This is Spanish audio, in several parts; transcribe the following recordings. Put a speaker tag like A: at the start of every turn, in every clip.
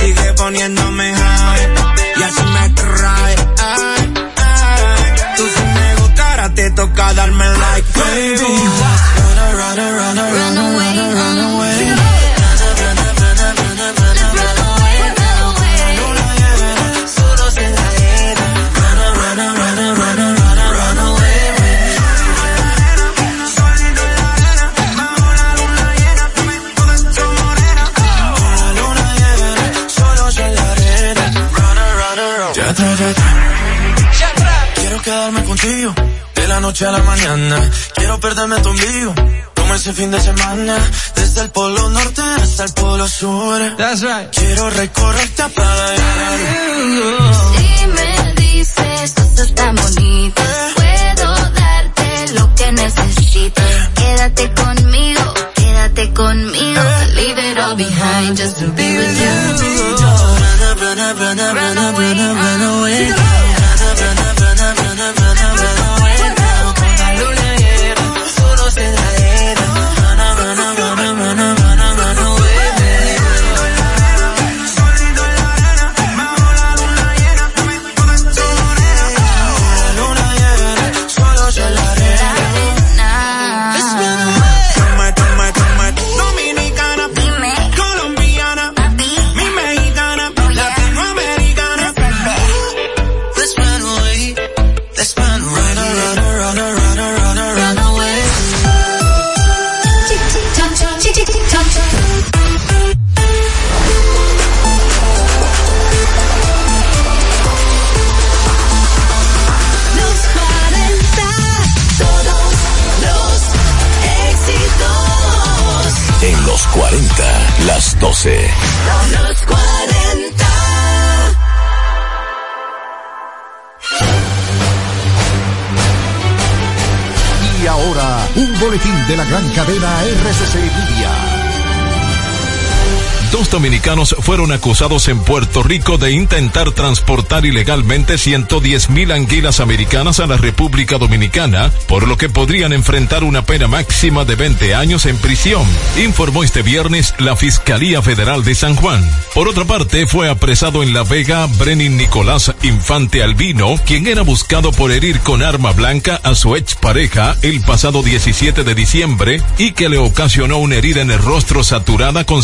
A: sigue poniéndome high. Y así me trae. Ay, ay. Tú si me gustara, te toca darme like, baby. Noche a la mañana. Quiero perderme tu ombligo como ese fin de semana. Desde el polo norte hasta el polo sur.
B: That's right.
A: Quiero recorrerte para.
C: Si me dices cosas tan bonitas, puedo darte lo que necesitas. Quédate conmigo, quédate conmigo. Leave it all behind just to be with you.
A: Run, run, run, run, run, away, run
D: boletín de la gran cadena RCC Media.
E: Dos dominicanos fueron acusados en Puerto Rico de intentar transportar ilegalmente 110 mil anguilas americanas a la República Dominicana, por lo que podrían enfrentar una pena máxima de 20 años en prisión, informó este viernes la Fiscalía Federal de San Juan. Por otra parte, fue apresado en La Vega Brenin Nicolás Infante Albino, quien era buscado por herir con arma blanca a su expareja el pasado 17 de diciembre y que le ocasionó una herida en el rostro saturada con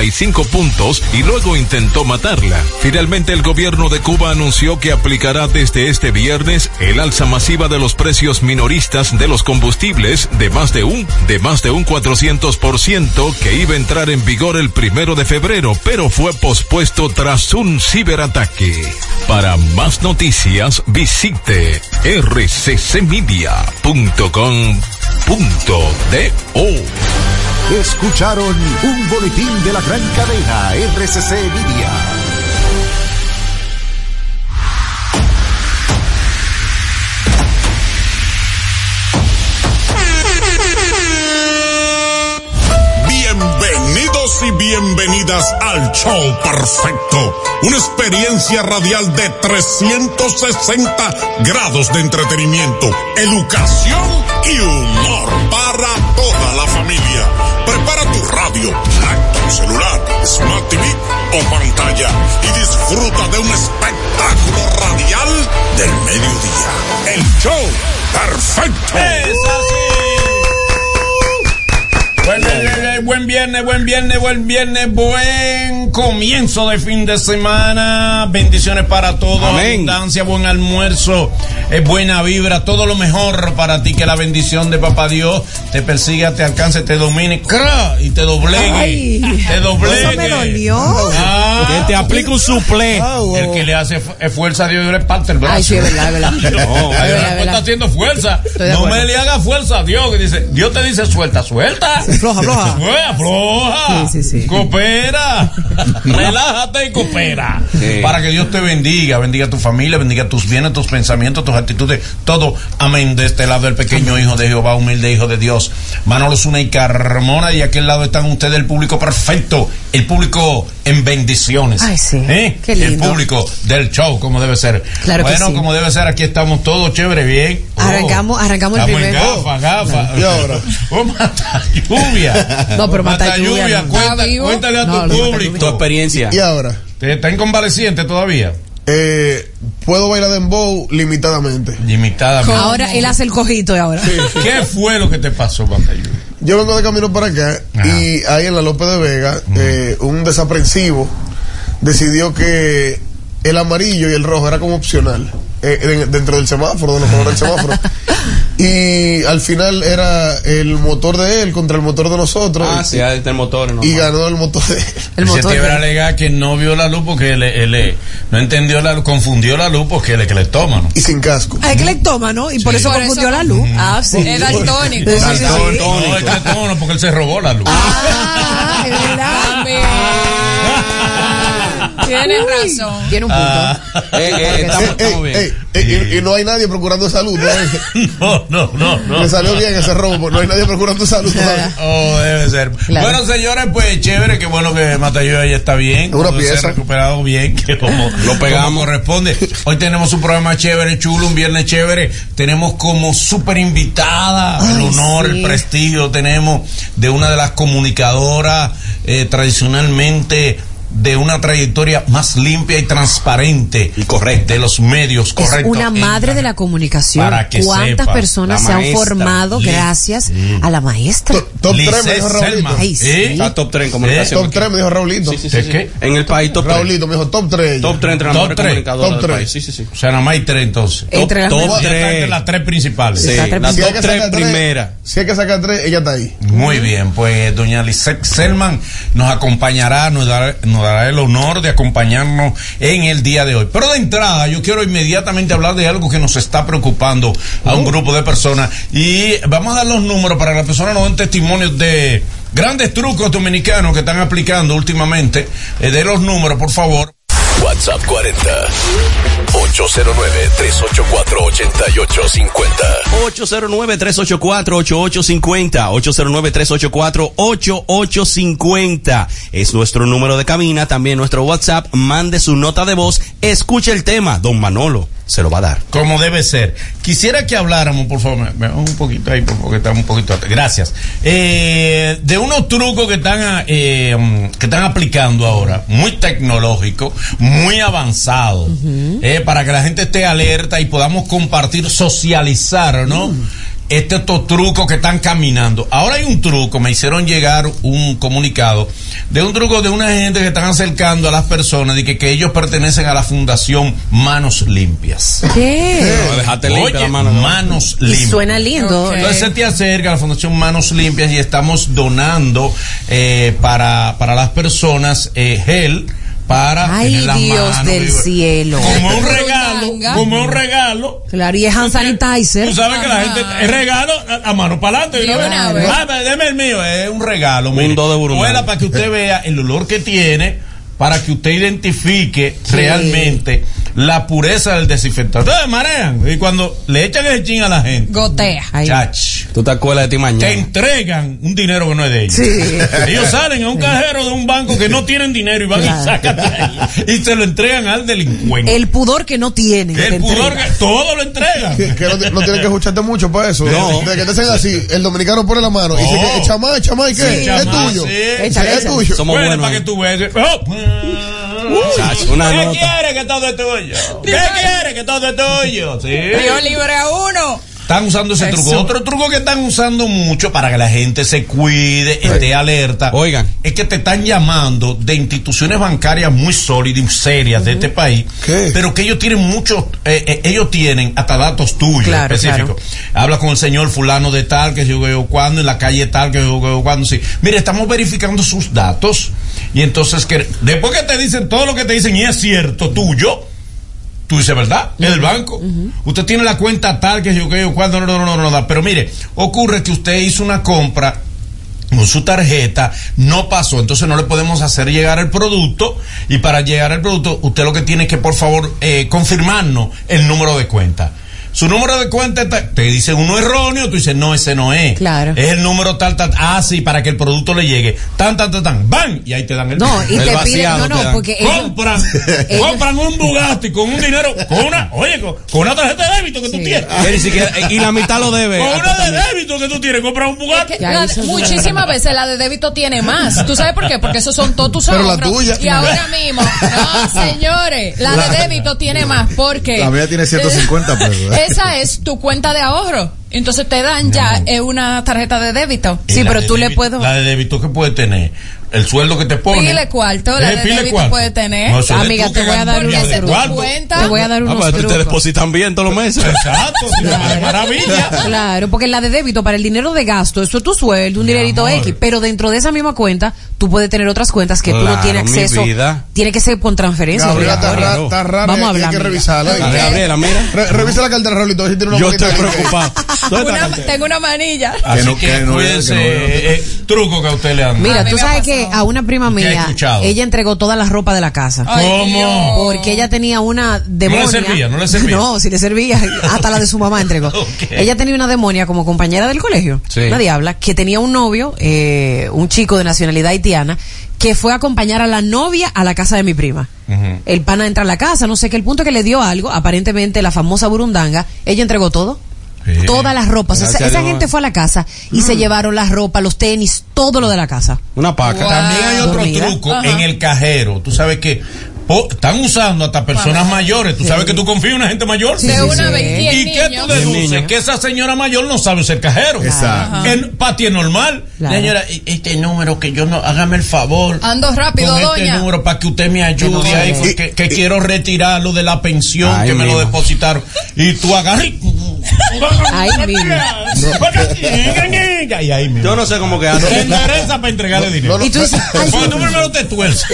E: 185 puntos y luego intentó matarla. Finalmente el gobierno de Cuba anunció que aplicará desde este viernes el alza masiva de los precios minoristas de los combustibles de más de un de más de un 400% que iba a entrar en vigor el primero de febrero, pero fue pospuesto tras un ciberataque. Para más noticias visite rccmedia.com.do.
D: Escucharon un boletín de la gran cadena RCC Media.
F: Y bienvenidas al show perfecto. Una experiencia radial de 360 grados de entretenimiento, educación y humor para toda la familia. Prepara tu radio, laptop, celular, smart TV o pantalla y disfruta de un espectáculo radial del mediodía. El show perfecto.
G: Buen, buen viernes, buen viernes, buen viernes, buen comienzo de fin de semana. Bendiciones para todos. Abundancia, buen almuerzo, eh, buena vibra, todo lo mejor para ti. Que la bendición de Papá Dios te persiga, te alcance, te domine ¡cra! y te doblegue.
H: Ay,
G: te doblegue.
H: Eso me dolió.
G: Ah,
B: Que te aplica un suple.
G: el que le hace eh, fuerza a Dios, Dios le parte el brazo.
H: Ay, sí, es verdad, es verdad.
G: No,
H: Es verdad, es verdad.
G: está haciendo fuerza. No
H: acuerdo.
G: me le haga fuerza a Dios. Que dice, Dios te dice suelta, suelta.
H: Floja, floja.
G: Fuera, floja.
H: Sí, sí, sí.
G: Coopera. Relájate y coopera. Para que Dios te bendiga. Bendiga a tu familia, bendiga tus bienes, tus pensamientos, tus actitudes. Todo. Amén. De este lado, el pequeño hijo de Jehová, humilde hijo de Dios. Manolo Zuna y Carmona. Y aquel lado están ustedes, el público perfecto. El público en bendiciones.
B: Ay, sí.
G: ¿Eh?
B: Qué
G: El público del show, como debe ser.
B: Claro que
G: bueno,
B: sí.
G: como debe ser, aquí estamos todos chévere, bien. Oh,
B: Arrancamos- arrancamos el primero.
G: Gafa, gafa.
H: ¿Y ahora?
G: Oh, mata lluvia.
B: No, pero mata lluvia no.
G: cuenta- cuéntale a tu
B: No, no,
G: público.
I: Tu experiencia.
H: ¿Y ahora?
G: ¿Te- ¿Está en convaleciente todavía?
H: Eh, puedo bailar dembow limitadamente.
G: Limitadamente.
B: Ahora él hace el cojito de ahora.
G: ¿Qué fue lo que te pasó, lluvia?
H: Yo vengo de camino para acá
G: Ajá.
H: y ahí en la López de Vega, eh, un desaprensivo decidió que el amarillo y el rojo era como opcional eh, de- dentro del semáforo, de los colores del semáforo. y al final era el motor de él contra el motor de nosotros.
I: Ah, sí, ahí está el motor. ¿no?
H: y ganó el motor de él.
B: El motor.
G: te iba a alegar que no vio la luz porque él, no entendió la luz, confundió la luz porque él es cleptómano.
H: Y sin casco.
B: Ah, es que le toma, ¿no? Y por eso
J: Por
B: confundió
J: eso-
B: la luz. Ah, sí.
J: Es daltónico.
B: Sí, sí, sí.
G: No, no, es cleptómano porque él se robó la luz.
B: Ah, es verdad.
J: Tienes razón.
B: Tiene un punto.
G: Ah.
I: Eh, eh, estamos, bien.
H: y, y no hay nadie procurando salud. ¿no?
G: No, no, no, no.
H: Le salió bien ese robo, porque no hay nadie procurando salud. todavía.
G: Oh, debe ser.
B: Claro.
G: Bueno, señores, pues chévere, qué bueno que Matayo ya está bien.
H: Una
G: que se ha
H: pieza.
G: recuperado bien, que como
I: Lo pegamos.
G: como corresponde. Hoy tenemos un programa chévere, chulo, un viernes chévere. Tenemos como súper invitada el honor,
B: sí.
G: el prestigio, tenemos de una de las comunicadoras eh, tradicionalmente de una trayectoria más limpia y transparente
I: Y correcta.
G: de los medios
B: Es
G: correcto
B: una madre de la comunicación.
G: Para que
B: ¿Cuántas
G: sepa,
B: personas
I: la
B: se han formado
G: Sí.
B: gracias a la maestra?
H: Top, top 3 me
G: Lisset
H: dijo Raulito.
G: Selman.
B: Ay, sí.
G: ¿Eh?
I: Está top 3 en comunicación.
H: Top 3 me dijo Raulito.
I: En el país, top 3.
H: Raulito me dijo top 3.
I: Top 3 entrenadores
G: Top tres.
I: comunicadores
H: Top
I: del
H: tres.
I: país. Sí, sí, sí.
G: O sea, nada más hay tres entonces.
B: Entre las
I: top.
G: Ya está entre
I: tres.
G: las tres principales.
I: Sí,
B: Está tres
I: la
H: Si hay
I: top
H: que
I: 3
H: sacar tres,
I: primera.
H: Si hay que sacar 3, ella está ahí.
G: Muy bien, pues doña Lisette Selman nos acompañará, nos dará, nos dará el honor de acompañarnos en el día de hoy. Pero de entrada, yo quiero inmediatamente hablar de algo que nos está preocupando a un grupo de personas. Y vamos a dar los números para que las personas nos den testimonios de grandes trucos dominicanos que están aplicando últimamente. Eh, de los números, por favor.
K: WhatsApp 40 809 384 8850.
I: 809-384-8850. 809-384-8850. Es nuestro número de cabina, también nuestro WhatsApp. Mande su nota de voz. Escuche el tema. Don Manolo se lo va a dar.
G: Como debe ser. Quisiera que habláramos, por favor, me- un poquito ahí, por favor, que estamos un poquito atrás. Gracias. Eh, de unos trucos que están, ah, eh, mm, que están aplicando ahora, muy tecnológicos, muy avanzados, eh, para que la gente esté alerta y podamos compartir, socializar, ¿no? Este estos trucos que están caminando. Ahora hay un truco, me hicieron llegar un comunicado de un truco de una gente que están acercando a las personas de que, que ellos pertenecen a la fundación Manos Limpias.
B: ¿Qué?
I: No, limpia
G: Oye,
I: la mano.
G: manos limpias.
B: suena lindo.
J: Ok.
G: Entonces se te acerca a la Fundación Manos Limpias y estamos donando eh, para, para las personas eh, gel para
B: Ay,
G: tener las
B: Dios
G: manos,
B: del
G: digo,
B: cielo.
G: Como un regalo, como un regalo.
B: Claro, y es hand sanitizer.
G: Tú sabes que la gente es regalo a, a mano para adelante.
J: De una vez.
G: Ah, deme el mío, es un regalo.
I: Un
G: mire.
I: do de Burundanga.
G: Vuela para que usted vea el olor que tiene, para que usted identifique realmente la pureza del desinfectante. Ustedes marean. Y cuando le echan ese chin a la gente,
J: Gotea.
G: Chach,
I: ¿Tú te acuerdas de ti
G: te
I: mañana?
G: entregan un dinero que no es de ellos.
B: Sí.
G: Ellos salen a un cajero de un banco que no tienen dinero y van y sacan de ahí. Y se lo entregan al delincuente.
B: El pudor que no tiene.
G: el pudor que todo lo entregan.
H: Que, que no, te- no tienen que escucharte mucho para eso.
G: No.
H: De que te hacen así, el dominicano pone la mano y dice
G: No.
H: que chamay, chamay, ¿qué?
G: Sí,
H: es tuyo.
G: sí.
B: Échale,
H: es
B: échale.
H: tuyo.
I: Somos
G: Bueno,
I: buenos.
G: para que tú veas. Oh.
I: Chacho, una
G: ¿Qué
I: nota.
G: quiere que todo es tuyo? ¿Qué quiere que todo es tuyo? Sí.
J: Dios libre a uno.
G: Están usando ese
J: Eso.
G: truco. Otro truco que están usando mucho para que la gente se cuide, esté alerta.
I: Oigan.
G: Es que te están llamando de instituciones bancarias muy sólidas y serias de este país.
H: ¿Qué?
G: Pero que ellos tienen muchos, eh, eh, ellos tienen hasta datos tuyos
B: Claro,
G: específicos. Habla con el señor fulano de tal, que yo yo cuando, en la calle tal, que yo yo cuando, sí. Mire, estamos verificando sus datos. Y entonces, que después que te dicen todo lo que te dicen y es cierto, tuyo, Tú dices, ¿verdad? Es del banco. Usted tiene la cuenta tal que yo que yo cuando no, no, no, no, no da. Pero mire, ocurre que usted hizo una compra con su tarjeta, no pasó, entonces no le podemos hacer llegar el producto y para llegar al producto usted lo que tiene es que por favor eh, confirmarnos el número de cuenta. Su número de cuenta está- te dice uno erróneo, tú dices, no, ese no es.
B: Claro.
G: Es el número tal, tal, ah, sí, para que el producto le llegue. Tan, tan, tan, tan, van, y ahí te dan el
B: No, y
G: el
B: te
G: vaciado
B: piden, no, no,
G: dan.
B: porque ellos-
G: compran,
B: ellos-
G: compran un Bugatti con un dinero, con una, oye, con, con una tarjeta de débito que tú tienes.
I: Ni siquiera- y la mitad lo debe.
G: Con una de
I: también.
G: débito que tú tienes, compras un Bugatti.
J: Que la- muchísimas veces la de débito tiene más. ¿Tú sabes por qué? Porque esos son todos tus
H: Pero la tuya.
J: Y ahora mismo, no, señores, la de débito tiene más porque
L: La mía tiene 150 pesos.
J: Esa es tu cuenta de ahorro. Entonces te dan ya eh, una tarjeta de débito.
G: Y
B: Sí, pero
G: de
B: tú le
G: débito-
B: puedes-
G: La de débito que puede tener, el sueldo que te pone.
J: Pile cuarto, la
G: Eh,
J: de
G: pile
J: débito
G: cuarto.
J: puede tener.
G: No,
B: Amiga, te voy a dar
G: un
B: unos
J: cuenta.
B: Te voy a dar
I: Ah,
B: unos
I: tú te depositan bien todos los meses.
G: Exacto, de maravilla.
B: Claro, porque la de débito para el dinero de gasto, eso es tu sueldo, un dinerito
G: amor.
B: X, pero dentro de esa misma cuenta, tú puedes tener otras cuentas que tú no
I: Claro,
B: tienes
I: mi
B: acceso.
I: vida.
B: Tiene que ser con transferencia.
H: Gabriela está,
B: obligatoria.
H: ra- está rara
B: Vamos a
H: y hay
B: hablar.
H: que revisarla.
I: Ah, Gabriela, mira.
H: Re- revisa la cartera, si tiene una
I: Yo estoy preocupado.
J: Tengo una manilla.
G: Así
L: no-
G: que,
L: que no
G: cuídense,
L: que no
G: eh, eh, truco que a usted le han
B: Mira, tú sabes que a una prima
G: ¿Qué ha
B: mía,
G: escuchado?
B: ella entregó toda la ropa de la casa.
J: Ay,
G: ¿Cómo?
B: Porque ella tenía una demonia.
G: servía? ¿No le servía?
B: No, sí le servía. Hasta la de su mamá entregó. Ella tenía una demonia como compañera del colegio.
I: Sí.
B: Una diabla. Que tenía un novio, eh, un chico de nacionalidad haitiana, que fue a acompañar a la novia a la casa de mi prima.
G: Ujú.
B: El pana entra a la casa, no sé qué, el punto que le dio algo, aparentemente la famosa burundanga, ella entregó todo.
G: Sí.
B: Todas las ropas. Esa, gente fue a la casa y
G: Mm.
B: se llevaron las ropas, los tenis, todo lo de la casa.
I: Una paca.
G: También hay otro
B: Dormida.
G: truco
J: Ajá.
G: en el cajero. Tú sabes que están usando hasta personas mayores. Tú sabes que tú confías en una gente mayor.
J: De una vez, y el
G: ¿Y qué tú deduces? Que esa señora mayor no sabe ser cajero.
L: Exacto.
G: En, para ti es normal.
B: Claro.
G: Señora, este número que yo no, hágame el favor.
J: Ando rápido,
G: con este
J: doña.
G: número para que usted me ayude
B: no
G: ahí,
B: jodes.
G: que, quiero retirarlo de la pensión
I: Ay,
G: que me lo depositaron. Y tú agarras.
B: Ay, mima.
G: Y ahí mismo.
I: Yo no sé cómo que
G: Te endereza para entregarle dinero.
B: Y tú dices, ay,
G: Porque tú primero te tuerces.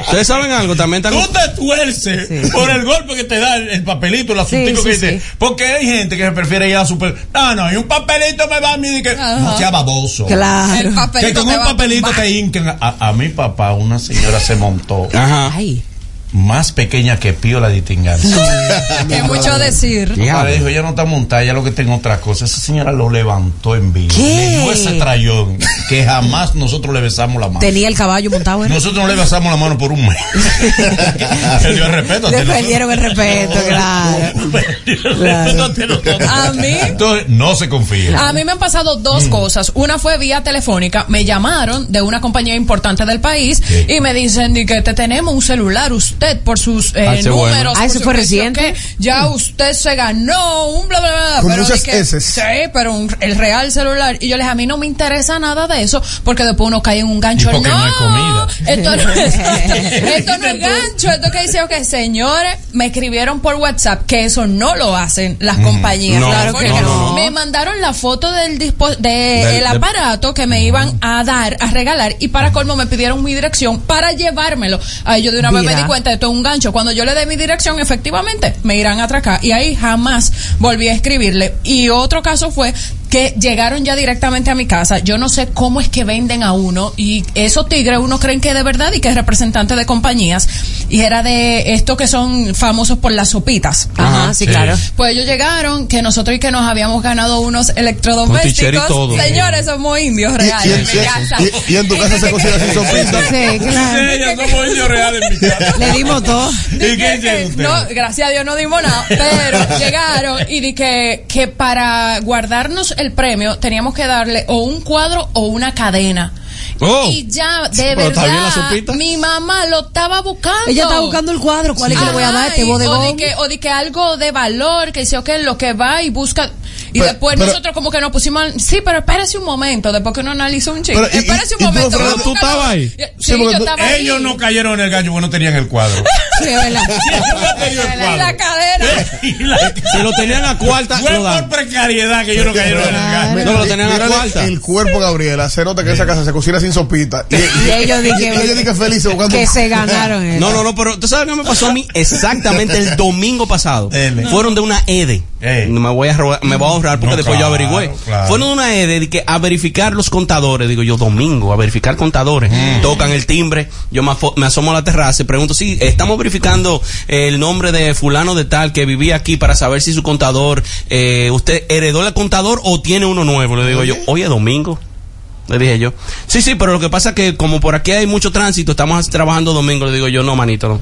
I: Ustedes saben algo, también están.
G: Tú te tuerces por el golpe que te da el, el papelito, el asuntico
B: Sí,
G: que dice.
B: sí.
G: Porque hay gente que prefiere ir a super. No, no, y un papelito me va a mí y que.
J: Ajá.
G: No sea baboso.
B: Claro.
J: El
G: Que con
J: te
G: un papelito te hinquen. A, a mi papá, una señora se montó
I: Ajá.
B: Ay.
G: Más pequeña que Pío la distingancia.
J: Que mucho decir.
G: Dijo, ella no está montada, ella lo que tengo otra cosa. Esa señora lo levantó en vivo.
B: ¿Qué?
G: Le dio ese trayón que jamás nosotros le besamos la mano.
B: Tenía el caballo montado. ¿eh?
G: Nosotros no le besamos la mano por un mes. Le dio el respeto.
B: Le perdieron el respeto, claro.
J: A mí-
G: Entonces, no se confía.
J: A mí me han pasado
G: Mm.
J: dos cosas. Una fue vía telefónica. Me llamaron de una compañía importante del país
G: Sí.
J: y me dicen di que te tenemos un celular usted por sus eh,
I: Ah, ese bueno.
J: números.
B: Ah, eso fue reciente.
J: Ya usted se ganó un bla bla bla.
H: Con
J: pero
H: muchas
J: que-
H: S's.
J: Sí, pero un- el real celular. Y yo les dije, a mí no me interesa nada de eso porque después uno cae en un gancho.
G: Y porque no hay comida.
J: Esto no, esto no es gancho. Esto que dice, ok, señores, me escribieron por WhatsApp que eso no lo hacen las compañías.
I: No,
B: Claro que
J: Porque
B: no.
J: Me mandaron la foto del dispo de
I: Del-
J: el
I: de-
J: aparato que me iban a dar, a regalar, y para colmo me pidieron mi dirección para llevármelo. Ahí yo de una vez me di cuenta todo un gancho. Cuando yo le dé mi dirección, efectivamente, me irán a atracar. Y ahí jamás volví a escribirle. Y otro caso fue que llegaron ya directamente a mi casa. Yo no sé cómo es que venden a uno y esos tigres uno creen que es de verdad y que es representante de compañías y era de estos que son famosos por las sopitas.
B: Ajá, sí,
G: sí.
B: claro.
J: Pues ellos llegaron, que nosotros y que nos habíamos ganado unos
I: Con tichero y
J: electrodomésticos.
I: todo.
J: Señores, somos indios reales
H: y
J: en
H: en,
J: mi casa.
H: y- y en tu casa se cocina sin sopita.
B: Sí, claro.
G: Sí, ya somos indios reales en mi casa.
B: Le dimos todo.
G: ¿Y qué
J: no, gracias a Dios no dimos nada, pero llegaron y di que, que para guardarnos el premio teníamos que darle o un cuadro o una cadena.
I: Oh.
J: Y ya, de verdad, mi mamá lo estaba buscando.
B: Ella está buscando el cuadro. ¿Cuál es que le voy a dar? Este
J: y- o
B: bodegón.
J: de que, o de que algo de valor, que dice, ok, lo que va y busca. Y
H: Pero-
J: después
H: pero-
J: nosotros como que nos pusimos, sí, pero espérese un momento, después que uno analiza un chico.
H: Pero, y-
J: Espérese un momento. A
I: ¿tú estabas ahí?
J: Sí,
H: Sí,
J: yo estaba ahí.
G: Ellos no cayeron en el gancho porque no tenían el cuadro.
B: Sí, es verdad.
G: No
J: La cadena.
I: Si lo tenían a cuarta,
G: Fue por precariedad que ellos no cayeron en el gancho.
I: No, lo tenían a cuarta.
H: El cuerpo, Gabriela, se nota que esa casa se cocina sin sopita. Y,
B: ellos di que-
H: y ellos di que felices buscando.
B: Que se ganaron. eso.
I: No, no, no, pero ¿tú sabes qué me pasó a mí exactamente el domingo pasado? Fueron de una EDE. Me voy a robar- me voy a ahorrar porque
G: No,
I: después yo averigüé.
G: claro.
I: Fueron de una EDE de que a verificar los contadores. Digo yo, domingo, a verificar contadores.
G: Mm.
I: Tocan el timbre. Yo me, asomo a la terraza y pregunto si estamos verificando el nombre de fulano de tal que vivía aquí para saber si su contador, eh, usted heredó el contador o tiene uno nuevo. Le digo yo, hoy es domingo. Le dije yo. Sí, sí, pero lo que pasa es que como por aquí hay mucho tránsito, estamos trabajando domingo. Le digo yo, no, manito, no.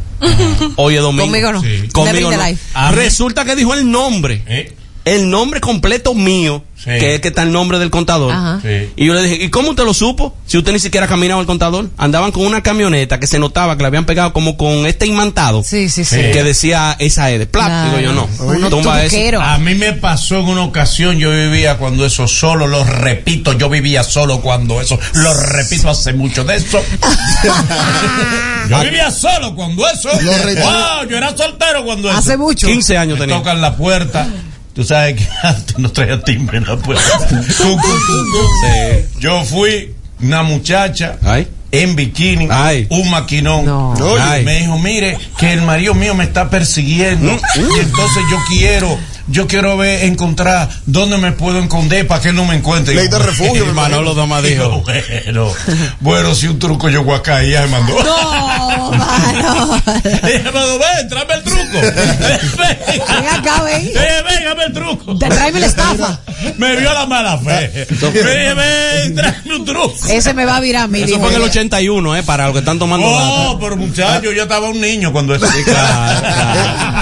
I: Hoy es domingo.
B: Conmigo no.
I: Sí. Conmigo no. Resulta que dijo el nombre.
G: ¿Eh?
I: El nombre completo mío,
G: Sí.
I: que es que está el nombre del contador.
B: Ajá.
G: Sí.
I: Y yo le dije, ¿y cómo usted lo supo? Si usted ni siquiera caminaba el contador. Andaban con una camioneta que se notaba que le habían pegado como con este imantado.
B: Sí, sí, sí.
I: Que decía esa es de plap.
B: Claro.
I: Digo yo, no.
B: Uno
I: Tumba eso.
G: A mí me pasó en una ocasión, yo vivía cuando eso solo, lo repito, yo vivía solo cuando eso, lo repito hace mucho de eso. yo vivía solo cuando eso.
H: Lo.
G: Wow, yo era soltero cuando eso.
B: Hace mucho.
I: 15 años
G: Me
I: tenía.
G: tocan la puerta. Tú sabes que antes no traía timbre en la puerta. Yo fui una muchacha
I: Ay.
G: en bikini,
I: Ay.
G: un maquinón.
B: No.
G: Oye,
I: Ay.
G: me dijo, mire, que el marido mío me está persiguiendo. Y entonces yo quiero, yo quiero ver, encontrar dónde me puedo esconder para que él no me encuentre.
H: Ley de refugio, me
I: Manolo
G: Digo,
I: dijo.
G: bueno, bueno, si un truco yo voy a caer, ya me mandó.
B: No, mano.
G: Dije, "Mano, ven, tráeme el truco.
B: Ven acá, ven.
G: Dije, ven, dame el truco.
B: Te tráeme la estafa.
G: Me vio la mala fe. Me dije, ven, tráeme un truco.
B: Ese me va a virar a mí.
I: Eso fue en el
B: ella.
I: 81, ¿eh? Para los que están tomando
G: Oh, pero muchacho, yo estaba un niño cuando eso.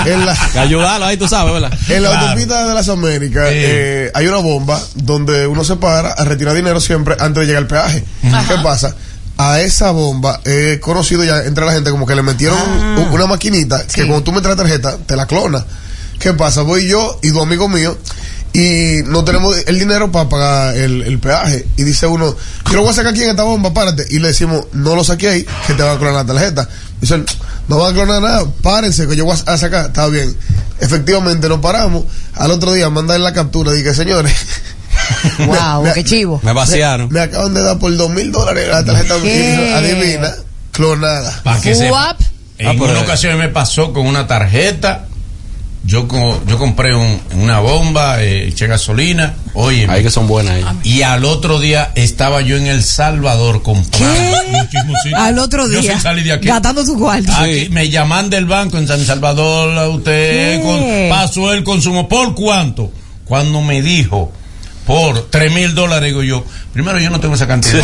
H: En la,
I: Que ayudarlo ahí, tú sabes, ¿verdad?
H: en la
G: Claro.
H: autopista de las Américas
G: Sí.
H: eh, hay una bomba donde uno se para a retirar dinero siempre antes de llegar al peaje. ¿Qué pasa? A esa bomba he conocido ya entre la gente como que le metieron
B: Ah.
H: un- una maquinita que cuando tú metes la tarjeta te la clona. ¿Qué pasa? Voy yo y dos amigos míos y no tenemos el dinero para pagar el, el peaje. Y dice uno, yo lo voy a sacar aquí en esta bomba, párate. Y le decimos, no lo saqué ahí, que te va a clonar la tarjeta. Dicen, no va a clonar nada, párense, que yo voy a sacar. Está bien. Efectivamente, nos paramos. Al otro día mandan la captura y dije, señores.
B: Wow,
H: me-
B: qué chivo.
I: Me vaciaron.
H: Me acaban de dar por dos mil dólares la tarjeta
B: ¿Qué?
H: adivina, clonada.
G: Para que sepa. En
I: Ah,
G: una ocasión me pasó con una tarjeta. Yo, co- yo compré un- una bomba, eh, eché gasolina. Oye,
I: Ahí que son buenas ahí.
G: y al otro día estaba yo en El Salvador comprando
B: ¿Qué? Al otro
G: Yo
B: día.
G: salir de aquí.
B: Gastando su cuarto.
G: Aquí, me llaman del banco en San Salvador, a usted
B: ¿Qué?
G: con- pasó el consumo. ¿Por cuánto? Cuando me dijo por tres mil dólares, digo yo, primero yo no tengo esa cantidad.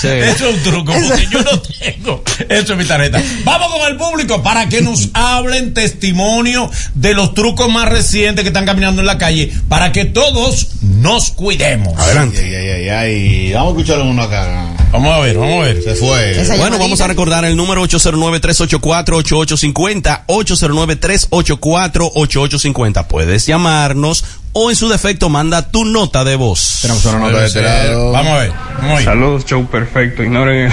I: Sí.
G: Eso es un truco, porque yo no tengo. Eso es mi tarjeta. Vamos con el público para que nos hablen testimonio de los trucos más recientes que están caminando en la calle, para que todos nos cuidemos.
I: Adelante.
L: Ay, ay, ay, ay. Vamos a escuchar uno acá.
G: Vamos a ver, vamos a ver.
L: Se fue.
I: Bueno, vamos a recordar el número 809-384-8850, 809-384-8850. Puedes llamarnos o en su defecto manda tu nota de voz.
L: Tenemos una nota de este lado.
G: Vamos a ver, vamos a ver.
M: Saludos, show perfecto. Ignoren el,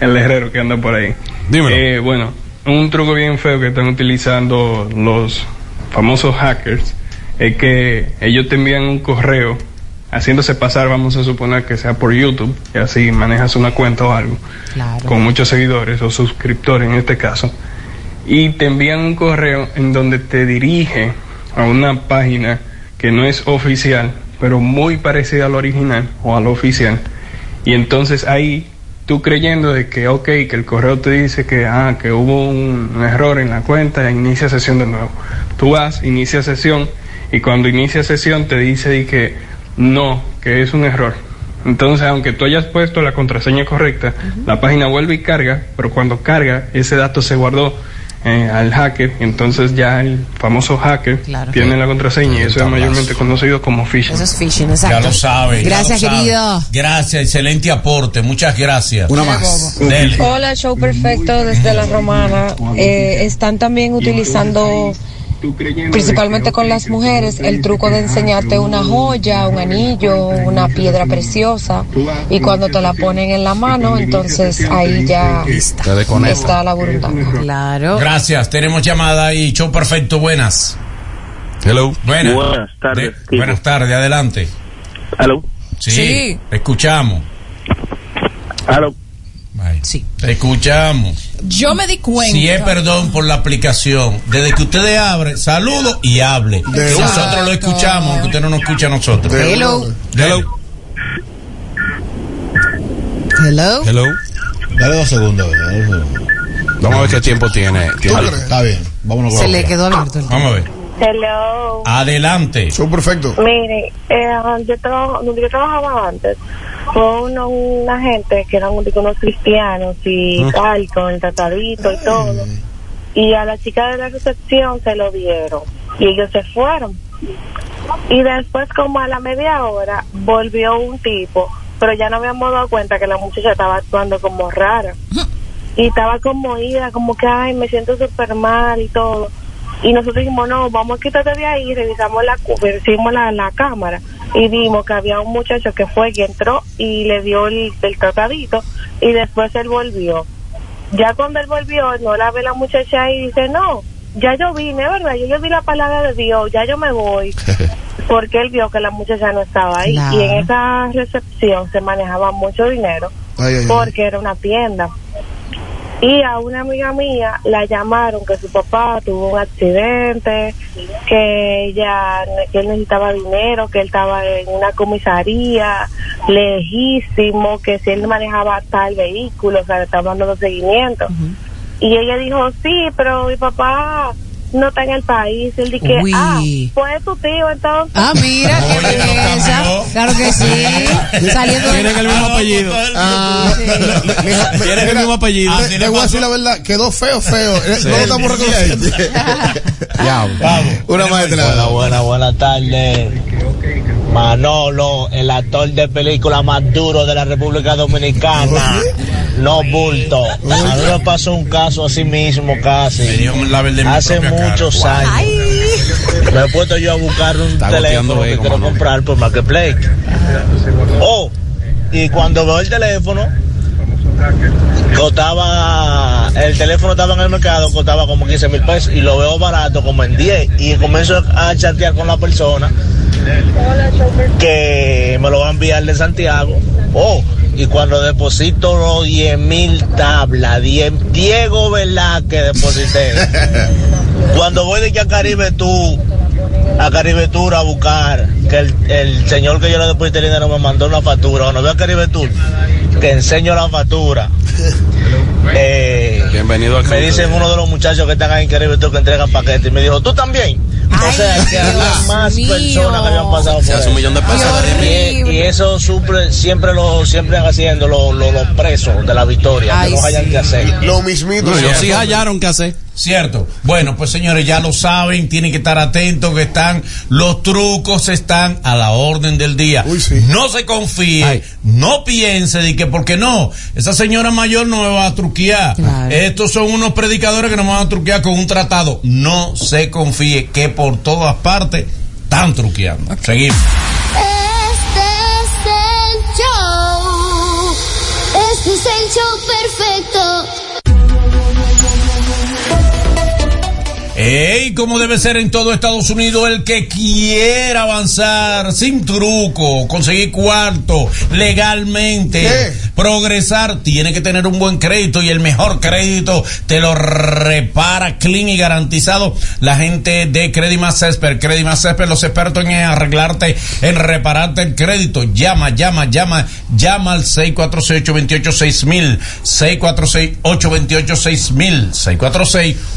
M: el herrero que anda por ahí.
I: Dímelo.
M: Eh, bueno, un truco bien feo que están utilizando los famosos hackers es que ellos te envían un correo haciéndose pasar, vamos a suponer que sea por YouTube, y así manejas una cuenta o algo,
B: Claro.
M: con muchos seguidores o suscriptores en este caso, y te envían un correo en donde te dirige a una página que no es oficial, pero muy parecida al original o al oficial. Y entonces ahí tú creyendo de que, ok, que el correo te dice que, ah, que hubo un, un error en la cuenta, inicia sesión de nuevo. Tú vas, inicia sesión y cuando inicia sesión te dice que no, que es un error. Entonces, aunque tú hayas puesto la contraseña correcta, la página vuelve y carga, pero cuando carga, ese dato se guardó eh, al hacker, y entonces ya el famoso hacker
B: Claro.
M: tiene la contraseña y eso es mayormente conocido como phishing.
B: Eso es phishing, exacto.
G: Ya lo sabe.
B: Gracias,
G: lo sabe.
B: querido.
G: Gracias, excelente aporte. Muchas gracias.
L: Una más.
G: Dele.
N: Hola, show perfecto desde la romana. Eh, están también utilizando, principalmente con las mujeres, el truco de enseñarte una joya, un anillo, una piedra preciosa. Y cuando te la ponen en la mano, entonces ahí ya está la burundanga.
B: Claro.
G: Gracias. Tenemos llamada y show perfecto. Buenas.
I: Hello.
G: Buenas.
O: Buenas tardes,
G: De- buenas tardes. Adelante.
O: Aló,
G: Sí.
J: Sí.
G: Te escuchamos.
O: aló.
B: Sí.
G: Te escuchamos.
J: Yo me di cuenta.
G: Si es perdón por la aplicación, desde que ustedes abren, saludo y hable. Nosotros lo escuchamos, aunque usted no nos escucha a nosotros.
B: Hello.
G: Hello.
B: Hello.
I: Hello.
L: Dale dos segundos. dale dos segundos.
I: Vamos a ver qué tiempo tiene. tiene-
L: Está bien, vámonos con
B: Se le quedó abierto el
G: Vamos a ver.
N: Hello.
G: Adelante.
H: Son perfecto.
N: Mire, eh, yo trabajo, donde yo trabajaba antes, fue uno, una gente que eran unos cristianos y
P: Mm.
N: tal, con el tratadito y todo. Y a la chica de la recepción se lo dieron y ellos se fueron. Y después, como a la media hora, volvió un tipo, pero ya no habíamos dado cuenta que la muchacha estaba actuando como rara. Y estaba como ida, como que, ay, me siento súper mal y todo. Y nosotros dijimos, no, vamos a quitarte de ahí, revisamos la, revisamos la, la cámara y vimos que había un muchacho que fue y entró y le dio el, el tratadito y después él volvió. Ya cuando él volvió, no la ve la muchacha ahí y dice, no, ya yo vine, ¿verdad? Yo, yo di la palabra de Dios, ya yo me voy. Porque él vio que la muchacha no estaba ahí. Y en esa recepción se manejaba mucho dinero
H: Ay, ay, ay.
N: porque era una tienda. Y a una amiga mía la llamaron que su papá tuvo un accidente, que ella que él necesitaba dinero, que él estaba en una comisaría lejísimo, que si él manejaba tal vehículo, o sea, le estaba dando seguimiento. Y ella dijo, sí, pero mi papá no está en el país. Él dijo,
B: Uy.
N: ah, pues tu tío entonces.
B: Ah, mira, qué belleza. Claro que sí. Saliendo
I: Tienen el mismo apellido.
H: Ah,
I: Tienen el mismo apellido.
H: Te, te voy a decir la verdad, quedó feo, feo. Eh, No lo estamos reconociendo.
L: Una más de este
Q: Buena, buena, buena tarde. Manolo, el actor de película más duro de la República Dominicana. No bulto. A mí me pasó un caso así mismo casi. Hace muchos años. Me he puesto yo a buscar un
I: Está
Q: teléfono que quiero
I: Manolo.
Q: comprar por Marketplace. Oh, y cuando veo el teléfono, costaba, el teléfono estaba en el mercado, costaba como 15 mil pesos y lo veo barato como en 10 y comienzo a chatear con la persona que me lo va a enviar de Santiago. Oh, y cuando deposito los 10 mil tablas, 10 Diego Velázquez deposité. cuando voy de Caribe tú, a Caribe Tour a buscar, que el, el señor que yo le deposité el dinero me mandó una factura, cuando veo a Caribe Tour, que enseño la factura. Eh,
I: Bienvenido al
Q: me dicen uno de los muchachos que están ahí en Caribe Tour que entregan paquetes y me dijo, ¿tú también? o sea, que había más
B: mío.
Q: personas que habían pasado por
I: un millón de pesos.
Q: Y, y eso supre- siempre lo siempre haciendo los lo, los presos de la victoria,
B: Ay,
Q: que no hayan
B: sí.
Q: que hacer.
H: Lo mismito.
I: No, ellos sí hallaron qué hacer.
G: Cierto. Bueno, pues señores, ya lo saben, tienen que estar atentos que están, los trucos están a la orden del día.
H: Uy, sí.
G: No se confíe,
I: Ay.
G: no piense de que porque no, esa señora mayor no me va a truquear.
B: Claro.
G: Estos son unos predicadores que no me van a truquear con un tratado. No se confíe que por todas partes están truqueando. Seguimos.
P: Este es el show. Este es el show perfecto.
G: Ey, como debe ser en todo Estados Unidos, el que quiera avanzar sin truco, conseguir cuarto legalmente,
H: ¿Qué?
G: progresar, tiene que tener un buen crédito y el mejor crédito te lo repara clean y garantizado la gente de Césped. Credit Más Césped, los expertos en arreglarte, en repararte el crédito. Llama, llama, llama, llama al 646-828-6000, 646-828-6000,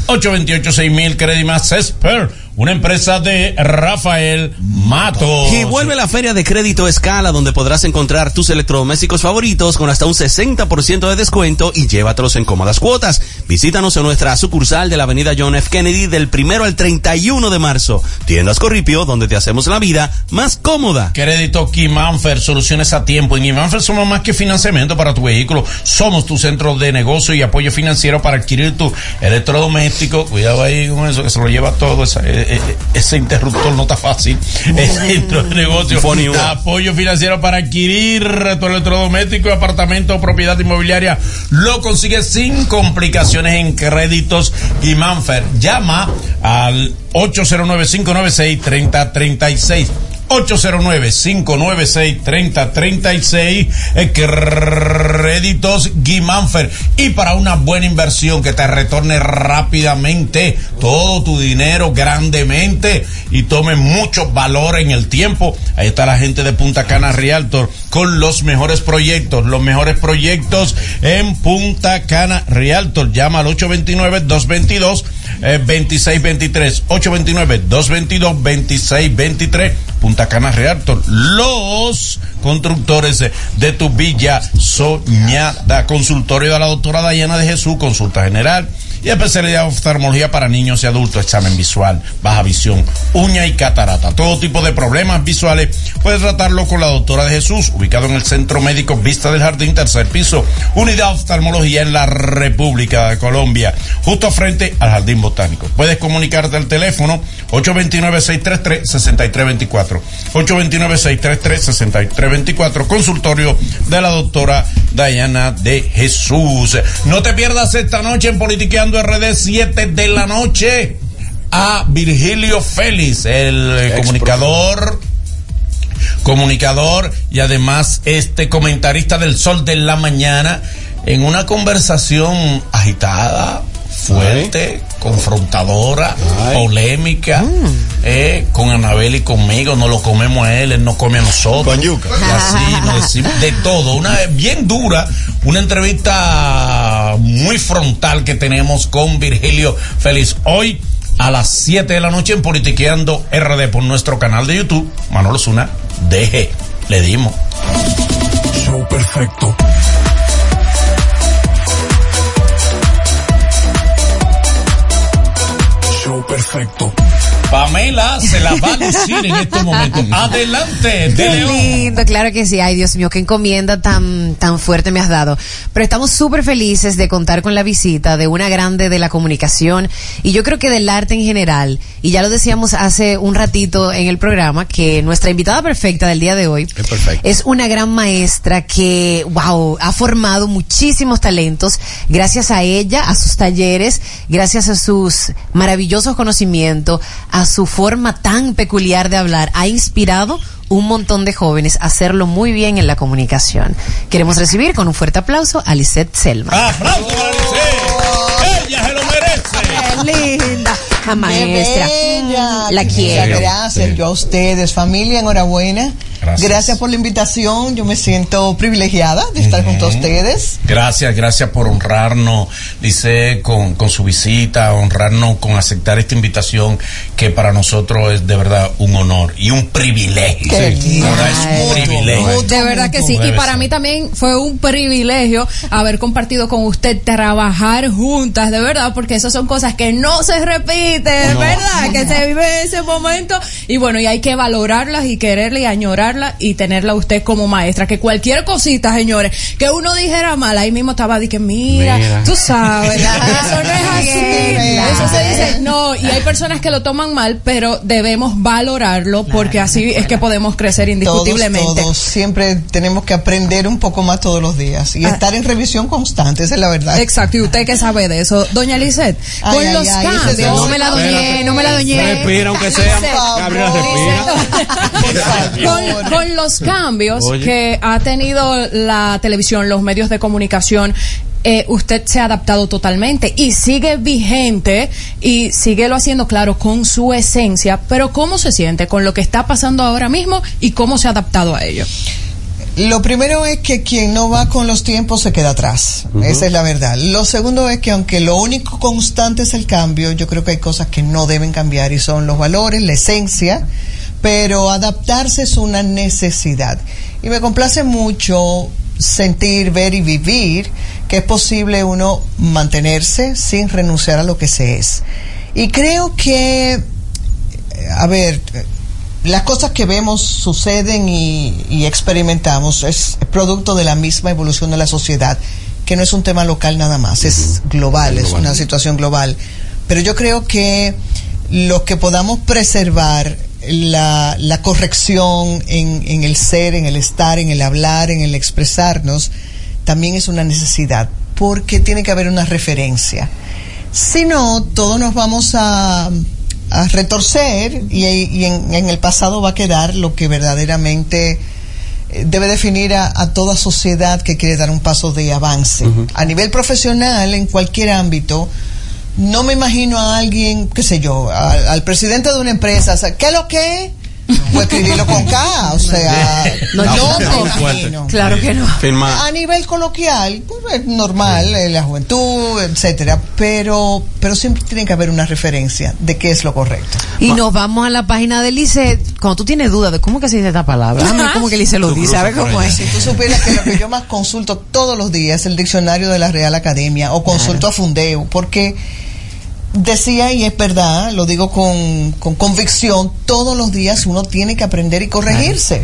G: 646-828-6000, Credit Más Césped, una empresa de Rafael Matos.
I: Y vuelve la Feria de Crédito Escala, donde podrás encontrar tus electrodomésticos favoritos con hasta un 60% de descuento y llévatelos en cómodas cuotas. Visítanos en nuestra sucursal de la avenida John F. Kennedy del primero al 31 de marzo. Tiendas Corripio, donde te hacemos la vida más cómoda.
G: Crédito Kimanfer, soluciones a tiempo. En Kimanfer somos más que financiamiento para tu vehículo. Somos tu centro de negocio y apoyo financiero para adquirir tu electrodoméstico. Cuidado ahí con eso, que se lo lleva todo. Esa- eh, eh, ese interruptor no está fácil. Centro de negocio. Apoyo financiero para adquirir tu electrodoméstico, apartamento o propiedad inmobiliaria. Lo consigues sin complicaciones en créditos Kimanfer. Llama al 809-596-3036. 809-596-3036 eh, Créditos Guimánfer y para una buena inversión que te retorne rápidamente todo tu dinero grandemente y tome mucho valor en el tiempo ahí está la gente de Punta Cana Realtor con los mejores proyectos, los mejores proyectos en Punta Cana Realtor. Llama al 829-222. eh, 2623 829 222 2623 Punta Cana Realtor los constructores de tu villa soñada. Consultorio de la doctora Dayana de Jesús consulta general y especialidad de oftalmología para niños y adultos, examen visual, baja visión, uña y catarata. Todo tipo de problemas visuales puedes tratarlo con la doctora de Jesús, ubicado en el Centro Médico Vista del Jardín, tercer piso, unidad de oftalmología en la República de Colombia, justo frente al Jardín Botánico. Puedes comunicarte al teléfono 829-633-6324. 829-633-6324, consultorio de la doctora Dayana de Jesús. No te pierdas esta noche en Politiqueando RD 7 de la noche a Virgilio Félix, el eh, comunicador comunicador y además este comentarista del Sol de la Mañana en una conversación agitada, fuerte, confrontadora, polémica, eh, con Anabel y conmigo, no lo comemos a él, él no come a nosotros.
H: Con yuca.
G: Y así nos decimos de todo, una bien dura, una entrevista muy frontal que tenemos con Virgilio Félix hoy a las 7 de la noche en Politiqueando RD por nuestro canal de YouTube, Manolo Zuna, DG, le dimos.
R: Show perfecto. Perfecto.
G: Pamela se la va a lucir en estos momentos. Adelante, de
B: Qué
G: León.
B: lindo, claro que sí. Ay, Dios mío, qué encomienda tan, tan fuerte me has dado. Pero estamos súper felices de contar con la visita de una grande de la comunicación y yo creo que del arte en general. Y ya lo decíamos hace un ratito en el programa que nuestra invitada perfecta del día de hoy
L: es
B: una gran maestra que, wow, ha formado muchísimos talentos gracias a ella, a sus talleres, gracias a sus maravillosos conocimientos, a su forma tan peculiar de hablar. Ha inspirado un montón de jóvenes a hacerlo muy bien en la comunicación. Queremos recibir con un fuerte aplauso a Lisette Selma.
G: ¡Aplausos para Lisette! ¡Ella se lo merece!
B: ¡Qué linda! La
S: Qué
B: maestra.
S: bella.
B: La quiero.
S: Gracias, yo a ustedes, familia, enhorabuena.
G: Gracias.
S: por la invitación. Yo me siento privilegiada de estar junto a ustedes.
G: Gracias, gracias por honrarnos, dice, con, con su visita, honrarnos con aceptar esta invitación que para nosotros es de verdad un honor y un privilegio.
J: Qué
G: Sí, de verdad, es un privilegio.
J: De verdad que sí. Y para mí también fue un privilegio haber compartido con usted, trabajar juntas, de verdad, porque esas son cosas que no se repiten,
G: No.
J: ¿verdad? Que se vive en ese momento. Y bueno, y hay que valorarlas y quererla y añorarla y tenerla usted como maestra. Que cualquier cosita, señores, que uno dijera mal, ahí mismo estaba que, mira,
I: Mira.
J: tú sabes, eso no es así. Eso se dice, no, y hay personas que lo toman mal, pero debemos valorarlo porque así es que podemos crecer indiscutiblemente.
S: Todos, todos. Siempre tenemos que aprender un poco más todos los días y
J: Ah.
S: estar en revisión constante, esa es la verdad.
J: Exacto, y usted que sabe de eso, doña Lisette, con
S: ay,
J: los
S: ay,
J: cambios.
B: No me la doñé, no me la doñé.
I: Respira, aunque sea. Gabriela, respira.
J: con, con los cambios
I: Oye.
J: que ha tenido la televisión, los medios de comunicación, eh, usted se ha adaptado totalmente y sigue vigente y sigue lo haciendo, claro, con su esencia, pero ¿cómo se siente con lo que está pasando ahora mismo y cómo se ha adaptado a ello?
S: Lo primero es que quien no va con los tiempos se queda atrás. Esa es la verdad. Lo segundo es que aunque lo único constante es el cambio, yo creo que hay cosas que no deben cambiar y son los valores, la esencia, pero adaptarse es una necesidad. Y me complace mucho sentir, ver y vivir que es posible uno mantenerse sin renunciar a lo que se es. Y creo que, a ver, las cosas que vemos suceden y, y experimentamos es producto de la misma evolución de la sociedad, que no es un tema local nada más, es global, es una situación global. Pero yo creo que lo que podamos preservar la, la corrección en, en el ser, en el estar, en el hablar, en el expresarnos, también es una necesidad, porque tiene que haber una referencia. Si no, todos nos vamos a, a retorcer y, y en, en el pasado va a quedar lo que verdaderamente eh, debe definir a, a toda sociedad que quiere dar un paso de avance. A nivel profesional, en cualquier ámbito, no me imagino a alguien, qué sé yo, al, al presidente de una empresa, o sea, ¿qué es lo que? O escribirlo con K, o sea,
I: No,
S: no,
I: no,
S: me
I: no.
B: Claro que no.
I: Firma.
S: A nivel coloquial, pues, es normal, eh, la juventud, etcétera, pero, pero siempre tiene que haber una referencia de qué es lo correcto.
B: Y nos vamos a la página de Lice. Cuando tú tienes duda de cómo que se dice esta palabra, dame cómo que Lice lo
I: Tú
B: dice, a ver
I: cruzas por
B: cómo es.
S: Si tú supieras que lo que yo más consulto todos los días es el diccionario de la Real Academia o consulto a Fundeo, porque decía, y es verdad, lo digo con, con convicción, todos los días uno tiene que aprender y corregirse.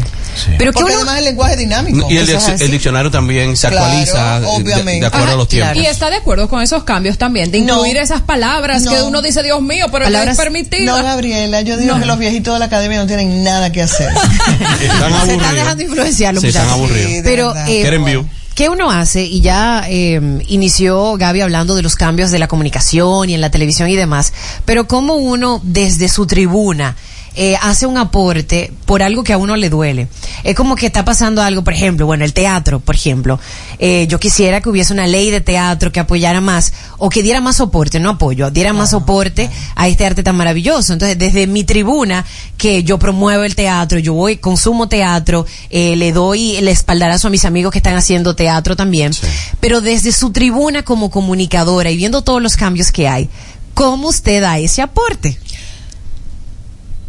B: Pero que
S: Porque
B: uno-
S: además el lenguaje es dinámico.
I: Y el, diccionario también se
S: Claro,
I: actualiza de- de,
S: obviamente.
I: de acuerdo a los tiempos.
J: Y está de acuerdo con esos cambios también, de
S: No.
J: incluir esas palabras
S: No.
J: que uno dice, Dios mío, pero no es permitido.
S: No, Gabriela, yo digo
J: No.
S: que los viejitos de la academia no tienen nada que hacer.
I: Están
B: Se están dejando influenciar los
I: Sí, están
B: muchachos.
I: aburridos.
S: Sí,
B: Pero, eh,
I: Quieren view.
B: ¿Qué uno hace? Y ya eh, inició Gaby hablando de los cambios de la comunicación y en la televisión y demás, pero cómo uno desde su tribuna eh, hace un aporte por algo que a uno le duele. Es como que está pasando algo, por ejemplo, bueno, el teatro, por ejemplo. Eh, yo quisiera que hubiese una ley de teatro que apoyara más o que diera más soporte, no apoyo, diera más soporte a este arte tan maravilloso. Entonces, desde mi tribuna, que yo promuevo el teatro, yo voy, consumo teatro, eh, le doy el espaldarazo a mis amigos que están haciendo teatro también, pero desde su tribuna como comunicadora y viendo todos los cambios que hay, ¿cómo usted da ese aporte?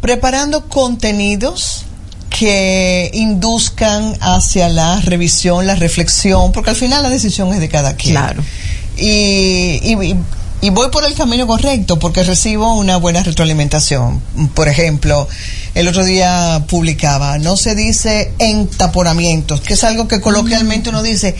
S: Preparando contenidos que induzcan hacia la revisión, la reflexión, porque al final la decisión es de cada quien.
B: Claro.
S: Y, y, y voy por el camino correcto porque recibo una buena retroalimentación. Por ejemplo, el otro día publicaba, no se dice entaponamientos, que es algo que coloquialmente uno dice,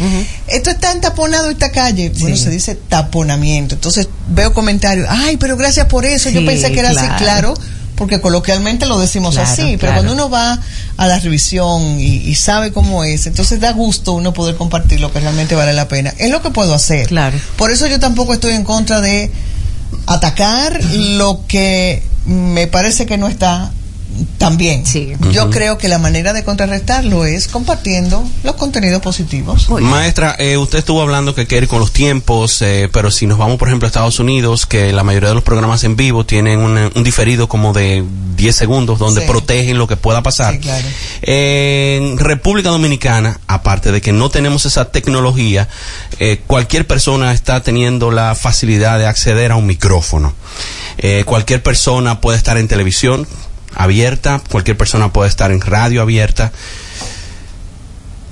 S: esto está entaponado esta calle. Bueno, se dice taponamiento. Entonces veo comentarios, ay, pero gracias por eso, yo pensé que era
B: claro.
S: así, claro porque coloquialmente lo decimos
B: Claro,
S: así, pero
B: claro.
S: cuando uno va a la revisión y, y sabe cómo es, entonces da gusto uno poder compartir lo que realmente vale la pena. Es lo que puedo hacer.
B: Claro.
S: Por eso yo tampoco estoy en contra de atacar lo que me parece que no está tan bien.
B: Sí.
S: Yo creo que la manera de contrarrestarlo es compartiendo los contenidos positivos.
I: Maestra, eh, usted estuvo hablando que quiere ir con los tiempos, eh, pero si nos vamos, por ejemplo, a Estados Unidos, que la mayoría de los programas en vivo tienen un, un diferido como de 10 segundos, donde
S: Sí.
I: protegen lo que pueda pasar.
S: Sí, claro.
I: En República Dominicana, aparte de que no tenemos esa tecnología, eh, cualquier persona está teniendo la facilidad de acceder a un micrófono. Eh, cualquier persona puede estar en televisión abierta, cualquier persona puede estar en radio abierta.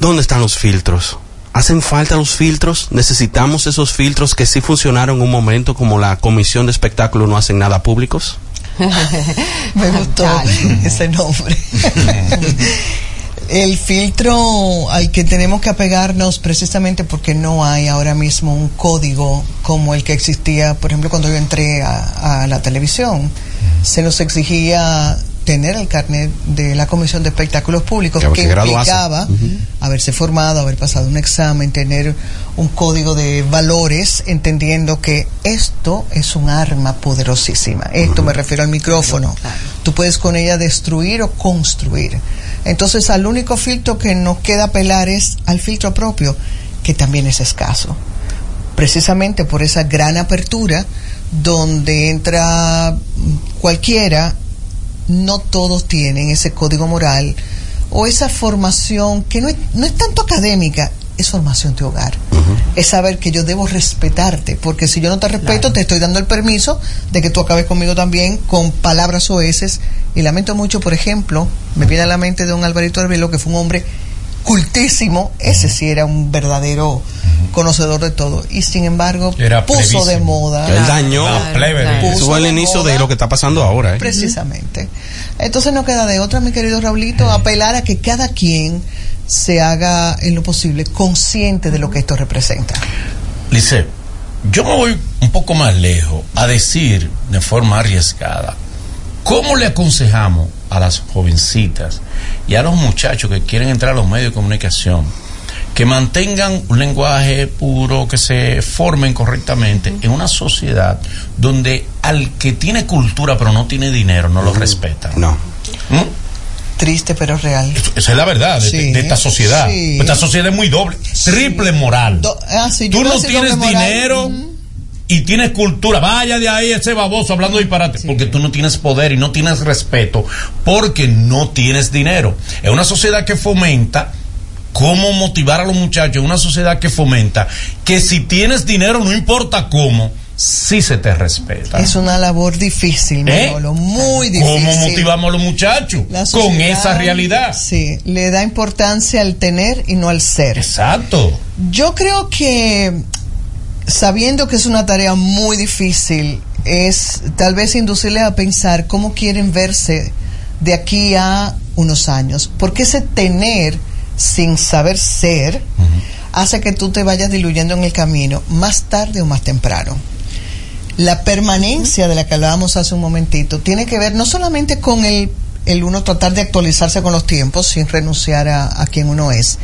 I: ¿Dónde están los filtros? ¿Hacen falta los filtros? ¿Necesitamos esos filtros que sí funcionaron en un momento como la comisión de espectáculo no hacen nada públicos?
S: Me gustó ese nombre. El filtro al que tenemos que apegarnos precisamente porque no hay ahora mismo un código como el que existía, por ejemplo, cuando yo entré a, a la televisión. Se nos exigía tener el carnet de la Comisión de Espectáculos Públicos
I: Ya,
S: que implicaba haberse formado, haber pasado un examen, tener un código de valores, entendiendo que esto es un arma poderosísima. Esto me refiero al micrófono. Tú puedes con ella destruir o construir. Entonces, al único filtro que nos queda apelar es al filtro propio, que también es escaso. Precisamente por esa gran apertura donde entra cualquiera, no todos tienen ese código moral o esa formación que no es, no es tanto académica, es formación de hogar. Es saber que yo debo respetarte, porque si yo no te respeto, te estoy dando el permiso de que tú acabes conmigo también con palabras oeces. Y lamento mucho, por ejemplo, me viene a la mente de don Alvarito Arbelo, que fue un hombre cultísimo, ese sí era un verdadero conocedor de todo, y sin embargo
G: Era
S: puso de moda.
G: La plebe.
S: Puso
I: el inicio
S: moda
I: de lo que está pasando ahora. ¿eh?
S: Precisamente. Entonces no queda de otra, mi querido Raulito, apelar a que cada quien se haga en lo posible consciente de lo que esto representa.
G: Lice, yo me voy un poco más lejos a decir de forma arriesgada, ¿cómo le aconsejamos a las jovencitas y a los muchachos que quieren entrar a los medios de comunicación que mantengan un lenguaje puro, que se formen correctamente en una sociedad donde al que tiene cultura pero no tiene dinero no lo respetan?
I: No.
G: ¿Mm?
S: Triste pero real.
G: Esa es la verdad de,
S: Sí,
G: de esta sociedad.
S: sí.
G: Esta sociedad es muy doble, triple moral.
S: Do- ah, sí,
G: Tú no tienes dinero, y tienes cultura, vaya de ahí ese baboso hablando disparate, porque tú no tienes poder y no tienes respeto, porque no tienes dinero. Es una sociedad que fomenta cómo motivar a los muchachos, es una sociedad que fomenta que si tienes dinero, no importa cómo, sí se te respeta.
S: Es una labor difícil,
G: ¿Eh?
S: Manolo, muy difícil.
G: ¿Cómo motivamos a los muchachos con esa realidad?
S: Sí, le da importancia al tener y no al ser.
G: Exacto.
S: Yo creo que sabiendo que es una tarea muy difícil, es tal vez inducirles a pensar cómo quieren verse de aquí a unos años. Porque ese tener sin saber ser hace que tú te vayas diluyendo en el camino más tarde o más temprano. La permanencia de la que hablábamos hace un momentito tiene que ver no solamente con el, el uno tratar de actualizarse con los tiempos sin renunciar a, a quien uno es,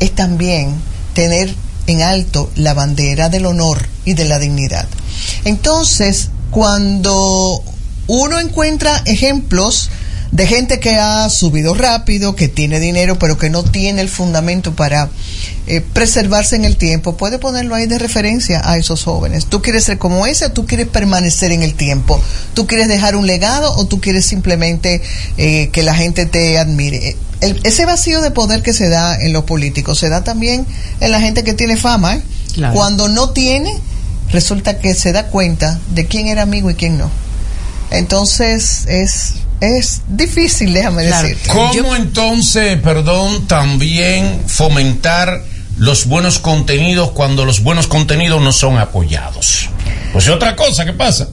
S: es también tener en alto la bandera del honor y de la dignidad. Entonces, cuando uno encuentra ejemplos de gente que ha subido rápido, que tiene dinero, pero que no tiene el fundamento para eh, preservarse en el tiempo, puede ponerlo ahí de referencia a esos jóvenes. ¿Tú quieres ser como ese o tú quieres permanecer en el tiempo? ¿Tú quieres dejar un legado o tú quieres simplemente eh, que la gente te admire? El- ese vacío de poder que se da en los políticos se da también en la gente que tiene fama. ¿eh?
B: Claro.
S: Cuando no tiene, resulta que se da cuenta de quién era amigo y quién no. Entonces es, es difícil, déjame decirte.
G: ¿Cómo entonces, perdón, también fomentar los buenos contenidos cuando los buenos contenidos no son apoyados? Pues es otra cosa que pasa.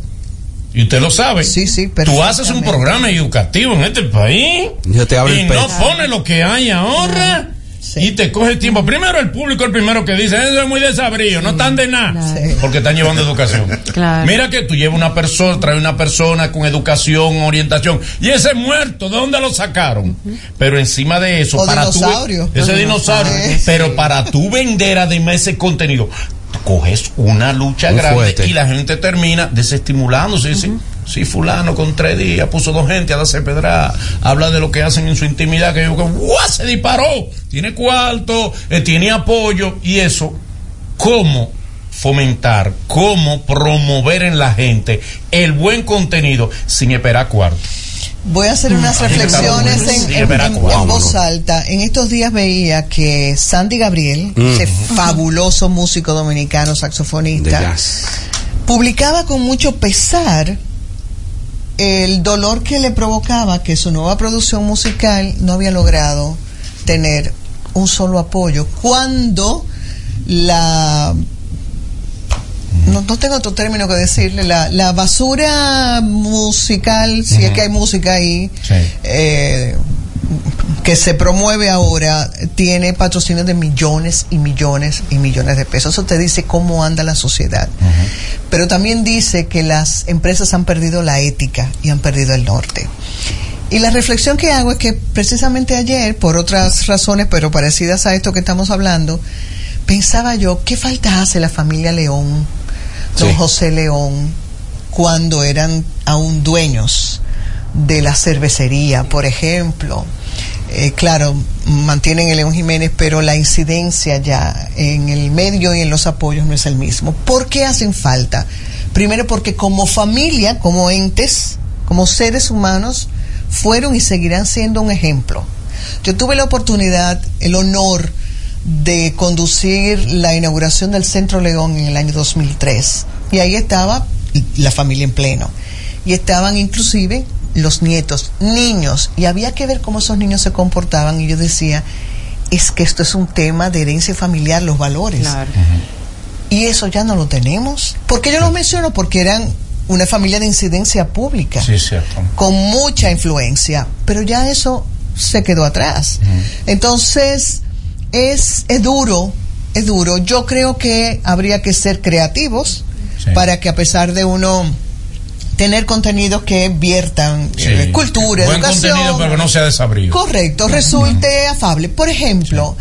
G: Y usted lo sabe. Sí,
S: sí,
G: Tú haces un programa educativo en este país
I: Yo te abro
G: y
I: el
G: no
I: pecho.
G: pone lo que hay ahora. Y te coge el tiempo. Primero el público, el primero que dice, eso es muy desabrío, no están de nada. Porque están llevando educación.
B: Claro.
G: Mira que tú llevas una persona, traes una persona con educación, orientación, y ese muerto, ¿de dónde lo sacaron? Pero encima de eso,
S: O
G: para tú-
S: dinosaurio.
G: ese
S: O
G: dinosaurio, pero para tú vender además ese contenido, tú coges una lucha
I: Muy
G: grande
I: fuerte.
G: y la gente termina desestimulándose. Dice, si fulano con tres días puso dos gente a darse pedra, habla de lo que hacen en su intimidad, que yo que ¡guau! se disparó, tiene cuarto, eh, tiene apoyo, y eso, ¿cómo fomentar, cómo promover en la gente el buen contenido sin esperar cuarto?
S: Voy a hacer unas
G: Ahí está
S: reflexiones en, voz alta. En estos días veía que Sandy Gabriel,
I: Mm.
S: ese fabuloso músico dominicano, saxofonista, publicaba con mucho pesar el dolor que le provocaba que su nueva producción musical no había logrado tener un solo apoyo cuando la no, no tengo otro término que decirle la, la basura musical si es que hay música ahí eh, que se promueve ahora tiene patrocinios de millones y millones y millones de pesos. Eso te dice cómo anda la sociedad. Pero también dice que las empresas han perdido la ética y han perdido el norte. Y la reflexión que hago es que precisamente ayer, por otras razones, pero parecidas a esto que estamos hablando, pensaba yo, ¿qué falta hace la familia León, don
I: Sí.
S: José León, cuando eran aún dueños de la cervecería, por ejemplo? Eh, claro, mantienen el León Jiménez, pero la incidencia ya en el medio y en los apoyos no es el mismo. ¿Por qué hacen falta? Primero porque como familia, como entes, como seres humanos, fueron y seguirán siendo un ejemplo. Yo tuve la oportunidad, el honor de conducir la inauguración del Centro León en el año 2003. Y ahí estaba la familia en pleno. Y estaban inclusive los nietos, niños, y había que ver cómo esos niños se comportaban. Y yo decía, es que esto es un tema de herencia familiar, los valores. Y eso ya no lo tenemos. ¿Por qué yo lo menciono? Porque eran una familia de incidencia pública
G: Sí, cierto.
S: con mucha influencia, pero ya eso se quedó atrás. Entonces, es, es duro, es duro. Yo creo que habría que ser creativos para que a pesar de uno tener contenidos que viertan eh, cultura,
G: Buen
S: educación,
G: contenido, pero que no sea desabrío.
S: Correcto, resulte afable. Por ejemplo,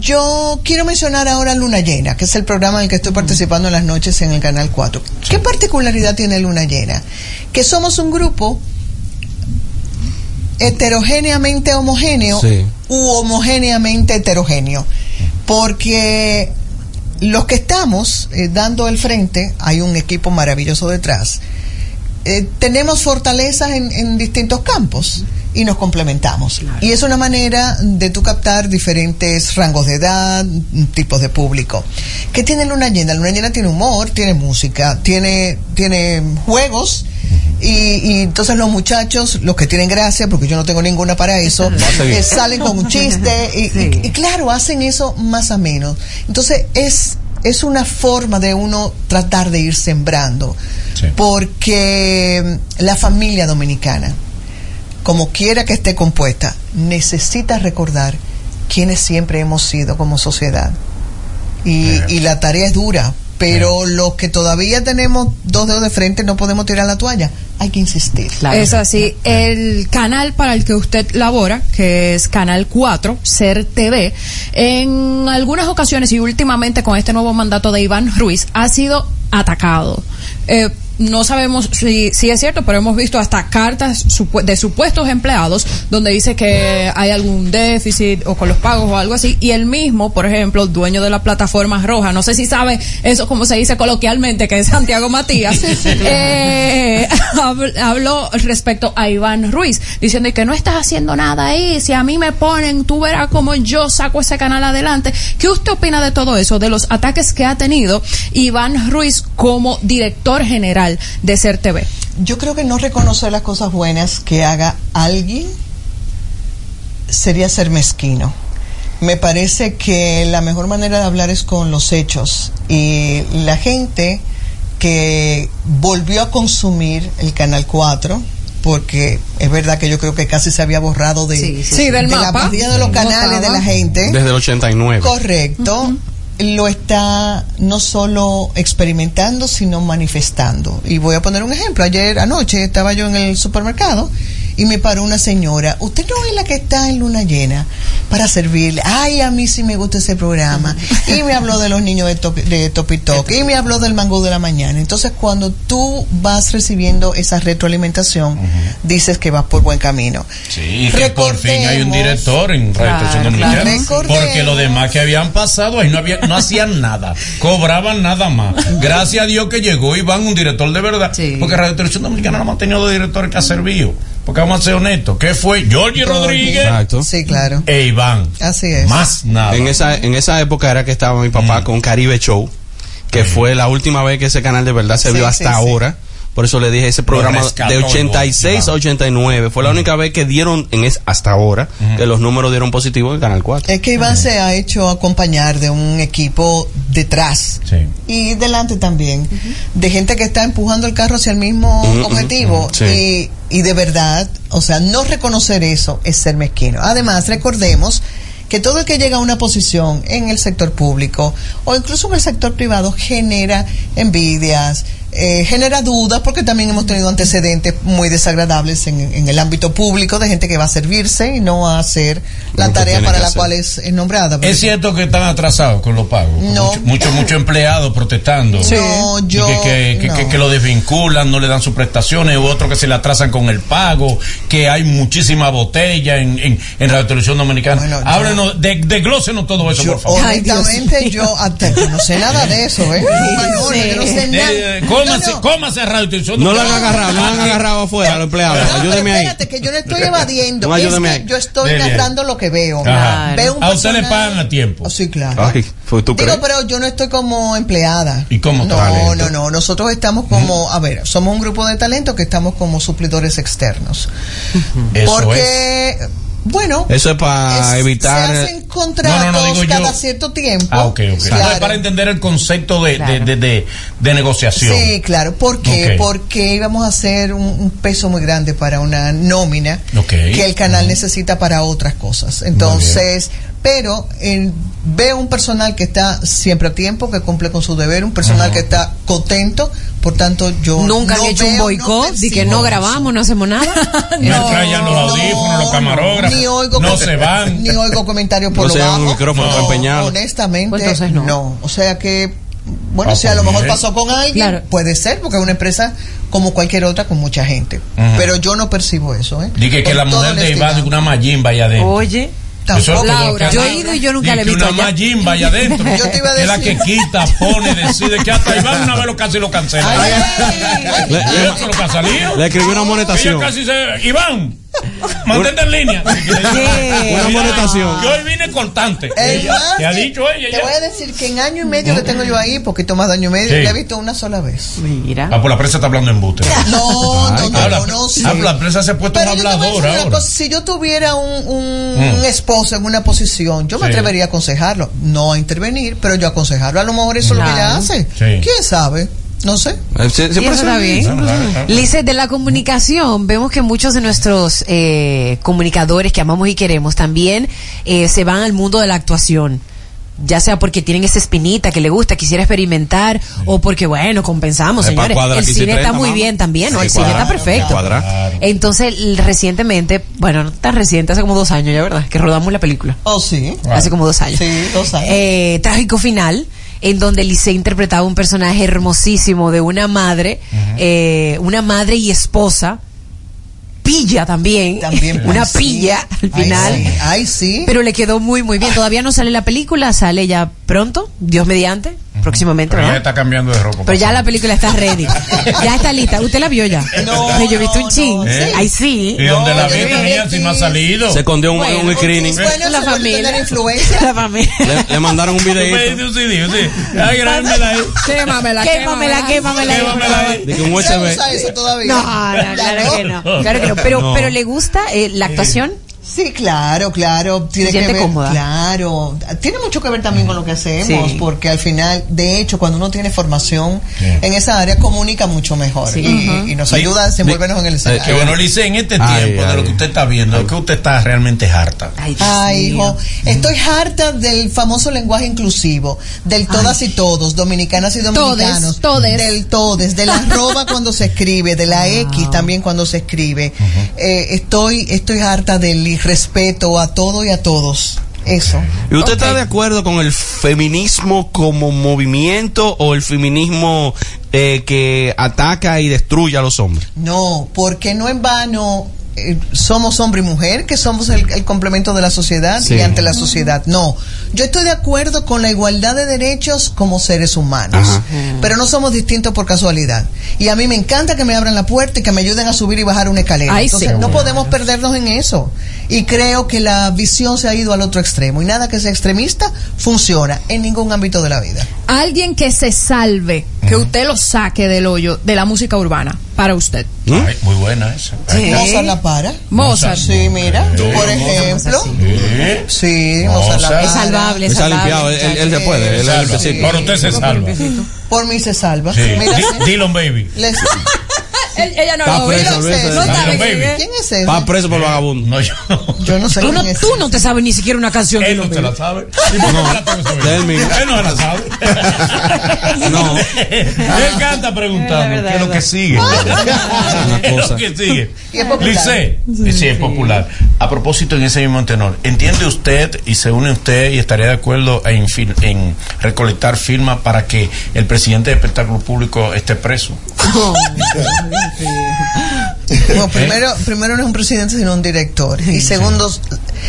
S: yo quiero mencionar ahora Luna Llena, que es el programa en el que estoy participando en las noches en el Canal 4. ¿Qué particularidad tiene Luna Llena? Que somos un grupo heterogéneamente homogéneo
I: Sí.
S: u homogéneamente heterogéneo. Porque los que estamos eh, dando el frente, hay un equipo maravilloso detrás. Eh, tenemos fortalezas en, en distintos campos y nos complementamos. Y es una manera de tú captar diferentes rangos de edad, tipos de público. ¿Qué tiene Luna Llena? Luna Llena tiene humor, tiene música, tiene, tiene juegos. Y, y entonces los muchachos, los que tienen gracia, porque yo no tengo ninguna para eso, eh, salen con un chiste y, y- y claro, hacen eso más a menos. Entonces es, es una forma de uno tratar de ir sembrando, porque mm, la familia dominicana, como quiera que esté compuesta, necesita recordar quiénes siempre hemos sido como sociedad. Y, y la tarea es dura, pero los que todavía tenemos dos dedos de frente no podemos tirar la toalla. Hay que insistir.
J: Es así. El canal para el que usted labora, que es Canal 4, Ser TV, en algunas ocasiones y últimamente con este nuevo mandato de Iván Ruiz, ha sido atacado. Eh, no sabemos si, si es cierto, pero hemos visto hasta cartas de supuestos empleados donde dice que hay algún déficit o con los pagos o algo así. Y el mismo, por ejemplo, dueño de la plataforma roja, no sé si sabe eso como se dice coloquialmente, que es Santiago Matías, eh, habl- habló respecto a Iván Ruiz, diciendo que no estás haciendo nada ahí, si a mí me ponen, tú verás cómo yo saco ese canal adelante. ¿Qué usted opina de todo eso, de los ataques que ha tenido Iván Ruiz como director general de Ser TV?
S: Yo creo que no reconocer las cosas buenas que haga alguien sería ser mezquino. Me parece que la mejor manera de hablar es con los hechos y la gente que volvió a consumir el Canal 4 porque es verdad que yo creo que casi se había borrado de,
J: Sí, del
S: de la mayoría de los canales de la gente.
I: Desde el 89.
S: Correcto. Lo está no solo experimentando, sino manifestando. Y voy a poner un ejemplo. Ayer anoche estaba yo en el supermercado y me paró una señora. Usted no es la que está en luna llena para servirle. Ay, a mí sí me gusta ese programa. Y me habló de los niños de, Topi- de Topitok. Y me habló del mango de la mañana. Entonces, cuando tú vas recibiendo esa retroalimentación, dices que vas por buen camino.
G: Sí, que por fin hay un
S: Recordemos-
G: director en Radio
S: Claro,
G: Dominicana.
S: claro.
G: Porque los demás que habían pasado ahí no, había, no hacían nada. Cobraban nada más. Gracias a Dios que llegó Iván, un director de verdad. Porque Radio Televisión Dominicana no ha tenido dos directores que ha servido. Porque vamos a ser honestos. ¿Qué fue? Georgie Rodríguez
S: Sí, claro.
G: e Iván.
S: Así es.
G: Más nada.
I: En esa, en esa época era que estaba mi papá con Caribe Show, que fue la última vez que ese canal de verdad se
S: Sí,
I: vio hasta
S: sí.
I: ahora. Por eso le dije, ese programa de
G: el
I: 86 a 89 fue la única vez que dieron en es, hasta ahora que los números dieron positivos en Canal 4.
S: Es que Iván se ha hecho acompañar de un equipo detrás y delante también, de gente que está empujando el carro hacia el mismo objetivo.
I: sí.
S: y, y de verdad, o sea, no reconocer eso es ser mezquino. Además, recordemos que todo el que llega a una posición en el sector público o incluso en el sector privado genera envidias, eh, genera dudas porque también hemos tenido antecedentes muy desagradables en, en el ámbito público de gente que va a servirse y no a hacer la tarea para la
G: hacer.
S: cual es, es nombrada.
G: Es cierto que están atrasados con los pagos.
S: No.
G: Muchos mucho, mucho empleados protestando.
S: Sí. No,
G: Y
S: yo-
G: que, que, que-
S: no.
G: que- que lo desvinculan, no le dan sus prestaciones, u otros que se le atrasan con el pago, que hay muchísima botella en, en, en Radio Televisión Dominicana. Háblenos, de, desglósenos todo eso, por favor.
S: Honestamente, yo, hasta yo no sé nada de eso, ¿eh? Yo no sé nada.
G: Cómase, cómase Radio Televisión
I: No lo han agarrado, no lo han agarrado afuera, los empleados.
S: No, pero
I: Ayúdeme ahí.
S: espérate, que yo no estoy evadiendo.
I: No,
S: es que
I: ahí.
S: yo estoy
G: Dele.
S: narrando lo que veo.
G: Ajá.
S: Veo un
G: A usted le pagan a tiempo.
S: Oh, sí, claro.
I: Ay, ¿fue tú crees?
S: Digo, pero yo no estoy como empleada.
G: ¿Y cómo
S: No,
G: talento?
S: no, no. Nosotros estamos como, a ver, somos un grupo de talentos que estamos como suplidores externos.
G: Eso
S: Porque, bueno,
I: Eso es para evitar.
S: se hacen contratos
G: No, no, no, digo yo-
S: cada cierto tiempo.
G: Ah, ok, ok.
S: Claro.
G: Es para entender el concepto de, de, de, de- de negociación.
S: Sí, claro. ¿Por qué? Porque íbamos a hacer un, un peso muy grande para una nómina que el canal necesita para otras cosas. Entonces, pero eh, veo un personal que está siempre a tiempo, que cumple con su deber, un personal que está contento, por tanto yo
B: Nunca
S: no
B: han hecho un
S: veo, no
B: boicot de que no
S: eso.
B: grabamos, no hacemos nada.
G: No traían los audífonos, los camarógrafos.
S: Ni oigo
G: no
S: com-
G: se van.
S: Ni oigo comentarios por
I: No
S: lo
I: un
S: bajo.
I: micrófono para empeñarlo.
S: Honestamente,
B: Pues entonces no.
S: no. O sea que, bueno,
G: Ah,
S: si a lo
G: pues
S: mejor pasó con alguien,
B: Claro.
S: puede ser, porque es una empresa como cualquier otra con mucha gente. Pero yo no percibo eso, ¿eh?
G: Dije que
S: Con
G: la mujer de. Iván de una mayimba allá adentro.
B: Oye,
G: Es
J: Laura.
B: Yo he ido y yo nunca
G: y
B: le he visto
G: una. Majin vaya adentro.
S: Yo te iba a
G: Es la que
S: decir.
G: quita, pone, decide que hasta Iván una vez lo casi lo cancela.
S: Ay, ay, ay,
I: Le, le-
G: eso es lo que ha salido.
I: le escribí una
G: Ella
I: amonestación.
G: casi se. Iván, mantente en línea.
I: Una amonestación.
G: Que hoy vine cortante. Ella- Te ha dicho ella.
S: Te
G: ya.
S: voy a decir que en año y medio que tengo yo ahí, poquito más de año y medio,
G: Sí.
S: la he visto una sola vez.
B: Mira.
G: Ah, pues la prensa está hablando en buste.
S: No, no, no,
G: Ah, la-
S: no, no
G: ah, la prensa se ha puesto
S: Pero
G: un
S: yo
G: hablador ahora.
S: cosa, si yo tuviera un, un,
G: Mm.
S: un esposo en una posición, yo me
G: Sí.
S: atrevería a aconsejarlo. No a intervenir, pero yo aconsejarlo. A lo mejor eso es lo que ella hace.
G: Sí.
S: ¿Quién sabe? No sé.
I: Eh, Siempre
B: eso está
I: se-
B: bien. Lice, de la comunicación, vemos que muchos de nuestros eh, comunicadores que amamos y queremos también eh, se van al mundo de la actuación. Ya sea porque tienen esa espinita que le gusta, quisiera experimentar, o porque, bueno, compensamos,
I: pa'
B: señores. El
I: 15 y
B: cine está
I: 30,
B: muy
I: mamá.
B: bien también, ¿no?
I: Sí,
B: El cine está perfecto.
I: cuadra.
B: Entonces, recientemente, bueno, no tan reciente, hace como dos años ya, ¿verdad? Que rodamos la película.
S: Oh, sí.
B: Hace como dos años.
S: Sí, dos años.
B: Eh, trágico final, en donde Lice interpretaba un personaje hermosísimo de una madre, eh, una madre y esposa, pilla también,
S: También,
B: una
S: sí.
B: pilla al
S: Ay,
B: final.
S: sí. Ay, sí.
B: Pero le quedó muy, muy bien. Todavía no sale la película, sale ya pronto, Dios mediante, próximamente,
G: Pero ella
B: ¿verdad?
G: está cambiando de ropa.
B: Pero ya la película está ready. ya está lista. ¿Usted la vio ya?
S: No,
B: yo he visto un
S: no,
B: chin.
S: no.
G: ¿Eh?
B: Ay, sí.
G: ¿Y dónde la
S: vi
G: mía, si no ha salido?
I: Se escondió un,
B: Bueno,
I: un screening.
S: Bueno,
B: La familia. La familia.
I: Le, le mandaron un videito.
G: un CD, sí. Ay, grábamela ahí.
J: Quémamela,
B: Quémamela, quémamela.
G: Quémamela ahí.
I: De que un
S: ¿Se
I: USB.
S: usa eso todavía?
B: No, no,
S: Ya
B: claro que no. Claro que no. Pero,
I: No.
B: pero le gusta eh, la actuación.
S: Sí, claro, claro. Tiene
B: Se
S: que ver,
B: cómoda.
S: Claro. Tiene mucho que ver también con lo que hacemos,
B: Sí.
S: porque al final, de hecho, cuando uno tiene formación en esa área, comunica mucho mejor
B: Sí.
S: y,
B: Ujú.
S: y nos ayuda a desenvolvernos en el
G: Que
S: escenario.
G: bueno, Lice, en este
I: Ay,
G: tiempo de
I: ay.
G: lo que usted está viendo, es que usted está realmente harta.
B: Ay,
S: Ay, hijo, estoy harta del famoso lenguaje inclusivo, del todas y todos, dominicanas y dominicanos,
J: todes.
S: del todes, de la arroba cuando se escribe, de la X también cuando se escribe. Eh, estoy, estoy harta del irrespeto a todo y a todos. Eso.
I: ¿Y usted está de acuerdo con el feminismo como movimiento o el feminismo eh, que ataca y destruye a los hombres?
S: No, porque no en vano eh, somos hombre y mujer, que somos el, el complemento de la sociedad
I: Sí.
S: y ante la sociedad. No, yo estoy de acuerdo con la igualdad de derechos como seres humanos,
I: Ajá.
S: pero no somos distintos por casualidad. Y a mí me encanta que me abran la puerta y que me ayuden a subir y bajar una escalera.
J: Ay,
S: Entonces
J: sí.
S: no podemos perdernos en eso. Y creo que la visión se ha ido al otro extremo y nada que sea extremista funciona en ningún ámbito de la vida.
J: Alguien que se salve, que usted lo saque del hoyo de la música urbana, para usted.
G: Ay, muy buena esa.
B: Sí.
S: Mozart la para.
J: Mozart.
S: Sí, mira,
G: Sí.
S: por ejemplo.
G: Sí.
S: Sí, Mozart la
G: Mozart.
B: Es
S: para.
B: salvable, es
I: Él se ha
B: salvable.
I: limpiado, él, él- él se puede. Él es
G: Salva.
I: limpiecito.
G: Ahora usted se salva.
S: Por mí se salva.
G: Sí.
S: Mira.
G: Dylan Baby.
S: Les-
J: Él- ella no
I: Está
J: lo
I: preso,
J: vio.
I: preso,
J: No sabe quién es.
S: ¿Quién es ese?
I: Va preso por vagabundo.
G: No, yo no.
S: Yo no sé
B: Tú no,
S: quién es.
B: tú no te sabes ni siquiera una canción
G: Él no se la sabe. ¿Y por qué
I: No, él
G: no se la sabe.
I: No.
G: Él canta preguntando qué es lo que sigue. ¿Qué es lo que sigue?
S: Y es popular.
G: Lice, sí, es popular. A propósito, en ese mismo tenor, ¿entiende usted y se une usted y estaría de acuerdo en, en recolectar firmas para que el presidente de espectáculo público esté preso?
S: No, primero, primero no es un presidente, sino un director. Y segundo,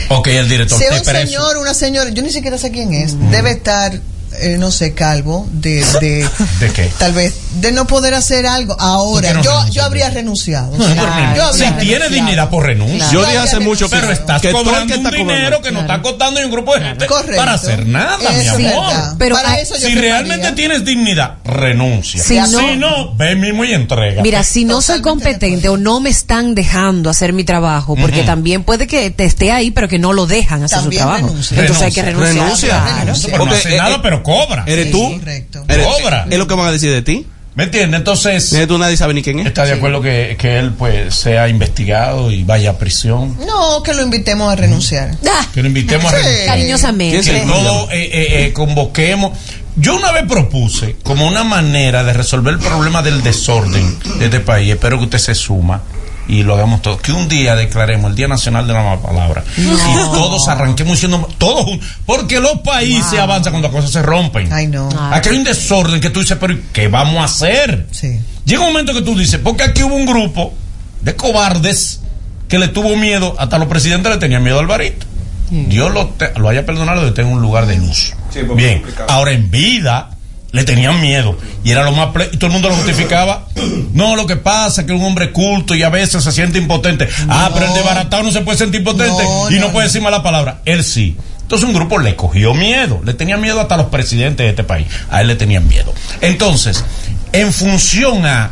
G: Ok, el director
S: un
G: preso.
S: señor, una señora, yo ni siquiera sé quién es, debe estar, eh, no sé, calvo, de, de,
G: ¿De qué?
S: tal vez, de no poder hacer algo. Ahora,
G: ¿Por qué no
S: yo,
G: renuncia?
S: yo habría renunciado. Yo habría
G: Si tiene
S: renunciado.
G: dignidad por renuncia.
I: Yo dije hace mucho
G: Pero estás
I: que
G: cobrando
I: que está
G: un dinero que no está costando un grupo de gente
S: Correcto.
G: para hacer nada, mi amor.
B: Pero
S: Para eso yo
G: Si realmente tienes dignidad, renuncia.
B: Si no-
G: si no, ve mismo y entrega.
B: Mira, si no soy competente o no me están dejando hacer mi trabajo, porque también puede que te esté ahí, pero que no lo dejan hacer
S: También
B: su trabajo.
S: renuncia.
B: Entonces hay que
G: Renuncia.
B: renunciar.
I: Renuncia.
B: Claro.
S: Renuncia.
G: pero no hace
I: eh,
G: nada,
I: eh,
G: pero cobra.
I: ¿Eres tú?
S: correcto.
I: Eres-
G: Cobra.
I: Es lo que van a decir de ti.
G: ¿Me entiendes? Entonces,
I: tú nadie sabe ni quién es.
G: ¿está de acuerdo que, que él pues sea investigado y vaya a prisión?
S: No, que lo invitemos a renunciar.
B: Ah,
G: Que lo invitemos a renunciar.
B: cariñosamente.
I: ¿Quién
G: que
I: se-
G: todo eh, eh, eh, convoquemos. Yo una vez propuse como una manera de resolver el problema del desorden de este país. Espero que usted se suma y lo hagamos todos. Que un día declaremos el Día Nacional de la Mala Palabra y todos arranquemos diciendo todos juntos. Porque los países avanzan cuando las cosas se rompen.
S: Ay, no.
G: Aquí hay un desorden que tú dices, pero ¿qué vamos a hacer?
S: Sí.
G: Llega un momento que tú dices, porque aquí hubo un grupo de cobardes que le tuvo miedo, hasta los presidentes le tenían miedo a Alvarito. Dios lo, te- lo haya perdonado y esté en un lugar de luz. Bien, ahora en vida le tenían miedo y era lo más ple- y todo el mundo lo justificaba. No, lo que pasa es que un hombre culto y a veces se siente impotente. ah, pero el desbaratado no se puede sentir impotente
S: No,
G: y no,
S: no,
G: puede decir mala palabra. Él sí. Entonces un grupo le cogió miedo, le tenía miedo hasta los presidentes de este país. A él le tenían miedo. Entonces, en función a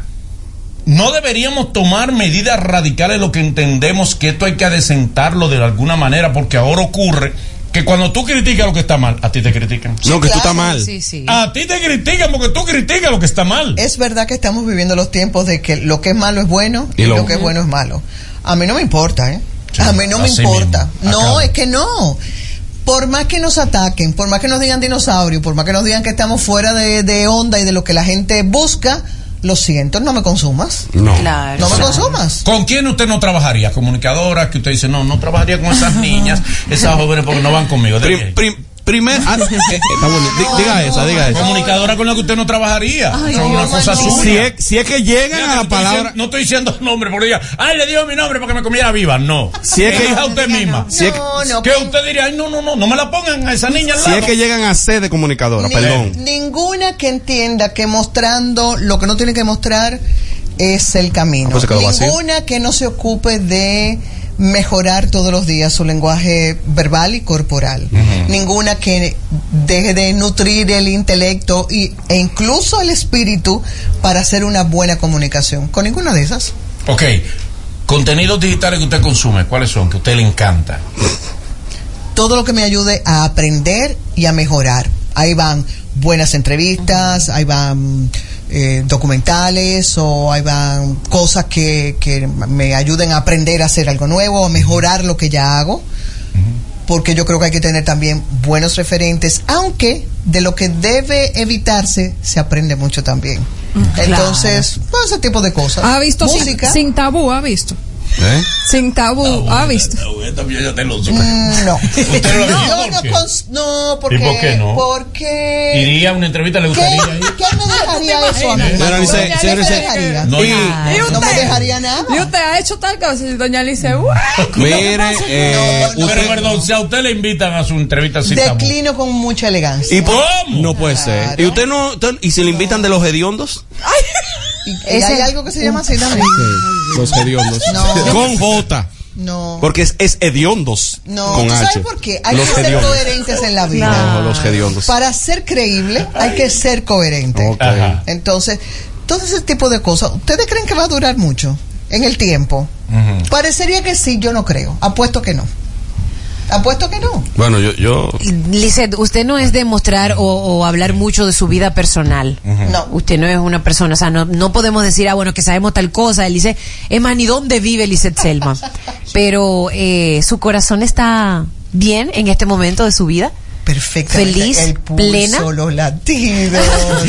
G: no deberíamos tomar medidas radicales lo que entendemos que esto hay que adecentarlo de alguna manera porque ahora ocurre que cuando tú criticas lo que está mal, a ti te critican.
I: No, que tú estás mal.
S: Sí, sí.
G: A ti te critican porque tú criticas lo que está mal.
S: Es verdad que estamos viviendo los tiempos de que lo que es malo es bueno y,
G: Y lo-
S: lo, que es bueno es malo. A mí no me importa, ¿eh? a mí no me importa.
G: mismo,
S: No, es que no. Por más que nos ataquen, por más que nos digan dinosaurio, por más que nos digan que estamos fuera de, de onda y de lo que la gente busca, lo siento, no me consumas.
G: No.
S: No me consumas.
G: ¿Con quién usted no trabajaría? Comunicadoras que usted dice, no, no trabajaría con esas niñas, esas jóvenes porque no van conmigo.
I: Prim- prim- primer, ah, está bonito. Di- Diga esa, diga esa.
G: Comunicadora con la que usted no trabajaría.
I: Ay,
G: Son una
I: Dios,
G: cosa
I: no.
G: suya.
I: Si es- si es que llegan
G: Fíjate,
I: a la
G: estoy
I: palabra-
G: diciendo- no estoy diciendo nombre porque diga, ay, le digo mi nombre para que me comiera viva. No.
I: Si es que-
G: Elija usted misma.
I: Si es que-
S: No, no,
G: que usted diría, ay, no, no, no, no me la pongan a esa niña al
I: Si
G: lado.
I: es que llegan a ser de comunicadora,
S: Ni-
I: perdón.
S: Ninguna que entienda que mostrando lo que no tiene que mostrar es el camino.
I: Ah, pues.
S: Ninguna que no se ocupe de mejorar todos los días su lenguaje verbal y corporal. Ninguna que deje de nutrir el intelecto y, e incluso el espíritu para hacer una buena comunicación. Con ninguna de esas.
G: Ok. Contenidos digitales que usted consume, ¿cuáles son? Que a usted le encanta.
S: todo lo que me ayude a aprender y a mejorar. Ahí van buenas entrevistas, ahí van eh, documentales o ahí van cosas que, que me ayuden a aprender a hacer algo nuevo, a mejorar lo que ya hago. Porque yo creo que hay que tener también buenos referentes, aunque de lo que debe evitarse se aprende mucho también. Entonces, pues, ese tipo de cosas.
J: ¿Ha visto sin,
S: música?
J: sin tabú? ¿Ha visto?
I: ¿Eh?
J: Sin tabú, ¿ha visto?
G: También ya te lo
S: Mm, no. No,
G: ¿Por qué?
S: no, porque,
G: ¿Y por qué no?
S: porque
G: Iría a una entrevista, le
S: ¿Qué?
G: gustaría ir.
S: ¿Quién me dejaría eso a mí?
I: Señora Lice,
S: ¿Quién
I: señora
S: me
I: Lice,
S: dejaría?
G: No,
J: ¿Y
S: no me dejaría nada.
J: ¿Y usted ha hecho tal cosa? Y doña Alice, "Uah".
I: Mire, eh,
G: Pero
I: usted-
G: perdón, si a usted le invitan a su entrevista sin tabú.
S: Declino con mucha elegancia.
I: y por-
G: ¿Cómo?
I: no puede ser. ¿Y usted no? usted- ¿Y si le invitan de los hediondos?
S: Y, y hay algo que se llama así también.
I: Los hediondos.
S: No.
I: Con J.
S: No.
I: Porque es, es hediondos.
S: No,
I: con
S: ¿tú
I: H.
S: sabes por qué? Hay
I: los
S: que ser coherentes en la vida.
I: No, los hediondos.
S: Para ser creíble hay que ser coherente.
I: Ok.
G: Ajá.
S: Entonces, todo ese tipo de cosas, ¿ustedes creen que va a durar mucho en el tiempo? Parecería que sí, yo no creo. Apuesto que no. Apuesto que no.
I: Bueno, yo, yo
B: Lizeth, usted no es de mostrar o, o hablar mucho de su vida personal.
S: No.
B: Usted no es una persona, o sea, no, no podemos decir, ah, bueno, que sabemos tal cosa. Lice, es más, ni dónde vive Lizeth Selma. Pero eh, su corazón está bien en este momento de su vida.
S: Perfectamente.
B: Feliz,
S: el pulso,
B: plena.
S: los latidos.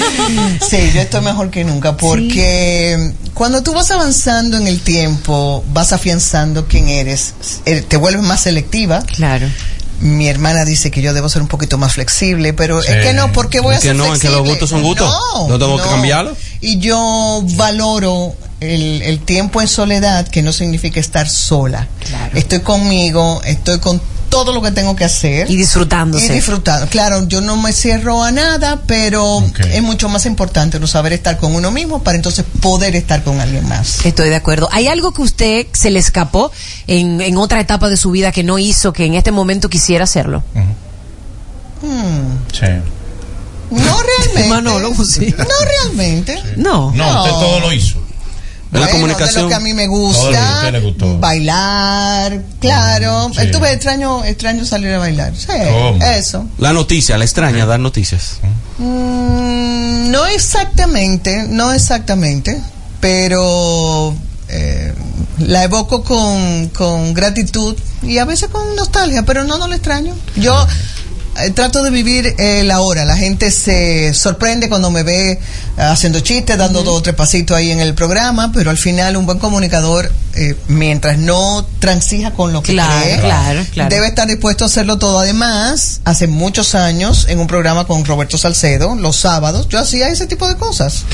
S: sí, yo estoy mejor que nunca porque cuando tú vas avanzando en el tiempo, vas afianzando quién eres, eh, te vuelves más selectiva.
B: Claro.
S: Mi hermana dice que yo debo ser un poquito más flexible, pero
I: Sí.
S: es que no, ¿por qué voy
I: Es
S: a
I: que
S: ser
I: no, es que los gustos son gustos.
S: No,
I: No tengo que cambiarlo.
S: Y yo valoro el, el tiempo en soledad, que no significa estar sola. Estoy conmigo, estoy con todo lo que tengo que hacer.
B: Y disfrutándose.
S: Y disfrutando. Claro, yo no me cierro a nada, pero es mucho más importante no saber estar con uno mismo para entonces poder estar con alguien más.
B: Estoy de acuerdo. ¿Hay algo que usted se le escapó en, en otra etapa de su vida que no hizo, que en este momento quisiera hacerlo?
S: Hmm,
G: Sí.
S: No realmente.
B: Manolo, sí.
S: No realmente.
B: No.
G: No, usted todo lo hizo.
S: Bueno,
I: la comunicación.
S: de lo que a mí me gusta,
G: usted le gustó.
S: bailar, claro.
G: sí.
S: Estuve extraño, extraño salir a bailar. Sí,
G: ¿Cómo?
S: eso.
I: La noticia, la extraña dar noticias.
S: Mm, no exactamente, no exactamente, pero eh, la evoco con, con gratitud y a veces con nostalgia, pero no, no lo extraño. Yo eh, trato de vivir eh, la hora. La gente se sorprende cuando me ve eh, haciendo chistes, dando dos o tres pasitos ahí en el programa, pero al final un buen comunicador, eh, mientras no transija con lo que
B: Claro,
S: cree,
B: claro, claro.
S: debe estar dispuesto a hacerlo todo. Además, hace muchos años, en un programa con Roberto Salcedo, los sábados, yo hacía ese tipo de cosas.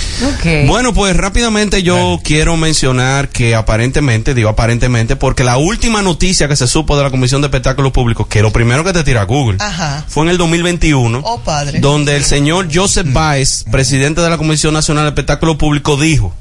I: Bueno, pues rápidamente yo quiero mencionar que aparentemente, digo aparentemente, porque la última noticia que se supo de la Comisión de Espectáculos Públicos, que lo primero que te tira Google,
S: Ajá.
I: Fue en el 2021,
S: Oh, padre.
I: donde el señor Joseph Baez, presidente de la Comisión Nacional de Espectáculos Públicos, dijo,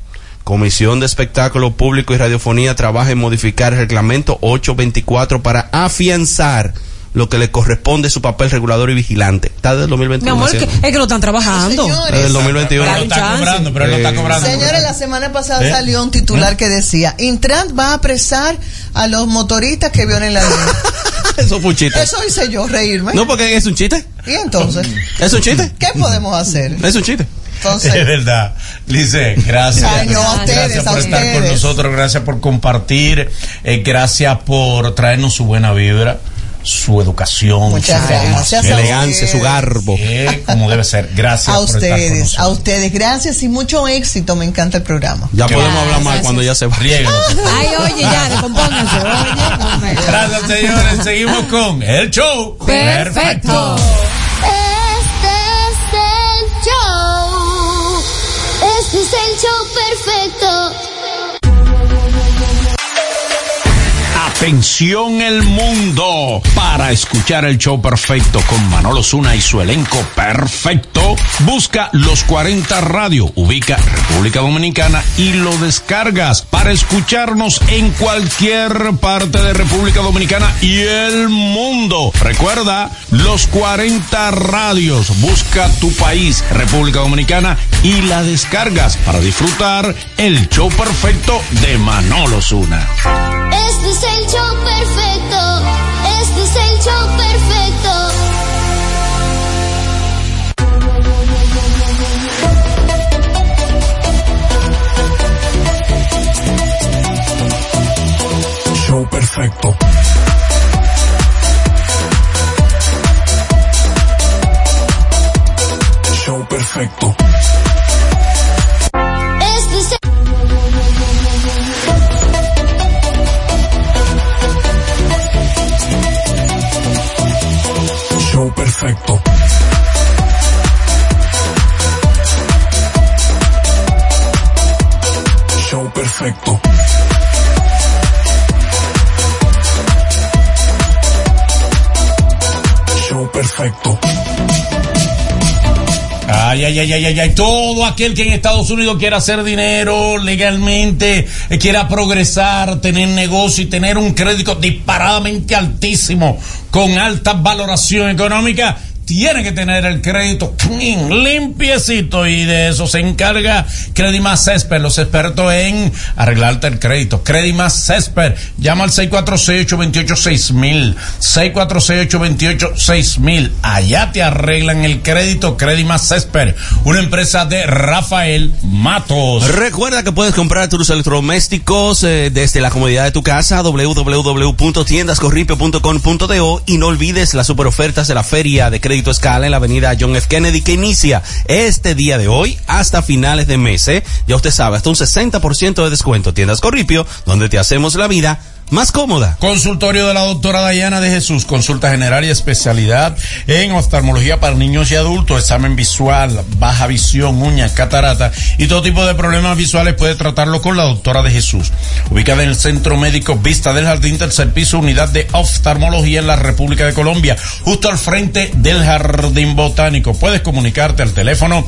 I: Comisión de Espectáculos Públicos y Radiofonía trabaja en modificar el reglamento 824 para afianzar lo que le corresponde su papel regulador y vigilante. Está desde el 2021.
J: Mi amor, es que,
I: haciendo.
J: es que lo están trabajando.
I: Desde el 2021.
J: Dale un chance.
G: pero él no está
I: Eh,
G: cobrando.
S: Señores, la semana pasada
I: ¿Eh?
S: salió un titular que decía, Intran va a apresar a los motoristas que violen la ley.
I: Eso fue un chiste.
S: Eso hice yo, reírme.
I: No, porque es un chiste.
S: ¿Y entonces?
I: ¿Es un chiste?
S: ¿Qué podemos hacer?
I: Es un chiste.
S: Entonces,
G: Es verdad. Lice, gracias.
S: Ay, no, a ustedes,
G: gracias por
S: a
G: estar con nosotros, gracias por compartir, eh, gracias por traernos su buena vibra, su educación,
S: Muchas
G: su
S: gracias Elegancia,
I: su garbo.
G: Eh, como debe ser. Gracias
S: a
G: por estar con
S: ustedes,
G: nosotros.
S: a ustedes, gracias y mucho éxito, me encanta el programa.
I: Ya podemos hablar más cuando ya se va.
J: Ay, oye, ya, descompónganse, oye. no
G: Gracias, señores. Seguimos con el show.
J: Perfecto.
P: Este es el show. Este es el show perfecto.
T: Atención el mundo para escuchar el show perfecto con Manolo Zuna y su elenco perfecto. Busca los 40 Radio, ubica República Dominicana y lo descargas para escucharnos en cualquier parte de República Dominicana y el mundo. Recuerda los 40 radios, busca tu país, República Dominicana y la descargas para disfrutar el show perfecto de Manolo Zuna.
P: Este es show perfecto. Este es el show perfecto.
R: Show perfecto. Show perfecto. Perfecto. Show perfecto. Show perfecto.
G: Ay, ay, ay, ay, ay, ay. Todo aquel que en Estados Unidos quiera hacer dinero legalmente, eh, quiera progresar, tener negocio y tener un crédito disparadamente altísimo, con alta valoración económica, tiene que tener el crédito limpiecito y de eso se encarga Credimas Cesper, los expertos en arreglarte el crédito. Credimas Cesper, llama al 646-828-6000, 646-828-6000. Allá te arreglan el crédito Credimas Cesper, una empresa de Rafael Matos.
I: Recuerda que puedes comprar tus electrodomésticos eh, desde la comodidad de tu casa www.tiendascorripio.com.do y no olvides las super ofertas de la feria de crédito escala en la avenida John F. Kennedy que inicia este día de hoy hasta finales de mes. ¿eh? Ya usted sabe, hasta un 60% de descuento. Tiendas Corripio, donde te hacemos la vida más cómoda.
G: Consultorio de la doctora Dayana de Jesús, consulta general y especialidad en oftalmología para niños y adultos, examen visual, baja visión, uñas, catarata y todo tipo de problemas visuales puede tratarlo con la doctora de Jesús. Ubicada en el Centro Médico Vista del Jardín, tercer piso, unidad de oftalmología en la República de Colombia, justo al frente del Jardín Botánico. Puedes comunicarte al teléfono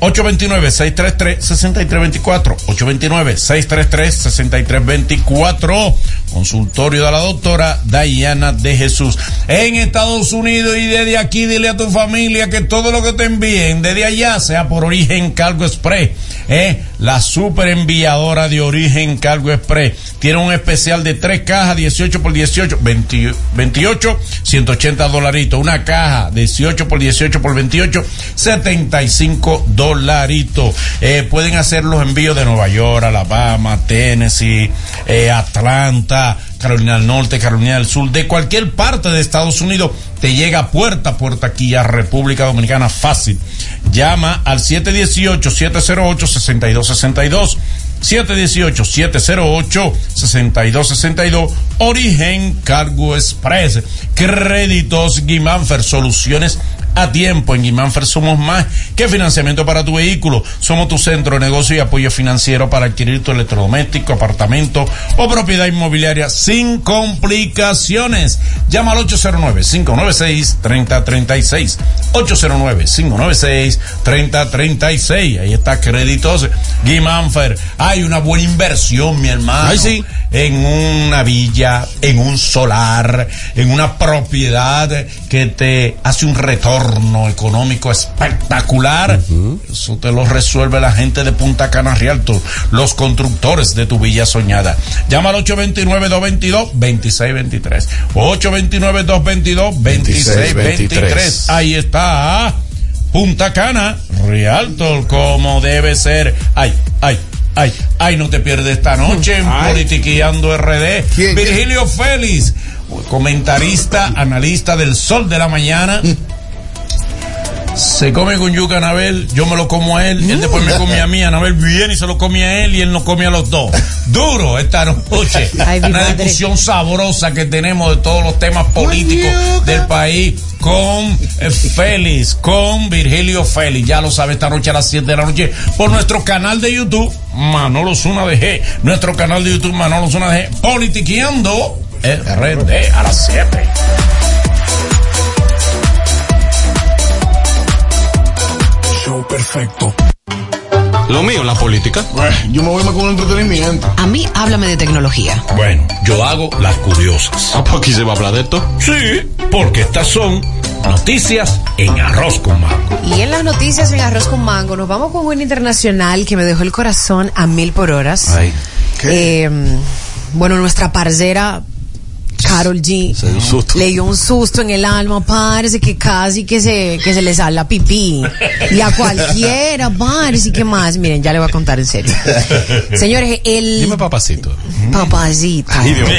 G: 829-633-6324, 829-633-6324 consultorio de la doctora Diana de Jesús. En Estados Unidos y desde aquí dile a tu familia que todo lo que te envíen desde allá sea por origen Cargo Express eh, la super enviadora de origen Cargo Express. Tiene un especial de tres cajas 18 por 18 20 28 180 dolaritos. Una caja 18 por 18 por 28 75 dolaritos. Eh, pueden hacer los envíos de Nueva York Alabama Tennessee eh, Atlanta Carolina del Norte, Carolina del Sur, de cualquier parte de Estados Unidos, te llega puerta a puerta aquí a República Dominicana fácil. Llama al 718-708-6262. 718-708-6262. Origen Cargo Express. Créditos Guimánfer. Soluciones a tiempo. En Guimánfer somos más que financiamiento para tu vehículo. Somos tu centro de negocio y apoyo financiero para adquirir tu electrodoméstico, apartamento o propiedad inmobiliaria sin complicaciones. Llama al 809-596-3036. 809-596-3036. Ahí está Créditos Guimánfer. Hay una buena inversión, mi hermano.
I: Ay, sí.
G: En una villa, en un solar, en una propiedad que te hace un retorno económico espectacular. Eso te lo resuelve la gente de Punta Cana Rialto, los constructores de tu villa soñada. Llama al 829-222-2623. 829-222-2623. Ahí está. Punta Cana, Rialto, como debe ser. Ay, ay, ay, ay, no te pierdes esta noche en
H: Ay.
G: Politiqueando RD.
H: ¿Quién?
G: Virgilio Félix, comentarista, analista del Sol de la Mañana. Se come con yuca Anabel, yo me lo como a él, él después me come a mí, Anabel viene y se lo come a él y él no come a los dos. Duro esta noche.
B: Ay,
G: Una
B: madre.
G: discusión sabrosa que tenemos de todos los temas políticos del país con eh, Félix, con Virgilio Félix. Ya lo sabe esta noche a las 7 de la noche por nuestro canal de YouTube, Manolo Zuna de G. Nuestro canal de YouTube, Manolo Zuna de G. Politiqueando RD a las 7.
R: Show perfecto.
I: Lo mío, la política.
H: Yo me voy más con el entretenimiento.
B: A mí, háblame de tecnología.
G: Bueno, yo hago las curiosas.
I: Ah, pues aquí se va a hablar de esto.
G: Sí, porque estas son noticias en arroz con mango.
B: Y en las noticias en Arroz con Mango nos vamos con un internacional que me dejó el corazón a mil por horas.
I: Ay.
B: Eh, bueno, nuestra parcera Carol G
I: Se dio un susto.
B: le dio un susto en el alma, parece que casi que se, que se le sale la pipí. Y a cualquiera, parece que más. Miren, ya le voy a contar en serio. Señores, el
I: Dime papacito.
B: papacito.
I: Ay, Dios.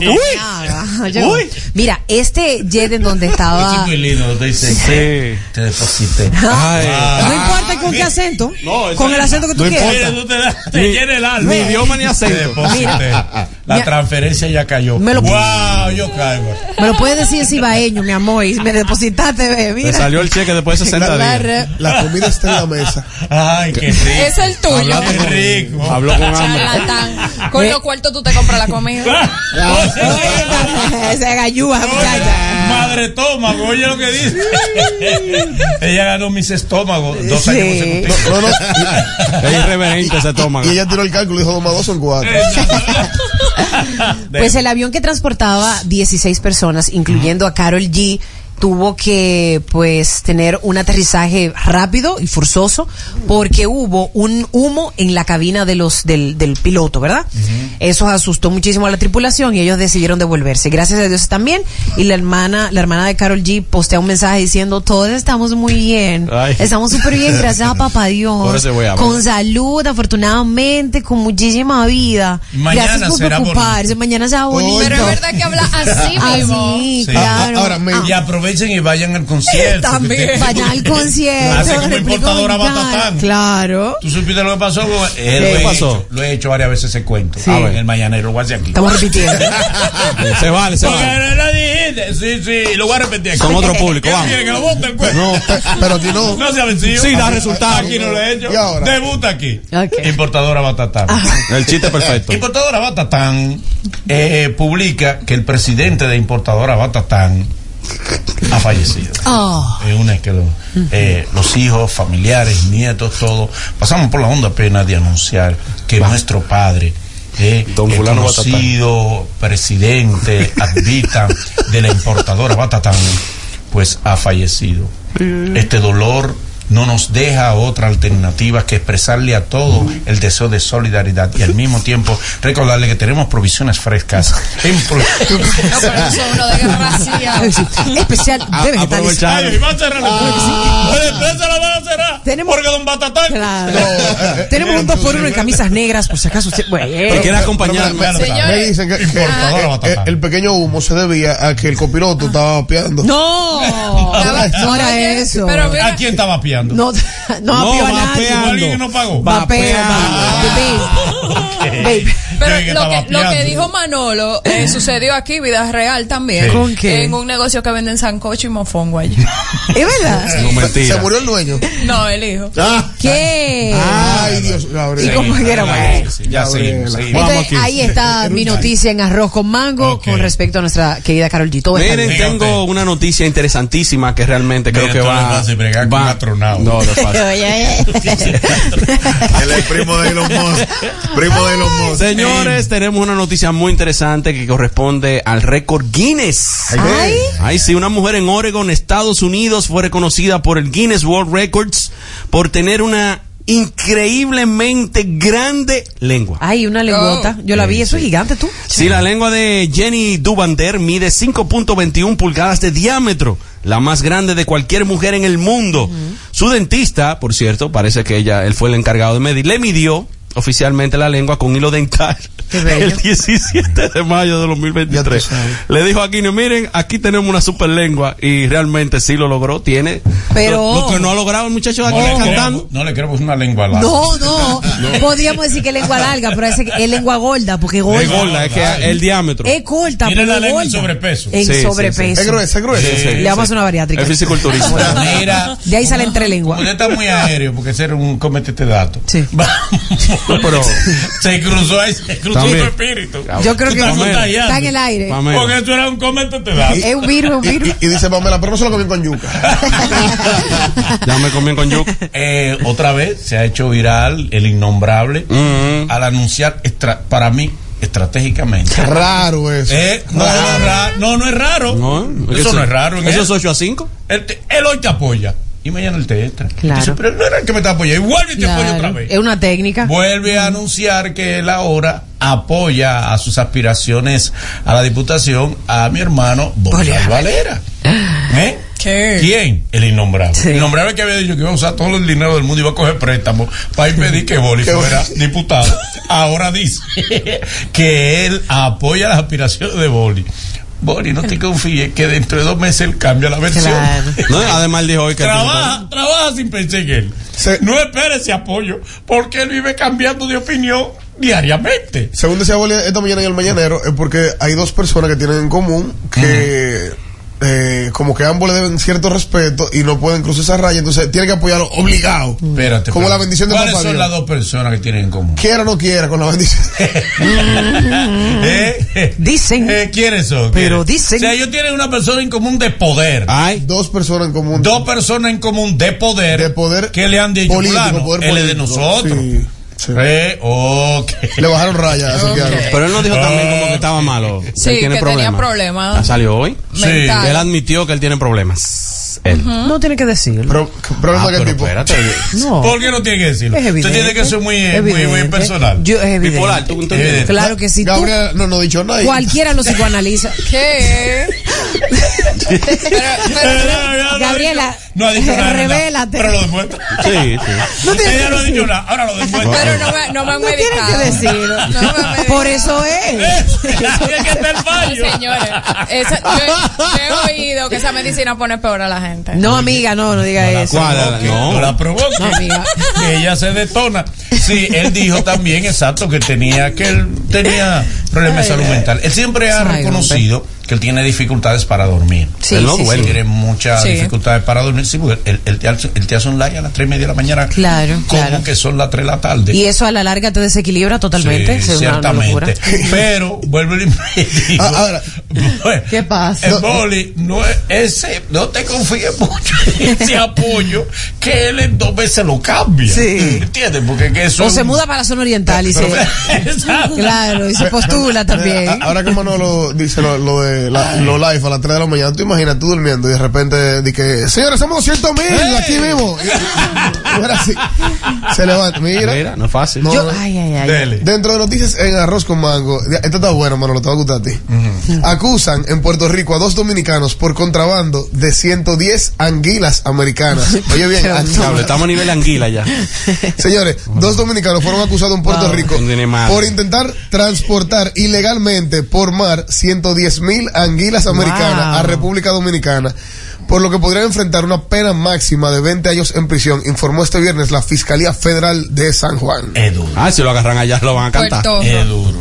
B: Uy. Yo- Mira, este jet en donde estaba.
G: Es muy lindo, te dice.
I: Sí.
G: Te deposité.
I: Ay.
B: No importa con qué acento,
I: No, eso
B: con el acento que tú
I: no
B: quieras.
G: Tú te, da- te
I: Ni-
G: llena el alma.
I: ni idioma ni acento.
G: Te deposité. La
B: Mira.
G: transferencia ya cayó.
B: Me lo-
G: wow, yo caigo.
B: Me lo puedes decir en cibaeño, mi amor, y me depositaste, ve,
I: Le
B: mira.
I: salió el cheque después de 60 días.
H: La comida está en la mesa.
G: Ay, qué rico.
J: Es el tuyo.
G: Qué rico.
I: Habló con hambre.
J: Charlatán. Con los cuartos tú te compras la comida.
B: Ese gallúa, muchacha.
G: Madre estómago, oye lo que dice. ella ganó mis estómagos dos años
B: Sí.
G: consecutivos.
H: No, no.
I: Es irreverente ese estómago.
H: Y ella tiró el cálculo y dijo, dos más dos son cuatro.
B: Pues el avión que transportaba 16 personas, incluyendo a Carol G, tuvo que pues tener un aterrizaje rápido y forzoso porque hubo un humo en la cabina de los del, del piloto, ¿verdad? Eso asustó muchísimo a la tripulación y ellos decidieron devolverse. Gracias a Dios también y la hermana la hermana de Carol G postea un mensaje diciendo todos estamos muy bien,
I: Ay.
B: estamos súper bien gracias a papá Dios,
I: Por ese voy a hablar.
B: con salud, afortunadamente, con muchísima vida.
G: Mañana
B: gracias por
G: será
B: preocuparse, mañana será bonito.
J: Pero es verdad que habla así mismo.
B: Así,
G: Sí.
B: claro.
H: Ahora, me-
B: Ah,
G: Y aprovechen y vayan al concierto.
J: También.
B: Vayan al concierto.
G: Hace como importadora. Batatán.
B: Claro.
G: ¿Tú supiste lo que pasó? Eh, lo,
B: ¿Qué
G: he
I: pasó?
G: Hecho, lo he hecho varias veces ese cuento.
B: Sí.
G: A ver, el mañanero, lo voy a hacer aquí.
B: Estamos repitiendo.
I: Se vale, se
G: Porque
I: vale.
G: no lo dijiste. Sí, sí, lo voy a repetir aquí.
I: Con otro público,
G: ¿Qué
I: vamos.
G: quiere que lo vote el cuento?
H: No, pero aquí no.
G: No se ha vencido.
I: Sí, da resultado.
G: Aquí no lo he hecho.
H: ¿Y ahora?
G: Debuta aquí. Importadora Batatán.
I: El chiste perfecto.
G: Importadora Batatán eh, publica que el presidente de Importadora Batatán ha fallecido.
B: Oh.
G: Es una que lo- eh, los hijos, familiares, nietos, todo. Pasamos por la honda pena de anunciar que nuestro padre, eh,
I: Don
G: el
I: fulano
G: conocido presidente advita de la importadora Batatán, pues ha fallecido. Este dolor no nos deja otra alternativa que expresarle a todo el deseo de solidaridad y al mismo tiempo recordarle que tenemos provisiones frescas. en pro-
J: No, pero eso es uno desgraciado.
B: Especial de vegetales.
G: Ay, va a cerrar la empresa. La empresa la van a cerrar.
B: Tenemos-
G: Porque don Batatán.
B: Tenemos un 2 por 1 en camisas negras, por si acaso usted. Bueno,
I: quiere acompañarme.
H: Me- dicen que, que- que el pequeño humo se debía a que el copiloto estaba vapeando.
B: No, no era
J: Oye,
B: eso.
J: Pero mira,
G: ¿A quién estaba piando?
B: No, no,
I: No, vapeando.
G: ¿Alguien que no pagó?
B: Vapeo,
I: Vapeando.
B: babe. Babe.
J: Pero
G: que
J: lo que, lo que
G: piando.
J: dijo Manolo eh, sucedió aquí, vida real también.
G: Sí.
B: ¿Con qué?
J: En un negocio que venden sancocho y mofongo allí.
B: ¿Es verdad?
I: No, mentira.
H: Se murió el dueño.
J: No, el hijo.
H: Ah,
B: ¿Qué?
H: ay, Dios, Gabriel.
B: ¿Y cómo que era bueno?
G: Sí, Ya seguimos, seguimos.
I: Vamos
B: Entonces,
I: aquí.
B: ahí está mi noticia en arroz con mango con respecto a nuestra querida Carol G. Todo está
I: Miren, tengo una noticia interesantísima que realmente creo que va.
G: fácil bregar con astronauta.
I: No, no.
B: Oye,
H: Él es primo de Elon Musk. Primo de Elon Musk.
I: Señores, tenemos una noticia muy interesante que corresponde al récord Guinness.
B: Ay.
I: Ay, sí, una mujer en Oregon, Estados Unidos, fue reconocida por el Guinness World Records por tener una increíblemente grande lengua.
B: Ay, una lengüota. Yo la vi, eso es gigante, tú.
I: Sí, la lengua de Jenny Dubander mide 5.21 pulgadas de diámetro, la más grande de cualquier mujer en el mundo. Su dentista, por cierto, parece que ella, él fue el encargado de medir, le midió oficialmente la lengua con hilo dental el 17 de mayo de
H: Ya
I: 2023.
H: tú sabes.
I: Le dijo a Aquino, miren, aquí tenemos una super lengua y realmente sí lo logró, tiene
B: Pero-
I: lo, lo que no ha logrado el muchacho de
G: No
I: aquí
G: le,
I: cantando.
G: no le pues una lengua larga.
B: No, no, Podríamos decir que es lengua larga, pero es, es lengua gorda, porque
I: Es
B: gorda.
I: gorda, es que el diámetro.
B: Es corta,
G: Tiene la lengua en
B: gorda.
G: sobrepeso.
B: En
I: Sí, sí,
B: sobrepeso.
H: Es gruesa, es gruesa.
I: Sí, sí,
B: Le vamos a hacer una bariátrica.
I: Es fisiculturista.
G: Mira,
B: De ahí sale entre lengua.
G: usted está muy aéreo porque ese era un comete este dato.
B: Sí.
I: pero-
G: se cruzó ahí, se cruzó
I: También.
G: su espíritu.
B: Yo creo que está en el aire.
I: Pamela.
G: Porque eso era un comete este dato.
B: Es un virus, un
H: Y,
B: virus.
H: y- y dice Pamela, pero no se lo comí con yuca.
I: Ya me comí con yuca.
G: Eh, otra vez se ha hecho viral el innombrable
I: Mm.
G: al anunciar para mí estratégicamente.
H: Raro eso.
G: Eh, no, no, es ra- no, no es raro.
I: No,
G: eso no es raro.
I: Eso es 8 a 5.
G: Él, te- él hoy te apoya y mañana él te entra.
B: Claro.
G: Dice, pero él no era el que me está apoyando. Y vuelve y te apoya otra
B: Claro.
G: vez.
B: Es una técnica.
G: Vuelve a anunciar que él ahora apoya a sus aspiraciones a la diputación a mi hermano Bolívar Valera. ¿Eh?
J: ¿Qué?
G: ¿Quién? El innombrable.
B: Sí.
G: El innombrable que había dicho que iba a usar todo el dinero del mundo y iba a coger préstamos para impedir que Boli fuera diputado. Ahora dice que él apoya las aspiraciones de Boli. Boli, no te confíes que dentro de dos meses él cambia la versión.
B: Claro.
I: No, además dijo hoy que
G: Trabaja, trabaja sin pensar en él. No espere ese apoyo, porque él vive cambiando de opinión diariamente.
H: Según decía Boli esta mañana en el mañanero, es porque hay dos personas que tienen en común que eh, como que ambos le deben cierto respeto y no pueden cruzar esa raya, entonces tienen que apoyarlo obligado.
G: Espérate.
H: Como
G: espérate.
H: la bendición de
G: ¿Cuáles
H: papá
G: son
H: Dios.
G: las dos personas que tienen en común?
H: Quiera o no quiera, con la bendición.
B: Dicen.
G: Eh, ¿Quiénes son?
B: Pero
G: ¿Quiénes?
B: dicen-
G: O sea, ellos tienen una persona en común de poder.
I: Ay,
H: Dos personas en común.
G: Dos personas en común de poder.
H: De poder
G: Que le han dicho,
H: político,
G: fulano,
H: poder
G: él es de nosotros.
H: Sí, sí.
G: Eh, ok.
H: Le bajaron raya a Santiago.
I: pero él no dijo también como que estaba malo.
J: Sí,
I: él tiene
J: que
I: problemas.
J: tenía problemas.
I: Ah, ¿Salió hoy?
J: Mental.
I: Él admitió que él tiene problemas. Él.
B: No tiene que decirlo.
H: Pero, ¿Problema
I: Ah,
H: qué
I: pero
H: tipo?
I: espérate.
B: No.
G: ¿Por qué no tiene que decirlo?
B: Es evidente.
G: Usted tiene que ser muy, eh, muy, muy
B: Evidente.
G: personal.
B: Yo, es evidente.
I: Bipolar, ¿tú entiendes?
G: Evidente.
B: Claro que sí. Tú,
H: Gabriel no, no ha dicho nada.
B: cualquiera lo psicoanaliza.
J: ¿Qué? pero, pero,
B: Gabriela,
G: no ha dicho nada.
B: revélate.
G: Pero lo demuestra.
I: Sí, sí.
B: No tiene
G: Ella
B: que
G: no ha dicho nada. Ahora lo demuestra.
J: pero no me, no me han
B: No tiene
J: medicado.
B: que decirlo.
J: No me han.
B: Por eso es.
G: Tiene que estar el fallo.
J: Señores, esa- yo, yo he oído que esa medicina pone peor a la gente.
B: No, amiga, no, no diga eso.
G: Provoque,
I: No.
G: no la provoque,
B: No, amiga.
G: que ella se detona. Sí, él dijo también, exacto, que tenía que él tenía problemas de salud mental. Él siempre ha reconocido que él tiene dificultades para dormir.
B: Sí,
I: Él no
B: sí,
I: duerme.
B: sí.
G: Tiene muchas
J: Sí.
G: dificultades para dormir. Sí, porque él, él te hace, él te hace un like a las tres y media de la mañana.
B: Claro,
G: como
B: claro.
G: que son las tres de la tarde.
B: Y eso a la larga te desequilibra totalmente.
G: Sí, ciertamente. Pero, vuelvo y digo,
H: Ah, ahora,
G: bueno,
B: ¿Qué pasa?
G: El boli, no es ese, no te confíes mucho en ese apoyo que él en dos veces lo cambia.
B: Sí.
G: ¿Entiendes? Porque que eso
B: O se muda para la zona oriental y se. Claro, y se postula Tula también.
H: Ahora que Manolo dice lo, lo de la, lo live a las 3 de la mañana, tú imaginas tú durmiendo y de repente di que, señores, somos 200 mil aquí mismo. Ahora sí, se levanta. Mira.
I: Mira, no es fácil.
H: No,
B: Yo-
H: no.
B: ay, ay, ay.
G: Dele.
H: Dentro de noticias en arroz con mango, esto está bueno, Manolo, te va a gustar a ti. Acusan en Puerto Rico a dos dominicanos por contrabando de 110 anguilas americanas. Oye bien, anguilas.
I: estamos a nivel anguila ya.
H: Señores, dos dominicanos fueron acusados en Puerto
I: Wow.
H: Rico por intentar transportar ilegalmente por mar 110 mil anguilas americanas
B: Wow.
H: a República Dominicana, por lo que podrían enfrentar una pena máxima de 20 años en prisión, informó este viernes la Fiscalía Federal de San Juan.
G: Es duro.
I: Ah, si lo agarran allá lo van a cantar.
G: Es duro.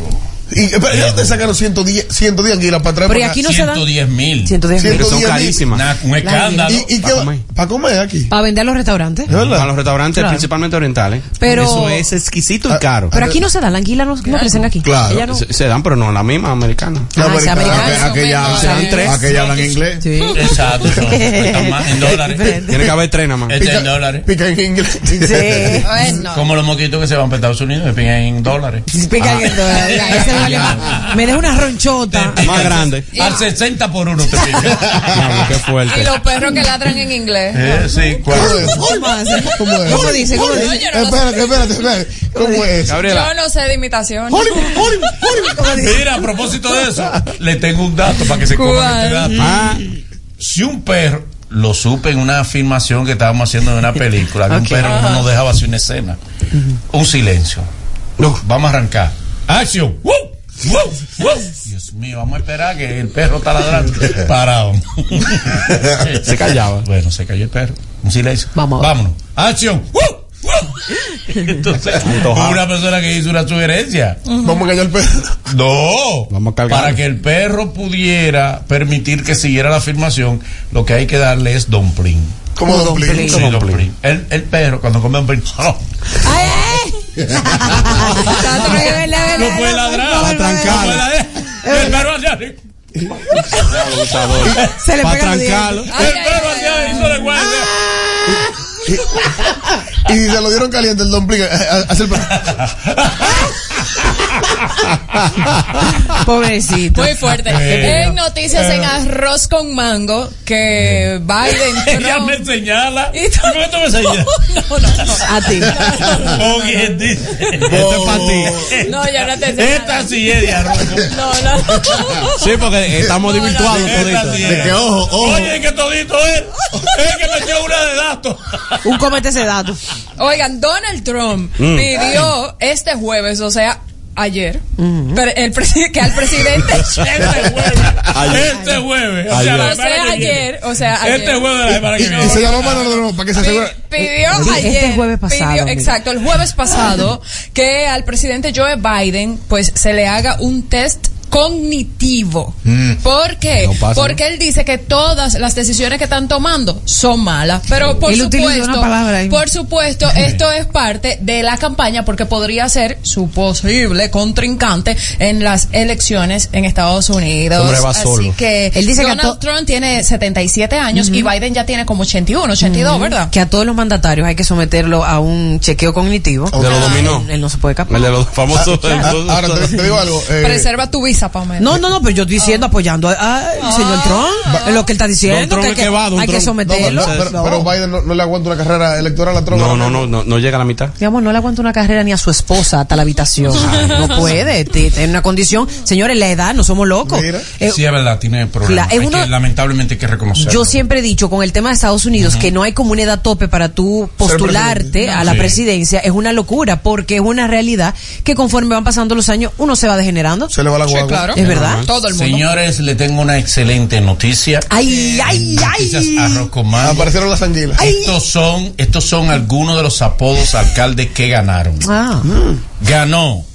H: Y, pero, ¿de dónde sacaron 110, 110 anguilas para traer
B: Pero
H: para
B: aquí
H: acá?
B: no se dan
G: 110 mil.
B: 110 mil.
I: Son
H: 110 mil.
I: carísimas.
G: Nah, un escándalo.
H: ¿Y, y
I: Pa'
H: qué?
I: comer.
H: ¿Para comer aquí?
B: Para vender a los restaurantes.
H: ¿De verdad?
I: A los restaurantes,
B: Claro.
I: principalmente orientales.
B: Pero-
I: Eso es exquisito y
H: Ah,
I: caro.
B: Pero aquí no se dan, la anguila no, no crecen aquí.
H: Claro.
B: No-
I: Se, se dan, pero no la misma americana.
H: La
B: Ah,
H: americana.
B: americana.
L: Aqu- Aquella,
J: Se dan tres.
L: aquella hablan inglés.
B: Sí.
G: Exacto. más en dólares.
I: Tiene que haber tres nada más.
G: Este en dólares.
H: Pica en inglés.
B: Sí.
G: Como los moquitos que se van para Estados Unidos, pican en dólares.
B: Pica en dólares. Me deja una ronchota.
I: Más grande.
G: Al 60 por uno te
I: qué fuerte.
J: Y los perros que ladran en inglés.
G: Eh, sí,
H: ¿Cómo
G: cuando-
H: es?
B: ¿Cómo
H: es?
B: ¿Cómo dice? ¿Cómo dice?
H: Espérate, espérate, espérate. ¿Cómo es?
I: Gabriela.
J: Yo no sé de imitación.
H: Hollywood, Hollywood, Hollywood.
B: ¿Cómo dice?
G: Mira, a propósito de eso, le tengo un dato para que se coman
J: ¿Cuál?
G: este dato.
I: Ah,
G: Si un perro, lo supe en una filmación que estábamos haciendo de una película, que un perro no nos dejaba hacer una escena. Un silencio. Vamos a arrancar. ¡Acción! ¡Woo! Dios mío, vamos a esperar que el perro está ladrando. Parado.
I: Se callaba.
G: Bueno, se cayó el perro. Un silencio.
B: Vamos.
G: Vámonos. ¡Acción! Entonces, una persona que hizo una sugerencia.
H: Vamos a callar el perro.
G: No,
I: Vamos a cargar.
G: para que el perro pudiera permitir que siguiera la filmación, lo que hay que darle es dumpling.
H: Como dumpling.
B: dumpling.
G: Sí, dumpling. El, el perro, cuando come
B: vela, vela,
G: no puede ladrar. El perro hacia arriba.
B: Se le
I: Para
B: pega los
I: trancarlo.
G: El perro hacia arriba. Guardia.
H: Y se lo dieron caliente el dumpling. eh, eh, Hace el.
B: Pobrecito.
J: Muy fuerte.
G: Eh.
J: En noticias en arroz con mango que Biden
G: Ella
J: Trump-
G: me señala.
J: Y
G: ¿Y tú me señalas?
J: No, no, no.
B: A ti.
I: Esto es para ti.
J: No, yo no te sé.
G: Esta sí es de arroz.
J: No, no.
I: Sí, porque estamos
J: No, no,
L: De que ojo, ojo.
G: Oye, que todito es. Es que metió una de datos.
B: Un comete ese dato.
J: Oigan, Donald Trump
I: Mm.
J: pidió este jueves, o sea, ayer, pero el presi- que al presidente.
G: Este jueves.
I: Ayer.
G: Este jueves. O
I: Ayer.
G: sea, la
J: O sea,
G: semana que
J: ayer, o sea, ayer.
G: Este jueves de la semana
H: Y,
G: que viene.
H: y se llamó Manolo para que se asegure.
J: Pi- Pidió
B: Este
J: ayer.
B: jueves pasado,
J: pidió- exacto, el jueves pasado, que al presidente Joe Biden, pues se le haga un test cognitivo. ¿Por qué?
I: No pasa,
J: Porque él dice que todas las decisiones que están tomando son malas. Pero por
B: Él
J: supuesto,
B: una palabra ahí.
J: por supuesto, esto es parte de la campaña porque podría ser su posible contrincante en las elecciones en Estados Unidos.
I: Hombre, va
J: Así
I: solo.
J: que
B: Él dice
J: Donald Trump tiene 77 años y Biden ya tiene como 81, 82, ¿verdad?
B: Que a todos los mandatarios hay que someterlo a un chequeo cognitivo.
I: De los dominó.
B: Él, él no se puede escapar.
I: El de los famosos.
H: Ah, Ahora te, te digo algo. eh,
J: Preserva tu visa, Pamela.
B: No, no, no, pero yo estoy diciendo, apoyando al señor Trump. Es lo que él está diciendo.
I: Trump
B: que hay
I: es
B: que,
I: va,
B: hay
I: Trump.
B: someterlo.
H: pero, pero-
B: No.
H: pero Biden no, no le aguanta una carrera electoral a Trump.
I: No, no, no, no, no llega a la mitad.
B: Digamos, no le aguanta una carrera ni a su esposa hasta la habitación. no puede. Tiene una condición. Señores, la edad, no somos locos. Eh,
G: Sí, es verdad, tiene problemas.
B: La- es
G: Hay
B: uno-
G: que- lamentablemente hay que reconocerlo.
B: Yo siempre he dicho con el tema de Estados Unidos que no hay como una edad tope para tú postularte a la
G: Sí.
B: presidencia. Es una locura porque es una realidad que conforme van pasando los años uno se va degenerando.
H: Se le va la guagua.
J: Claro.
B: Es verdad.
J: Todo el mundo.
G: Señores, le tengo una excelente noticia.
B: Ay, ay,
G: Noticias
B: ay.
G: arroz con mango.
H: Aparecieron las anguilas.
G: Estos son, estos son algunos de los apodos alcaldes que ganaron.
B: Ah,
G: Ganó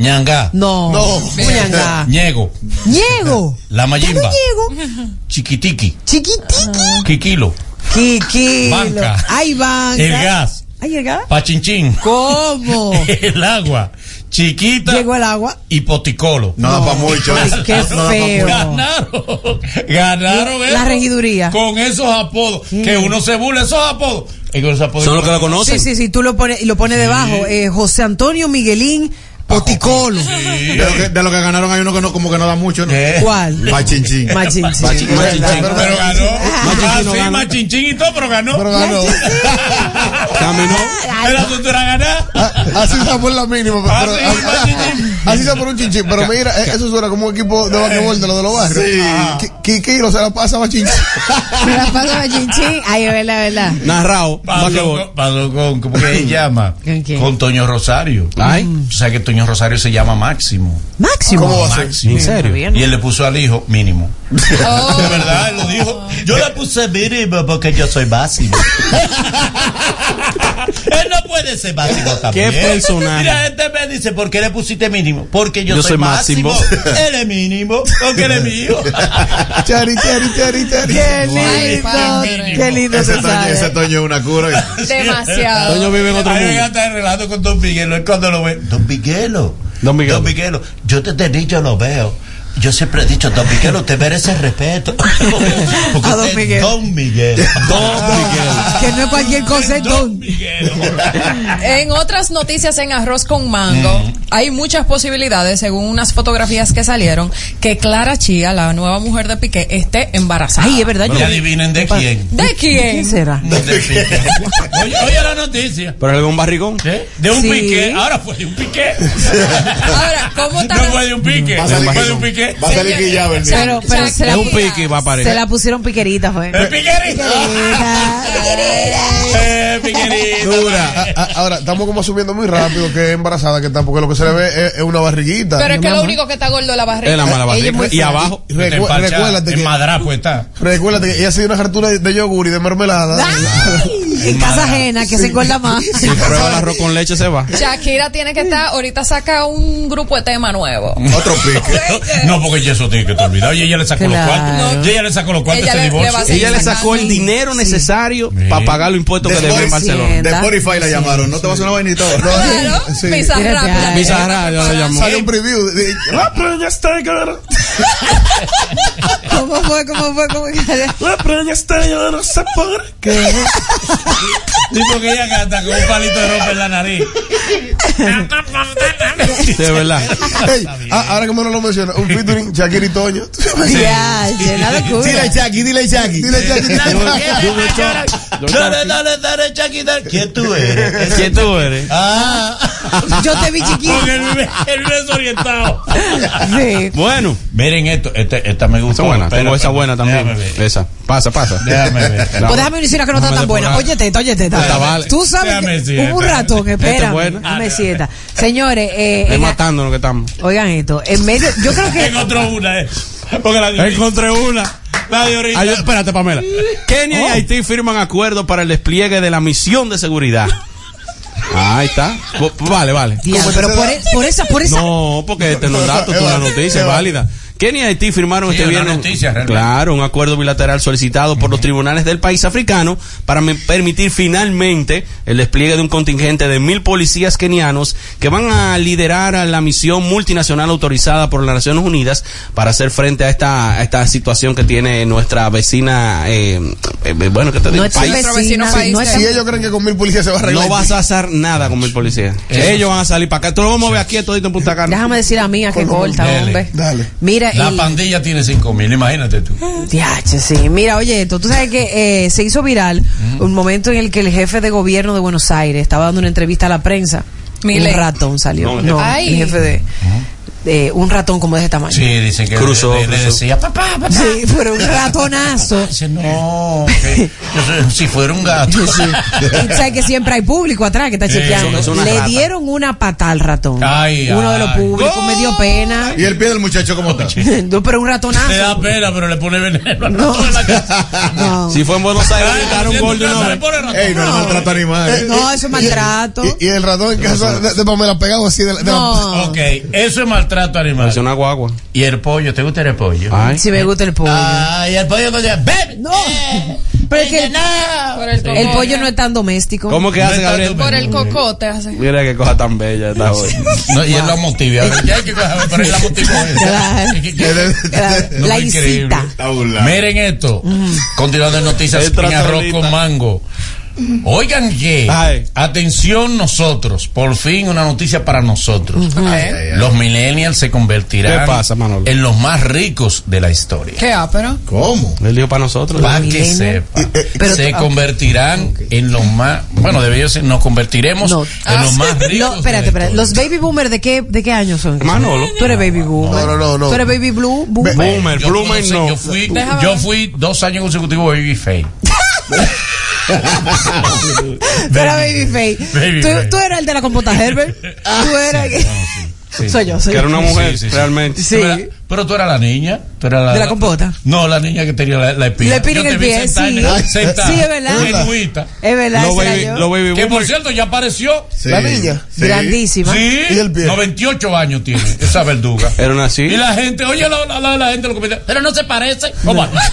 G: Ñanga,
B: no.
H: No.
B: Muñanga.
G: Ñego,
B: Ñego.
G: La Mayimba,
B: Ñego.
G: Chiquitiqui,
B: Chiquitito.
G: Kikilo,
B: Kiki.
G: Banca.
B: Ay, banca.
G: el gas,
B: Ay, el gas.
G: Pachinchín,
B: ¿Cómo?
G: el agua, Chiquita
B: Llegó el agua.
G: y Poticolo.
L: No da pa' mucho.
B: Ay, qué
L: No da pa'
B: feo.
G: Ganaron, ganaron
B: La
G: eso,
B: regiduría.
G: con esos apodos. Que uno se burla esos apodos. Esos
I: Son los que lo conocen.
B: Sí, sí, sí, tú lo pones y lo pones debajo. Eh, José Antonio Miguelín
S: Poticolo.
L: De lo, que, de lo que ganaron hay uno que no, como que no da mucho, ¿no?
S: ¿Cuál?
L: Machinchín.
S: Machinchín.
L: Machinchín.
G: Pero, pero ganó.
L: Machinchín
G: Ah,
L: no
G: sí, machinchín y todo, pero ganó.
H: Pero ganó.
I: Caminó.
G: Era ganar.
H: Ah, Así está por la mínima. Pero-
G: sí,
H: ah, ah, Así está por un chinchín. Pero mira, eso suena como un equipo de basquetbol de los de los barrios.
L: Sí.
H: Ki- Kikilo se la pasa a chinchín.
B: Me la paso a chinchín. Ay, es verdad, verdad.
I: Narrado.
G: Pasó
I: basquetbol.
G: con, pasó con, ¿cómo que se llama?
B: ¿Con quién?
G: Con Toño Rosario.
I: Ay.
G: O sea que Toño Rosario se llama Máximo.
B: Máximo.
H: ¿Cómo va a ser?
G: Máximo.
I: ¿En serio?
G: Y él le puso al hijo mínimo. De verdad, él lo dijo. Yo le puse mínimo porque yo soy máximo. él no puede ser máximo también.
I: Qué personaje.
G: Mira, este me dice, ¿por qué le pusiste mínimo? Porque yo,
I: Yo
G: soy,
I: soy
G: máximo.
I: máximo.
G: él es mínimo porque él es mío.
H: Chari, chari, chari, chari.
B: Qué lindo. Qué lindo
L: Ese
B: se
L: Toño, ese. Toño es una cura.
J: Demasiado.
I: Toño vive en otro mundo.
G: el relato con Don Miguelo. Él cuando lo ve, Don Miguelo.
I: Don Miguelo.
G: Don Miguelo. Yo desde niño lo veo. Yo siempre he dicho, Don Miguelo, usted merece respeto. Porque
S: A Don Miguel.
G: Don Miguelo.
I: Don Miguel.
S: Que no es cualquier cosa, es don.
G: Miguelo.
J: En otras noticias en Arroz con Mango, hay muchas posibilidades, según unas fotografías que salieron, que Clara Chía, la nueva mujer de Piqué, esté embarazada.
B: Ay, es verdad.
G: Adivinen de quién.
J: ¿De quién?
B: ¿Quién será?
G: De Piqué. Oye, oye la noticia.
I: Pero es un barrigón.
G: ¿Eh? De un
B: Sí.
G: piqué. Ahora fue de un piqué.
J: Ahora, ¿cómo está?
G: No fue de un
L: a salir
G: Fue de un piqué.
L: Va a salir que ya, ¿verdad?
B: Pero, pero se
I: Es
B: la,
I: un pique y va a
B: se
I: aparecer.
B: la pusieron piquerita, fue.
G: El piquerito. Eh, piquerito.
H: Dura. A- a- Ahora, estamos como asumiendo muy rápido que es embarazada que está, porque lo que se le ve es, es una barriguita.
J: Pero es que lo único que está gordo es la barriga.
I: Es la mala barriga. Y abajo.
H: Recu- recuérdate
G: en
H: que,
G: madrapo está.
H: recuérdate que ella ha sido una hartura de, de yogur y de mermelada.
B: Ay, en casa ajena, que se engorda más.
I: Si prueba el arroz con leche, se va.
J: Shakira tiene que estar, ahorita saca un grupo de tema nuevo.
L: Otro pique.
G: No, porque eso tiene que te olvidar. Oye, ella le sacó
B: Claro.
G: los cuartos. Y ella le sacó los cuartos
J: Ella
G: de
J: le-
G: ese
J: le
G: divorcio.
J: seguir
I: Ella le sacó el
J: Sí.
I: dinero necesario
G: Sí.
I: para pagar los impuestos que
L: De
I: debe en Barcelona.
L: De Spotify la llamaron. ¿No te vas a una vainita?
J: Claro,
H: Sí.
J: rápida.
B: ya.
I: Visa Radio lo llamó.
H: Sale un preview.
L: La preña está llena.
S: ¿Cómo fue? ¿Cómo fue? ¿Cómo fue?
L: La preña está llena, no sé por qué.
G: Sí, porque ella canta con un palito de ropa en la nariz.
I: De verdad.
H: Ey, ah, ahora que me lo menciona, un featuring Shakira y Toño.
B: Ya, llena de cura.
L: Dile a Chucky, dile a Chucky.
H: Dile Shakira.
G: Dale, dale, dale, Chaquita. ¿Quién tú eres?
I: ¿Quién tú eres?
G: Ah.
S: Yo te vi chiquito.
G: Porque él vive, él vive desorientado.
B: Sí.
I: Bueno.
G: Miren esto, este- esta me gustó.
I: Esa buena. Tengo esa buena también. Esa. Pasa, pasa.
G: Déjame ver.
B: Pues déjame decir una que no está tan buena.
I: depurar.
B: Oye, Tú sabes que hubo un ratón, espera. Dame sieta. Señores, eh, en-
I: matando lo que estamos.
B: oigan esto. En medio, yo creo que.
G: Encontró una, eh. Porque la
I: Encontré una.
G: La de.
I: Ay, espérate, Pamela. Kenia y Haití firman acuerdo para el despliegue de la misión de seguridad. Ahí está. Vale, vale.
B: Pero por, e- por esa, por esa.
I: No, porque este no es un dato, esto es una noticia, es válida. Kenia y Haití firmaron
G: Sí,
I: este viernes
G: noticia, realmente.
I: claro, un acuerdo bilateral solicitado por los tribunales del país africano para permitir finalmente el despliegue de un contingente de mil policías kenianos que van a liderar a la misión multinacional autorizada por las Naciones Unidas para hacer frente a esta, a esta situación que tiene nuestra vecina, eh, eh, bueno, ¿qué te digo?
B: Nuestra
I: País.
B: Vecina,
J: vecino país
B: no
H: Si ellos creen que con mil policías se va a arreglar.
I: No vas a hacer nada con mil policías. Ellos van a salir para acá. Tú lo vamos a ver aquí todito en Punta Cana.
B: Déjame decir a mía que corta,
G: Dele.
B: hombre.
H: Dale.
B: Mira,
G: La
B: y-
G: pandilla tiene cinco mil, imagínate tú.
B: Diache, sí. Mira, oye, esto, tú sabes que eh, se hizo viral un momento en el que el jefe de gobierno de Buenos Aires estaba dando una entrevista a la prensa.
J: Milei.
B: Un ratón salió.
I: No,
B: No,
I: el
J: jefe.
B: el jefe de, de un ratón como de ese tamaño.
G: Sí, dicen que
I: Cruzó,
G: le, le decía, papá, papá.
B: Sí, pero un ratonazo.
G: Dice, no, que yo soy- si fuera un gato.
B: Y tú sabes que siempre hay público atrás que está
G: Sí,
B: chequeando.
I: es
B: Le
I: rata.
B: dieron una pata al ratón.
G: Ay,
B: Uno de los públicos me dio pena.
L: ¿Y el pie del muchacho cómo está?
B: No, pero un
G: Te da
B: ratonazo.
G: pena, pero le pone veneno al
B: No.
G: ratón en la casa.
B: No.
I: Si fue en Buenos Aires,
G: Ay,
I: gritaron
G: haciendo
I: gol de una
G: le.
L: Ey, no es maltrato animal.
H: Eh,
B: No, eso es maltrato.
H: Y, y el ratón en casa de, de Pamela pegado así de, la- de la-
B: No.
G: Ok, eso es maltrato animal.
I: Es una guagua.
G: Y el pollo, ¿te gusta el pollo?
I: Ay.
B: Si me gusta el pollo.
G: Ay, el pollo.
B: No. Pero es que el, pollo no es tan doméstico.
I: ¿Cómo que
G: No
I: hace, Gabriel?
J: Por el cocote hace.
I: Mira qué cosa tan bella esta hoy.
G: No, y él lo motiva. Ya hay que coger, pero él la No,
B: la incita.
G: Miren esto. Continuando en noticias en arroz con mango. Oigan que, atención nosotros, por fin una noticia para nosotros.
J: Ujú. Ay, ay, ay.
G: Los millennials se convertirán
I: ¿Qué pasa, Manolo?
G: en los más ricos de la historia.
J: ¿Qué ápero?
G: ¿Cómo?
I: Él dijo para nosotros.
G: Para que sepa.
J: Pero-
G: se
J: ah.
G: convertirán en los más, bueno, debería ser, nos convertiremos en
J: Ah,
G: los más ricos.
B: No, espérate, espérate. ¿Los baby boomers de qué, de qué año son?
G: Manolo.
B: Tú eres baby boomer.
G: No, no, no.
B: Tú eres baby blue, boomer.
G: Boomer, Bloomer no. Yo fui, yo fui dos años consecutivos baby face.
B: Tú eres baby tú, tú eras el de la compota Herbert. tú eras. Soy yo, soy
I: Que era una mujer, realmente.
B: Sí.
G: Pero tú eras la niña. Tú eras la,
B: ¿De la compota?
G: No, la niña que tenía la, la espina.
B: La espina
G: Yo
B: en el pie,
G: sentada
B: sí. es verdad.
G: genuita.
B: Es verdad, era
G: baby- los baby
B: Que, por
G: cierto, ya apareció.
H: La niña.
G: Sí.
B: Grandísima.
G: Sí.
H: ¿Y el pie?
G: 98 años tiene esa verduga.
I: Era una así.
G: Y la gente, oye, la, la, la, la gente lo dice, pero no se parece. Oh, bárbaro.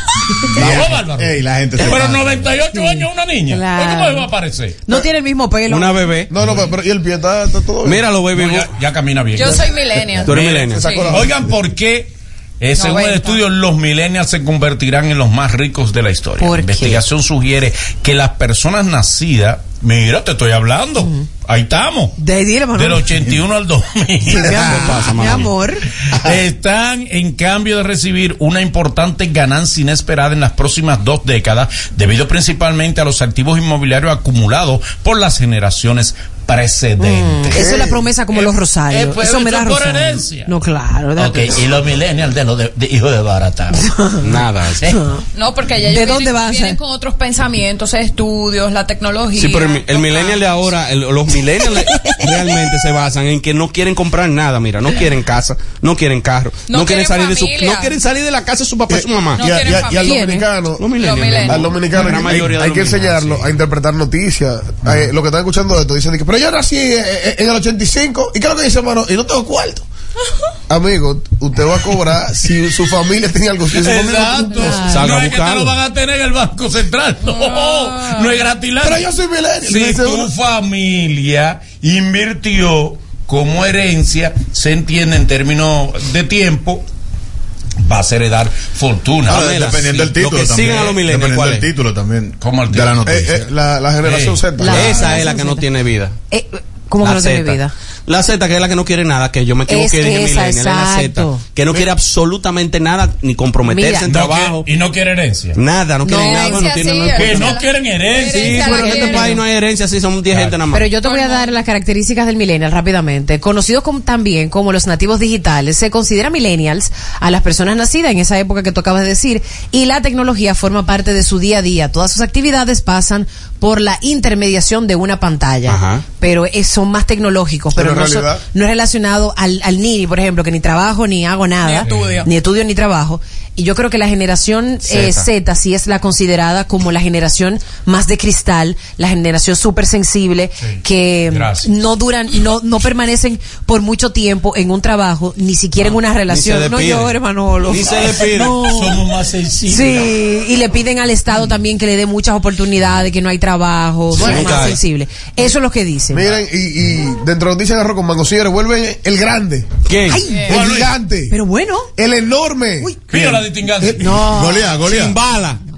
G: Oh, bárbaro.
L: Ey, la gente se
G: Pero
L: pasa.
G: 98 años una niña.
B: Claro.
G: ¿Cómo le va a parecer?
B: No tiene el mismo pelo.
I: Una bebé.
H: No, no, pero, y el pie está, está todo bien.
I: Mira los baby
G: No, ya, ya camina bien.
J: Yo soy millennial.
I: Tú eres millennial.
G: se Oigan, ¿por qué? Eh, según el
J: 90.
G: estudio, los millennials se convertirán en los más ricos de la historia.
B: ¿Por
G: la
B: qué?
G: investigación sugiere que las personas nacidas, mira, te estoy hablando, ahí estamos,
B: De dile,
G: del 81 al 2000.
B: Sí, mi amor. mi amor.
G: Están en cambio de recibir una importante ganancia inesperada en las próximas dos décadas, debido principalmente a los activos inmobiliarios acumulados por las generaciones precedentes.
B: Eso es la promesa como los rosarios.
G: Eh, pues,
B: eso me da
G: por
B: rosario.
G: herencia.
B: No, claro.
G: Ok, y los millennials de los de, de hijos de barata.
I: Nada.
G: ¿Eh?
J: No, porque ya
B: ¿De dónde
J: vienen,
B: vas
J: con otros pensamientos, estudios, la tecnología.
I: Sí, pero el, el millennial de ahora, el- los millennials realmente se basan en que no quieren comprar nada, mira, no quieren casa, no quieren carro, no,
J: No
I: quieren
J: quieren
I: salir de su, no quieren salir de la casa de su papá y su mamá.
H: y, a-
J: quieren
H: y a- y al dominicano,
I: Los millennials.
J: millennials.
H: al dominicano
I: La
H: hay,
I: de
H: que enseñarlo a interpretar noticias. Eh, lo que están escuchando esto dicen que, pero yo nací eh, eh, en el 85 y qué es lo que dice hermano y no tengo cuarto. Amigo, usted va a cobrar si su familia tiene algo. Si su
G: Exacto. No es que te lo van a tener en el Banco Central. No, no es gratis.
H: Pero yo soy millennial.
G: Si tu
H: uno.
G: familia invirtió como herencia, se entiende en términos de tiempo, vas a heredar fortuna.
L: Ahora,
I: Pamela,
L: dependiendo
I: sí.
L: del título
I: Lo que
L: también.
I: sigan a los millennials,
L: Dependiendo
I: ¿cuál
L: del título también.
G: ¿Cómo el
L: De la
G: título?
L: noticia.
H: Eh, eh, la, la generación
G: Ey.
H: Z.
B: La-
I: Esa es la que no tiene vida.
B: Eh, ¿Cómo que
I: La
B: no tiene vida?
I: La Z, que es la que no quiere nada, que yo me equivoqué,
B: Es
I: dije
B: esa,
I: millennial, es la Z. Que no quiere absolutamente nada, ni comprometerse
B: Mira.
I: en
G: No
I: trabajo.
G: quiere- y no quiere herencia.
I: Nada, no quiere
B: No,
I: nada, no tiene
J: sí,
I: no-
G: Que no quieren herencia.
I: Sí, pero en este país no hay herencia, sí, son 10 gente nada más.
B: Pero yo te voy a dar las características del millennial rápidamente. Conocidos como, también como los nativos digitales, se considera millennials a las personas nacidas en esa época que tú acabas de decir y la tecnología forma parte de su día a día. Todas sus actividades pasan por la intermediación de una pantalla.
I: Ajá.
B: Pero es- son más tecnológicos, pero,
H: Pero
B: no, es relacionado al, al NINI, por ejemplo, que ni trabajo ni hago nada.
J: Ni estudio.
B: Ni estudio ni trabajo. Y yo creo que la generación eh. Z sí es la considerada como la generación más de cristal, la generación súper sensible, que
G: Gracias.
B: no duran, no, no permanecen por mucho tiempo en un trabajo, ni siquiera en una relación. No llores, Manolo.
I: Ni se despiden.
B: No.
G: Somos más sensibles.
B: Sí, y le piden al Estado también que le dé muchas oportunidades, que no hay trabajo, bueno,
I: nunca
B: más sensible. Eso es lo que dicen.
H: Miren, y, y dentro de noticias agarró con Mango Señores, vuelve el grande,
I: ¿Quién?
H: el gigante,
B: Pero bueno,
H: el enorme.
G: Mira la distingancia.
B: no.
L: Goliat, Goliat.
I: Sin bala.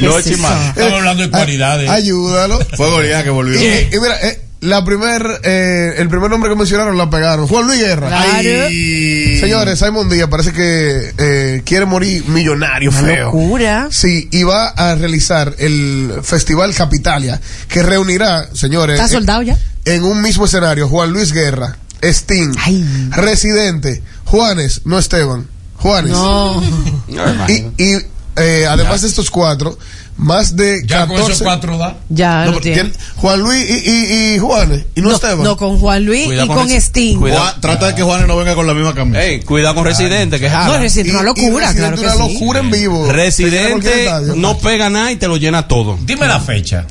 B: No, es eso?
G: Estamos hablando de cualidades.
H: Ayúdalo.
L: Fue Goliat que volvió.
H: Y, y mira, eh, la primer, eh, el primer nombre que mencionaron la pegaron. Juan Luis Guerra.
B: Claro.
H: Ay. Señores, Simon Díaz parece que eh, quiere morir millonario
B: Una
H: feo.
B: locura.
H: Sí, y va a realizar el Festival Capitalia, que reunirá, señores,
B: ¿Está soldado ya?
H: en un mismo escenario, Juan Luis Guerra, Sting,
B: Ay.
H: Residente, Juanes, no Esteban, Juanes.
B: No.
H: Y, y eh, además de estos cuatro, más de
G: Ya con
H: 14.
G: esos cuatro da.
B: Ya
H: No,
B: lo
H: pero
B: tiene.
H: tiene Juan Luis y, y, y Juanes, y no,
B: No,
H: Esteban.
B: no, con Juan Luis
I: Cuidado
B: y
I: con
B: con
I: cuidado.
L: Juan- trata de que Juanes no venga con la misma camisa.
I: Ey, cuidado con Residente, que
B: No,
I: jala.
B: es una
H: Y-
B: locura,
H: y
B: claro que
H: una
B: sí.
H: locura en vivo.
I: Residente no pega nada y te lo llena todo.
G: Dime la fecha.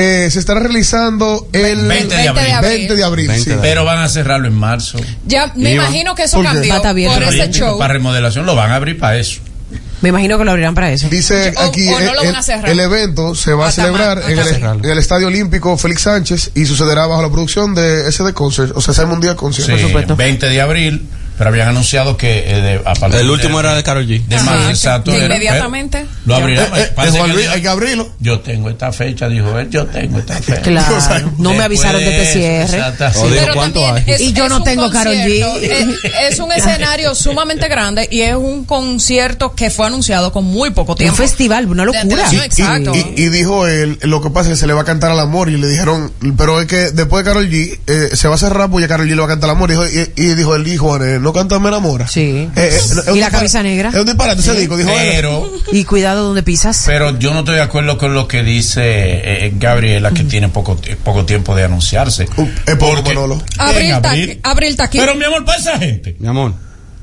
H: Eh, se estará realizando el
G: 20 de
J: 20 de
G: abril.
J: abril.
H: 20 de abril.
I: 20
H: sí.
I: de abril.
G: Pero van a cerrarlo en marzo.
J: Ya me imagino que eso
H: ¿por
J: cambió por
B: pero
J: ese show.
G: Para remodelación lo van a abrir para eso.
B: Me imagino que lo abrirán para eso.
H: Dice
J: O-
H: aquí
J: o no
H: eh,
J: lo
H: el, evento se va a celebrar en el,
I: cerrarlo.
H: en el Estadio Olímpico Félix Sánchez y sucederá bajo la producción de SD Concert, o sea, Simon Díaz Concert.
G: Sí, 20 de abril, pero habían anunciado que eh, de- a partir
I: El último era de Karol G.
G: de marzo, exacto.
J: De
G: era-
J: inmediatamente.
G: Lo abrirán.
H: Eh, eh, Juan
G: que
H: hay que abrirlo.
G: Yo tengo esta fecha, dijo él, yo tengo esta fecha.
B: Claro, no me avisaron de este cierre.
G: Exacto, así.
J: Pero también es-
B: Y yo
J: es
B: no
J: un
B: tengo Karol G.
J: Es, es un escenario sumamente grande y es un concierto que fue anunciado con muy poco
B: Un
J: tiempo.
B: festival, una locura.
J: exacto.
H: Y, y dijo él, lo que pasa es que se le va a cantar al amor y le dijeron, pero es que después de Carol G, eh, se va a cerrar porque Carol G le va a cantar al amor. Y dijo, y, y dijo él, dijo, eh, no canta me enamora.
B: Sí.
H: Eh, eh,
B: y la camisa negra.
H: Es un disparate ese disco, dijo.
G: Pero,
B: Y cuidado donde pisas.
G: pero yo no estoy de acuerdo con lo que dice eh, eh, Gabriela, que tiene poco, poco tiempo de anunciarse.
H: Es poco, Manolo.
J: Abril,
G: En
J: Taqui- Abril Taqui.
G: Pero mi amor, para esa gente.
I: Mi amor.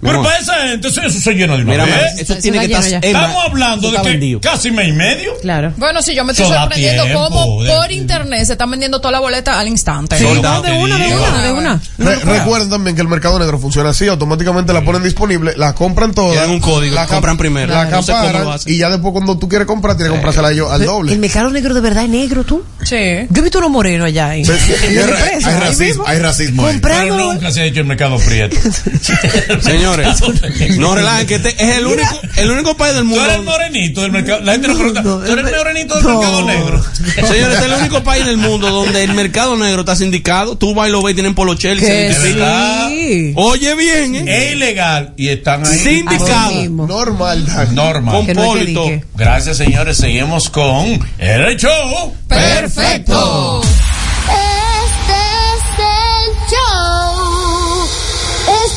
G: Pero para esa gente, eso, se llena de una
I: Mira,
G: vez.
I: mira, eso tiene que estar. Emma,
G: Estamos hablando de que
I: vendido.
G: casi mes y medio.
B: Claro.
J: Bueno, sí, yo me estoy sorprendiendo
G: tiempo
J: cómo
G: de-
J: por internet se están vendiendo toda la boleta al instante.
H: Sí, no, de una, de una,
B: de una.
H: Re- recuerden también que el mercado negro funciona así, automáticamente la ponen disponible, la compran todas.
I: Tienen un código,
H: la
I: compran primero.
H: La
I: No sé
H: acaparan
I: lo hacen.
H: y ya después cuando tú quieres comprar, tienes que comprársela ellos al doble.
B: El mercado negro de verdad es negro, tú.
J: Sí.
B: Yo he visto unos morenos allá. Mismo.
L: racismo. ahí.
B: Comprando.
G: Pero nunca se ha hecho el mercado prieto.
I: Señores, no relajen, que este es el único, el único país del
G: Tú
I: mundo.
G: eres el morenito del mercado. La gente nos pregunta, ¿tú eres el morenito del
B: no.
G: mercado negro?
I: Señores, este es el único país del mundo donde el mercado negro está sindicado. Tú vas y lo ves y tienen polochel
B: sí.
I: Oye bien, ¿eh?
G: Es ilegal y están ahí.
I: Sindicado.
H: Normal. Dan.
G: Normal.
B: No dique.
G: Gracias, señores. Seguimos con el show.
J: Perfecto.
P: Este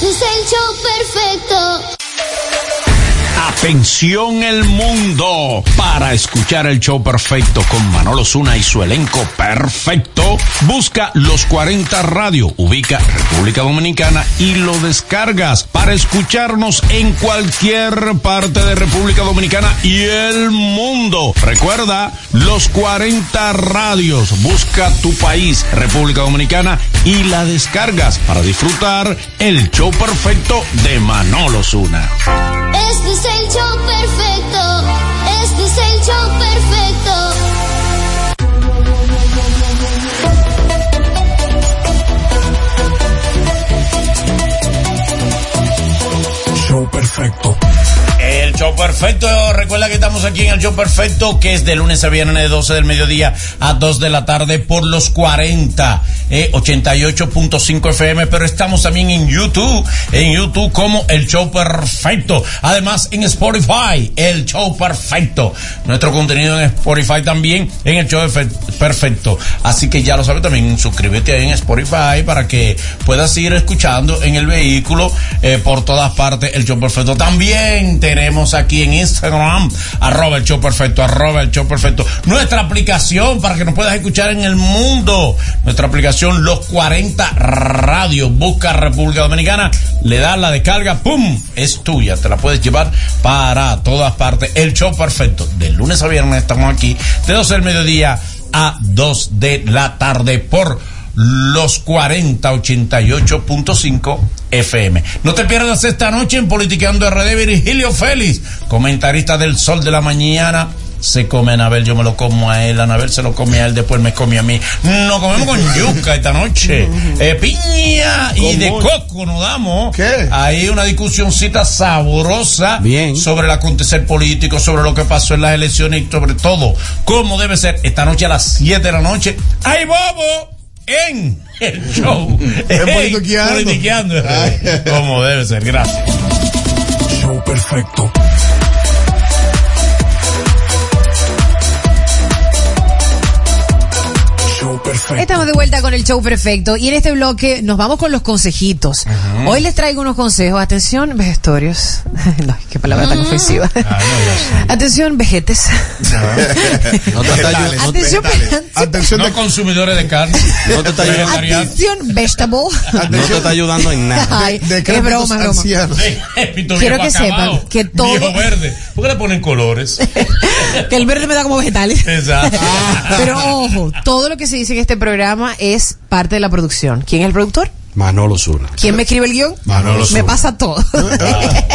P: Es el show perfecto.
T: Atención el mundo para escuchar el show perfecto con Manolo Zuna y su elenco perfecto. Busca los 40 radio, ubica República Dominicana y lo descargas para escucharnos en cualquier parte de República Dominicana y el mundo. Recuerda los 40 radios, busca tu país, República Dominicana y la descargas para disfrutar el show perfecto de Manolo Zuna.
P: Este es el show perfecto. Este es el show perfecto.
R: Show perfecto.
G: Show perfecto. Recuerda que estamos aquí en el show perfecto, que es de lunes a viernes de 12 del mediodía a 2 de la tarde por los 40, eh, 88.5 FM. Pero estamos también en YouTube, en YouTube como el show perfecto. Además en Spotify, el show perfecto. Nuestro contenido en Spotify también en el show perfecto. Así que ya lo sabes también, suscríbete ahí en Spotify para que puedas ir escuchando en el vehículo eh, por todas partes el show perfecto. También tenemos aquí en Instagram, arroba el show perfecto, arroba el show perfecto. Nuestra aplicación para que nos puedas escuchar en el mundo. Nuestra aplicación Los 40 Radio. Busca República Dominicana, le das la descarga, ¡pum! Es tuya. Te la puedes llevar para todas partes. El show perfecto. De lunes a viernes estamos aquí, de 12 del mediodía a 2 de la tarde por los 4088.5 FM. No te pierdas esta noche en Politicando RD Virgilio Félix, comentarista del Sol de la Mañana. Se come Anabel, yo me lo como a él, Anabel se lo come a él, después me come a mí. Nos comemos con yuca esta noche. Eh, piña y de coco nos damos.
H: ¿Qué?
G: Hay una discusioncita sabrosa
I: Bien.
G: sobre el acontecer político, sobre lo que pasó en las elecciones y sobre todo cómo debe ser esta noche a las 7 de la noche. ¡Ay, bobo! En el show.
H: En Politiqueando.
G: Politiqueando. Como debe ser. Gracias.
R: Show perfecto. Show perfecto.
B: Estamos de vuelta con el show perfecto y en este bloque nos vamos con los consejitos. Hoy les traigo unos consejos. Atención, vejestorios. no, qué palabra tan ofensiva. Atención, vejetes.
I: No te está ayudando. no
B: Atención,
H: Atención,
G: No
H: de,
G: consumidores de carne.
I: No te está ayudando.
B: Atención, vegetable.
I: No te está ayudando en nada.
B: Ay,
H: de
B: broma, es broma.
G: Épito
B: Quiero que sepan que todo-
G: Viejo verde. ¿Por qué le ponen colores?
B: que el verde me da como vegetales.
G: Exacto.
B: Pero ojo, todo lo que se dice en este programa es parte de la producción. ¿Quién es el productor?
I: Manolo Zuna.
B: ¿Quién me escribe el guion?
L: Manolo
B: Me
L: Zuna.
B: pasa todo.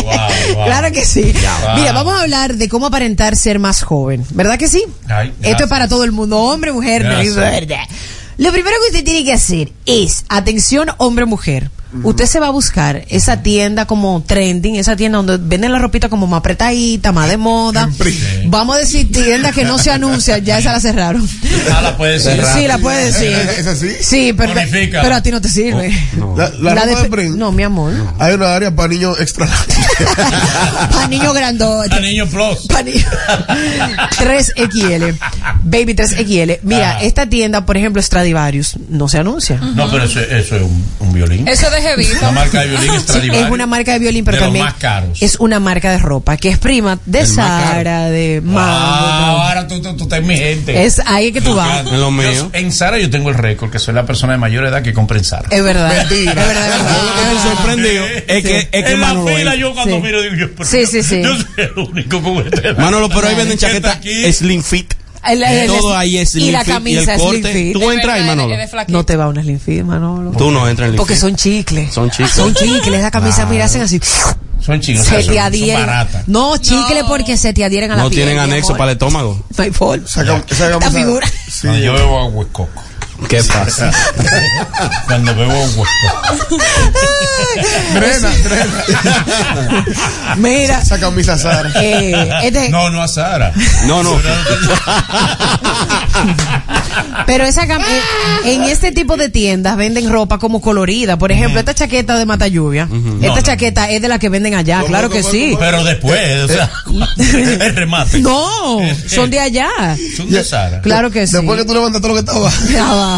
G: Wow, wow.
B: Claro que sí. Mira, vamos a hablar de cómo aparentar ser más joven. ¿Verdad que sí?
G: Ay,
B: Esto es para todo el mundo, hombre, mujer, no verdad. Lo primero que usted tiene que hacer es, atención, hombre, mujer. Usted se va a buscar esa tienda como trending, esa tienda donde venden la ropita como más apretadita, más de moda. Vamos a decir tienda que no se anuncia, ya esa la cerraron.
G: Ah, la puede decir.
B: Sí, la puede decir.
H: ¿Es así?
B: Sí, pero, pero a ti no te sirve.
H: La, la
B: La
H: ropa
B: de-
H: de Prince.
B: no, mi amor.
H: Hay una área para niños extra.
B: Para niños grandote.
G: A niño plus.
B: Pa' ni- 3XL. Baby 3XL. Mira,
G: Ah.
B: esta tienda, por ejemplo, Stradivarius, no se anuncia.
G: No, pero eso, eso es un, un violín.
J: Eso de
G: Una marca de violín
B: Sí,
G: Stradivarius.
B: es una marca de violín, pero
G: de los
B: también
G: más caros.
B: es una marca de ropa que es prima de
G: El más
B: Sara, de
G: Wow,
B: Mango.
G: ahora tú, tú, tú estás en mi gente.
B: Es ahí que tú vas.
I: En lo mío.
G: Yo- en Sara yo tengo el récord, que soy la persona de mayor edad que compra en Sara.
B: Es verdad.
H: Mentira.
B: Es verdad, es verdad.
I: Lo que estoy sorprendido es que, es que
G: en la fila
I: es-
G: yo cuando
B: Sí.
G: miro digo yo, pero
B: Sí, sí, sí.
G: yo soy el único con esta edad.
I: Manolo, pero ahí venden
G: ¿Qué está
I: chaquetas slim fit.
B: El- el-
I: Todo ahí es
B: y la camisa
I: y el
B: es
I: corte.
B: slim fit.
I: Tú entras Manolo.
B: No te va una slim fit, Manolo.
I: Tú no entras en slim
B: Porque
I: fit.
B: son chicles.
I: Son chicles.
B: Son chicles. Esa camisa, mira, hacen así.
G: Son chicos,
B: Se
G: son,
B: te
G: son
B: adhieren.
G: baratas.
B: No, chicles porque se te adhieren a la
I: No
B: piel.
I: tienen
B: mi
I: anexo
B: amor.
I: para el estómago.
B: No hay forma.
H: Esa
B: figura.
H: Sí,
G: No, yo bebo agua de coco.
I: ¿Qué pasa?
G: Cuando bebo agua de coco.
H: Drena, drena.
B: Mira.
H: Esa camisa Sara.
B: Eh, este-
G: No, no a Sara.
I: No, no.
B: Pero esa cam- eh, en este tipo de tiendas venden ropa como colorida. Por ejemplo, esta chaqueta de mata lluvia. Esta
G: No, no.
B: chaqueta es de la que venden allá,
H: ¿Cómo,
B: claro que
H: cómo,
B: sí.
H: cómo?
G: Pero después, o sea, el remate.
B: No, son de allá.
G: Son de Sara.
B: Claro que sí.
H: Después que tú levantas todo lo que estaba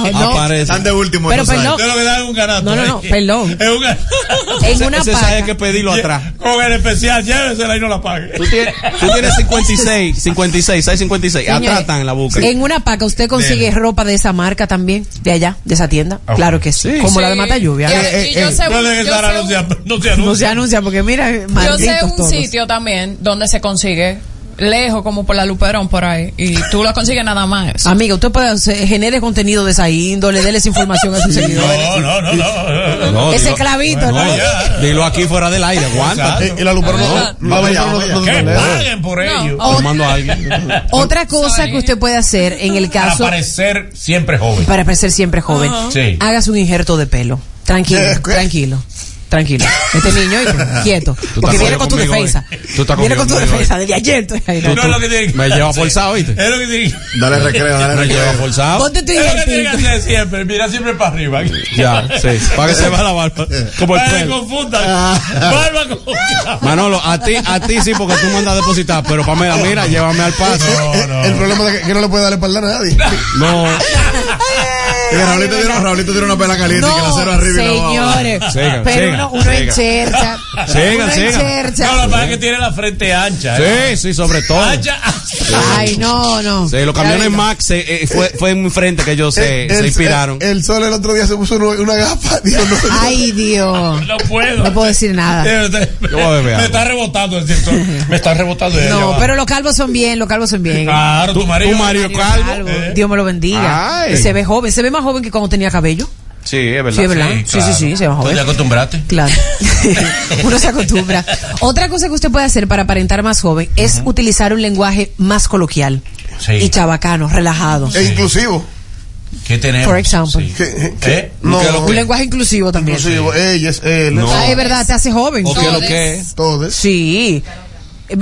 B: no.
I: Aparece.
L: Están de último.
B: Pero
L: esos
B: perdón.
G: Lo que dan un garato.
B: No, no, no,
G: ahí.
B: perdón.
G: Es un.
B: En una
I: Ese sabe
B: paca.
I: que pedirlo atrás.
G: Con el especial, llévesela y no la pague.
I: Tú tienes, tú tienes 56, 56, 656.
B: Señores,
I: Atrás están en la boca.
B: En una paca usted consigue
G: Bien.
B: ropa de esa marca también, de allá, de esa tienda.
G: Ok.
B: Claro que sí.
I: Sí.
B: Como la de
J: Sí.
B: Mata Lluvia.
H: Eh, eh,
J: sé
G: No Sara
J: sé
G: no se, no se
B: No se
G: anuncia.
B: anuncia porque mira,
J: Yo sé un
B: todos.
J: sitio también donde se consigue lejos como por la Luperón por ahí y tú lo consigues nada más.
B: Amiga, usted puede hacer- genere contenido de esa índole, déle esa información a sus seguidores.
G: No, no, no, no.
I: No,
B: Ese clavito,
I: no. Dilo aquí fuera del aire, aguanta.
H: Y la Luperón no. La
G: Que paguen por ello.
B: O-
I: Tomando a alguien.
B: Otra cosa que usted puede hacer en el
G: Para
B: caso
G: parecer siempre joven.
B: para parecer siempre joven,
G: Sí.
B: hágase un injerto de pelo. Tranquilo, tranquilo. Tranquilo. Este niño, quieto. Porque viene con tu
I: conmigo hoy.
B: defensa.
I: Tú estás
B: Viene con tu defensa de ayer. estoy ahí, ¿no?
G: No es lo que tiene que
I: Me lleva forzado, ¿viste?
G: Es lo que tiene que
L: Dale recreo, dale
I: Me lleva
L: recreo.
I: forzado.
B: Ponte tu
G: es lo que tiene que hacer siempre. Mira siempre para arriba.
I: Ya, sí. Para que se vea la barba. Como el
G: Para que
I: pelo.
G: confundan. Barba con
I: Manolo, a ti, a ti sí, porque tú mandas a depositar, pero Pamela, mira, llévame al paso.
G: No, no.
H: El problema es que, que no le puede dar espalda a nadie.
I: No.
L: Y Raulito tiene, Raulito tiene una pela caliente que la cero arriba y la abajo.
B: señores.
I: Sigan,
B: pero uno, uno enchercha.
I: Sigan, sigan.
G: No, lo que pasa es que tiene la frente ancha. ¿eh?
I: Sí, sí, sobre todo.
G: Ancha.
B: Ay, no, no.
I: Sí, los camiones Max eh, eh, fue, fue en mi frente que ellos se, inspiraron.
H: El, el sol el otro día se puso uno- una gafas. Dijo, no, no.
B: Ay, Dios.
G: No puedo.
B: No puedo decir nada.
G: Me- está rebotando el cierto. Me está rebotando ella,
B: No,
G: va.
B: pero los calvos son bien, los calvos son bien.
G: Claro, tu marido.
I: tu marido
B: Mario
I: calvo.
B: Dios me lo bendiga.
I: Ay.
B: Y se ve joven, se ve más joven que cuando tenía cabello.
I: Sí, es verdad.
B: Sí, es verdad. Sí, sí, sí, se va
G: ¿Tú
B: joven.
G: ya acostumbraste?
B: Claro. Uno se acostumbra. Otra cosa que usted puede hacer para aparentar más joven es utilizar un lenguaje más coloquial
G: Sí.
B: y chabacano, relajado.
H: E inclusivo.
G: ¿Qué tenemos?
B: For example.
G: Sí.
H: Que- que-
G: ¿Eh?
H: no,
G: ¿Qué
B: Un
G: que-
B: lenguaje inclusivo también.
H: inclusivo. Ella es él.
I: No.
B: Ah, es verdad, te hace joven.
I: ¿O qué es lo que es?
H: Todos.
B: Sí. Eh,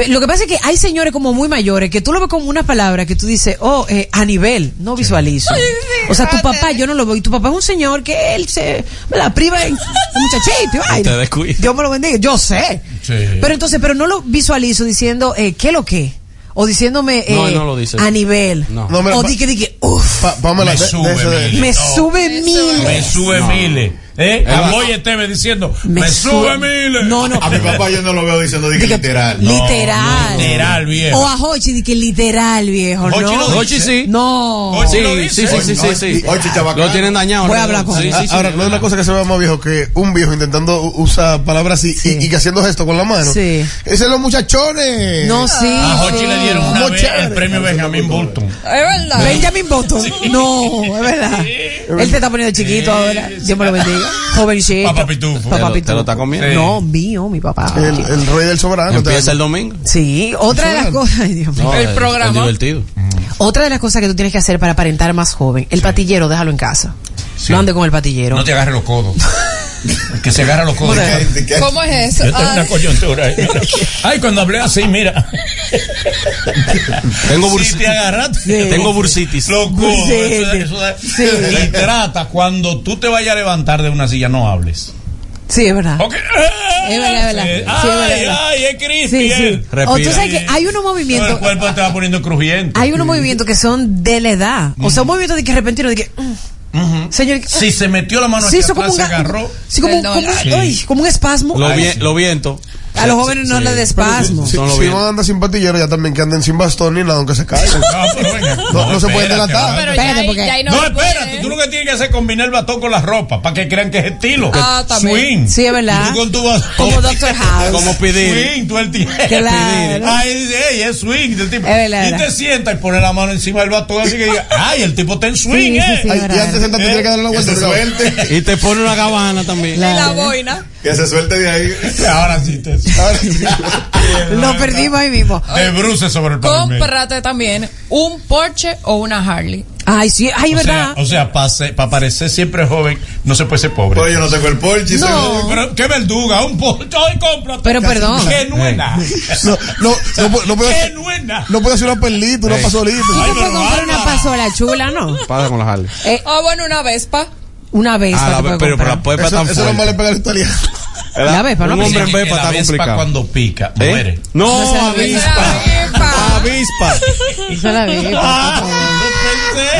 B: Lo que pasa es que hay señores como muy mayores que tú lo ves como una palabra que tú dices, oh, eh, a nivel, no visualizo. O sea, tu papá, yo no lo veo. Y tu papá es un señor que él se, me la priva en muchachito. Ay. Dios me lo bendiga. Yo sé.
G: Sí.
B: Pero entonces, pero no lo visualizo diciendo, eh, ¿qué lo que? O diciéndome, eh,
I: No, lo dice.
B: a nivel.
I: No.
B: O di que, di que, uff,
G: Me
H: de- de
G: sube,
H: de-
B: me sube
G: Me
B: miles.
G: sube miles. ¿Eh? A Boy Esteve diciendo, me, sube miles.
B: No, no.
L: A mi papá yo no lo veo diciendo de que literal.
B: Literal.
G: Literal, viejo.
B: O a Hochi, di que literal, viejo.
G: Hochi
B: no.
G: lo.
I: Hochi sí.
B: No.
G: Hochi
I: Sí,
G: lo
I: sí,
G: dice.
I: sí, sí, sí, sí.
L: Oye, chabacano.
I: Lo tienen dañado.
B: Voy a hablar con
I: Sí,
B: él.
I: sí, sí.
H: Ahora, no es una cosa que se ve más viejo que un viejo intentando usar palabras así
B: Sí.
H: y, y que haciendo gesto con la mano.
B: Sí.
H: Ese es los muchachones.
B: No, sí.
G: A Hochi le dieron una vez el premio Benjamin Bolton.
J: Es verdad.
B: Benjamin Button. No, es verdad. Él te está poniendo chiquito ahora. Dios me lo bendiga. Jovencito.
G: Papá Pitufo.
B: Papá
I: Te lo-
B: Pitufo.
I: te lo está comiendo.
G: Sí.
B: No, mío, mi papá.
H: El, el rey del soberano.
I: Empieza el domingo.
B: Sí, otra de las cosas. Ay, Dios mío.
I: No,
J: El programa.
I: es divertido.
B: Otra de las cosas que tú tienes que hacer para aparentar más joven. El patillero, déjalo en casa. No ande con el patillero.
G: No te agarres los codos. Que se agarra los codos.
J: ¿Cómo es eso?
G: Yo tengo una
J: Ay.
G: coyuntura. ahí. Ay, cuando hablé así, mira.
I: Tengo
G: Si
I: bursitis.
G: te agarraste.
I: Tengo bursitis.
G: Loco, eso- eso da- Y trata, cuando tú te vayas a levantar de una silla, no hables.
B: Sí, es verdad.
G: Ok.
B: Es verdad, es verdad. Sí,
G: Ay,
B: es verdad.
G: ay, es Cristi.
B: Sí, sí.
G: él.
B: O tú sabes que hay unos
G: No,
B: movimientos.
G: el cuerpo te va poniendo crujiente.
B: Hay unos movimientos que son de la edad. O sea, un movimiento de que repentino de que. mm, Señor.
G: Si se metió la mano
B: Sí,
G: aquí
B: eso como
G: atrás,
B: un,
G: se
B: ga-
G: agarró.
B: sí, como, como-
G: Sí.
B: ay, como un espasmo.
I: Lo, vi- lo viento.
B: A los jóvenes no les da espasmo.
H: Si, si van a andar sin patillero, ya también que anden sin bastón ni nada, aunque se caigan. No, no se pueden delatar.
J: Pero
B: Espérate,
J: ya, ahí-
B: porque-
J: ya ahí no,
G: No, espérate, tú lo que tienes que hacer es combinar el batón con la ropa para que crean que es estilo.
J: Ah, también.
G: Swing.
B: Sí, es verdad.
G: Tú con tu batón.
B: Como Doctor House.
I: Como pedir.
G: Swing, tú el tiempo.
B: Claro.
G: Ahí dice, ey, es swing del tipo.
B: Es verdad,
G: y te
B: verdad.
G: sientas y pones la mano encima del batón así que diga, ay, el tipo está en swing,
B: Sí, sí,
G: eh.
B: sí,
H: Ay,
B: verdad.
H: y antes de sentarte,
G: Eh,
H: tienes que darle la vuelta.
I: Y te pone una gabana también.
J: Y la boina.
L: Que se suelte de ahí.
G: Ahora sí te.
H: Ahora sí.
B: Lo perdimos ahí mismo.
G: De bruces sobre el pavimento.
J: Cómprate también un Porsche o una Harley.
B: Ay, sí, ay,
G: O sea,
B: ¿verdad?
G: o sea, para parecer siempre joven, no se puede ser pobre.
L: Pues yo no tengo el Porsche.
B: No.
L: seguro.
G: Pero qué verduga, un Porsche, ay, cómprate.
B: Pero perdón.
G: Que no es nada.
H: No, no, no, puede- no
G: no
H: no puede hacer una perlita, una pasolita.
G: Ay,
B: puedes
G: pero
B: comprar una pasola chula, ¿no?
I: Pasa con la Harley.
B: Eh,
J: Ah, bueno, una Vespa.
B: Una vez.
I: Ah, la pero, pero la Vespa
H: Eso,
I: tan
H: eso no
I: fuerte.
H: le pega al italiano.
B: La Vespa, ¿no?
I: Un hombre en Vespa
G: la
I: está
G: Vespa
I: complicado.
G: cuando pica,
I: ¿Eh?
G: muere.
I: No,
B: la
I: avispa.
J: Vespa.
I: Avispa.
B: Esa es la Vespa.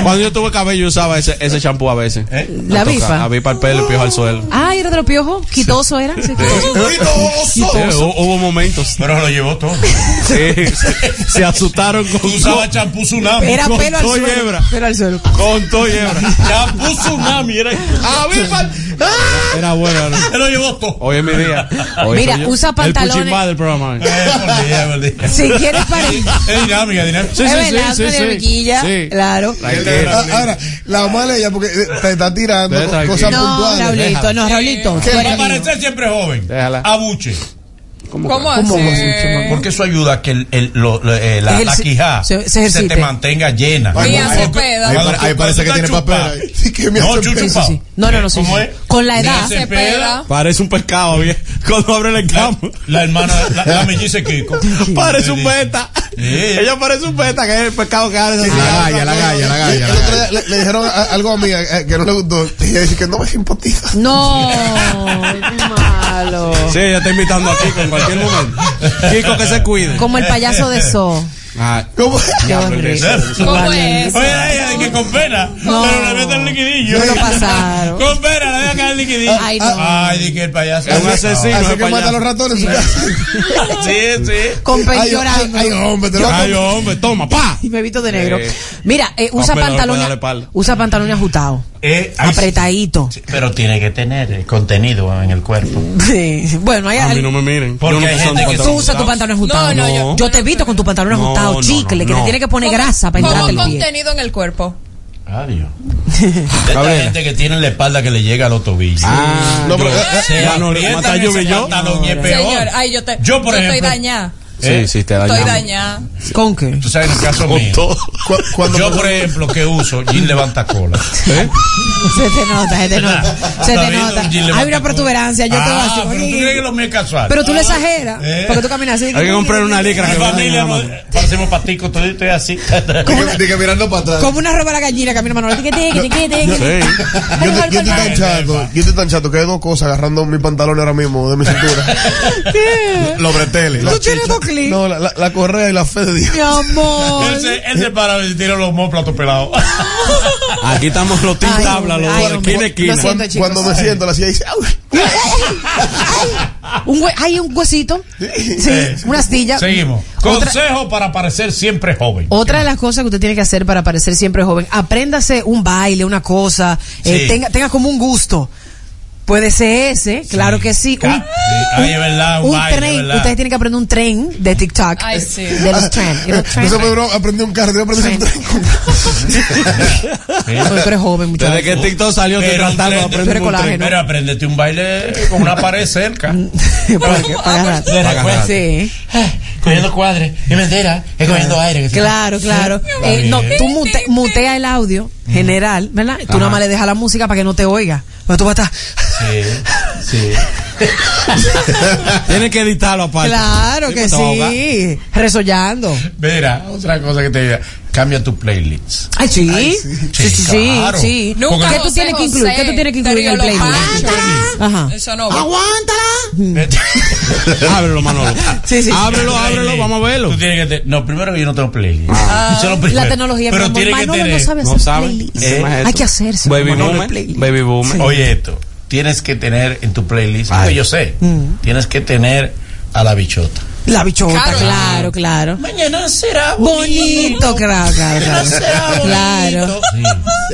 I: Cuando yo tuve cabello usaba ese ese champú a veces.
G: ¿Eh?
B: La
I: toca
B: avispa.
I: Avispa el pelo y piojo al suelo.
B: Ah, era de los piojos. Quitoso era. Sí, quitoso.
I: Sí, hubo, hubo momentos.
G: Pero lo llevó todo.
I: Sí, se, asustaron con
G: Tú usabas champú tsunami.
B: Era
I: con
B: pelo al suelo.
I: hebra.
B: Pelo al suelo.
I: Con todo y hebra.
G: Champú tsunami. Era,
I: Avispa. Era bueno. ¿no?
G: Él lo llevó todo.
I: Hoy es mi día. Hoy
B: Mira,
I: soy yo.
B: usa pantalones.
I: El del programa.
G: Eh, día.
B: Si quieres parecer.
G: Es dinámica, dinámica.
I: Sí,
B: es
I: sí,
B: verdad,
I: sí,
B: dinamiquilla,
I: sí.
B: Claro.
H: Ah, Ahora, la mala ella porque eh, te está tirando cosas
B: No,
H: puntuales.
B: Raulito, no, Raulito.
G: Para parecer siempre joven.
I: Déjala.
G: Abuche.
I: ¿Cómo
J: ¿Cómo?
B: ¿Cómo?
G: Porque eso ayuda a que el, el- lo- lo- eh, la, la quijada
B: se- se
G: se, te mantenga llena.
H: Ay, ay. Ahí, parece que tiene papel. Sí, que me
G: No,
H: hace
B: No, no, no, sí,
G: ¿Cómo es?
B: Con la edad.
G: Mía Cepeda,
I: Parece un pescado, bien. Cuando abre el
G: la,
I: campo.
G: la hermana, la, la melliza Kiko.
I: Parece un beta.
G: Sí.
I: Ella parece un beta, que es el pescado que abre.
L: La galla, la galla, la galla.
H: el otro día le, le dijeron a- algo a mí eh, que no le gustó. Y ella dice que no me simpatiza.
B: No, malo.
I: Sí, ella está invitando a Kiko en cualquier momento. Kiko que se cuide.
B: Como el payaso de So.
I: Ah,
H: ¿Cómo?
G: ¿Cómo
B: Igualito.
G: Oye, ella de que con pena,
B: No.
G: pero le mete el liquidillo.
B: No lo pasaron.
G: Con pena, le deja caer el liquidillo.
B: Ay, no.
G: Ay, di que el payaso.
I: Es un asesino.
H: Así que mata a los ratones en su casa.
G: Sí, sí.
B: Con
H: Ay,
B: pen
H: ay,
B: llorando.
H: ay, hombre, te lo
I: Ay, hombre, toma, pa.
B: Y me visto de negro. Mira, eh, usa
I: le
B: pantalones. Usa pantalones ajustados.
G: Eh,
B: Apretadito.
G: sí, Pero tiene que tener contenido en el cuerpo.
B: Sí. Bueno, hay
I: A mí
B: al-
I: no me miren.
G: Porque
I: Yo no
G: hay gente que.
B: Tú usas tu pantalón ajustado.
J: No, no, yo-
B: yo te he visto con tu pantalón
I: No,
B: ajustado,
I: no,
B: chicle,
I: no,
B: que te
I: no.
B: tiene que poner grasa para
J: ¿Cómo
B: entrarte el pie.
J: contenido en el cuerpo?
G: Adiós. Esta gente que tiene la espalda que le llega a los tobillos.
I: Ah,
H: No, pero,
I: yo-
G: Se
I: yo.
G: es peor.
J: Señor, ay, yo te.
G: Yo, por
J: estoy
G: ejemplo-
J: dañada.
G: Eh,
I: Sí, sí, te
J: Estoy
I: dañamos.
J: dañada.
B: ¿Con qué?
G: Tú sabes, en el caso mío.
I: todo.
H: Cu- Cuando
G: Yo, por ejemplo, que uso, Jean levanta cola.
I: ¿Eh?
B: Se te nota, se te nota. Se te nota. Hay una protuberancia. Yo te voy a
G: Ah,
B: decir.
G: pero tú crees que lo mío es casual.
B: Pero tú le exageras.
G: Eh.
B: Porque tú caminas así.
I: Hay que comprar una licra
G: Mi familia, parecemos paticos, todo esto es así.
L: Que mirando para atrás.
B: Como una roba la gallina, camina Manuel.
H: Yo estoy tan chato, yo estoy tan chato que hay dos cosas agarrando mi pantalón ahora mismo de mi cintura.
B: ¿Qué?
L: Los breteles.
B: Tú tienes dos
H: No, la, la- la correa y la fe de Dios.
B: Mi amor.
G: él, se, él se para y tira los homóplatos pelados.
I: Aquí estamos los tabla,
B: ay,
I: esquina esquina.
B: Siento,
H: Cuando,
B: chicos.
H: cuando me siento, la silla dice.
B: Un hue- hay un huesito. Sí,
G: Eh,
B: una astilla.
G: Seguimos.
B: Otra,
G: Consejo para parecer siempre joven.
B: otra de las cosas que usted tiene que hacer para parecer siempre joven, apréndase un baile, una cosa, eh,
G: Sí.
B: tenga, tenga como un gusto. Puede ser ese, claro que sí.
G: Ca-
B: Un.
G: Ay, verdad, un baile,
B: tren.
G: verdad.
B: Ustedes tienen que aprender un tren de TikTok.
J: Ay, sí.
B: De los
H: me bro, aprendí un carro, yo aprendí un tren.
B: Eres joven, muchacho.
I: Desde que TikTok salió, estoy
G: Pero un
I: tratando de
G: tren de-
I: aprender un tren.
G: Pero aprendete un baile con una pared cerca.
B: para, agarrar.
G: Recuerdo.
B: Sí.
G: Cogiendo cuadres. Y mentira, es cogiendo aire.
B: Claro, claro. Eh, no, tú mute, mutea el audio general, ¿verdad? Tú nada más le dejas la música para que no te oiga. Pero tú vas a estar.
G: Sí. Sí.
I: Tienes que editarlo aparte.
S: Claro que
I: pues,
S: sí. Resollando.
G: Mira, otra cosa que te diga, cambia tu playlist.
S: Ay, sí. Sí, sí, sí.
G: claro.
S: sí.
J: Nunca
S: ¿Qué tú
J: José
S: tienes que incluir?
J: José,
S: ¿Qué tú tienes que incluir en el playlist? Ajá.
J: Eso no va.
S: ¡Aguántala!
I: Ábrelo, Manolo.
S: Sí, sí.
I: Ábrelo, ábrelo, vamos a verlo.
G: Tú tienes que te- no, primero que yo no tengo playlist.
S: Ah.
G: Eso es lo primero.
S: La tecnología,
G: Pero
S: amor.
G: tiene que
S: Manolo no
G: tener.
S: sabe
I: No
S: hacer
I: sabe.
S: playlist.
I: ¿Qué más es
S: Hay que hacerse.
I: Baby boomer. Baby boomer.
G: Oye esto, tienes que tener en tu playlist,
I: Ay.
G: yo sé,
S: Mm.
G: tienes que tener a la bichota.
S: La bichota,
J: Claro.
S: claro, claro.
G: Mañana será
S: Bonito, claro, claro. Claro. claro.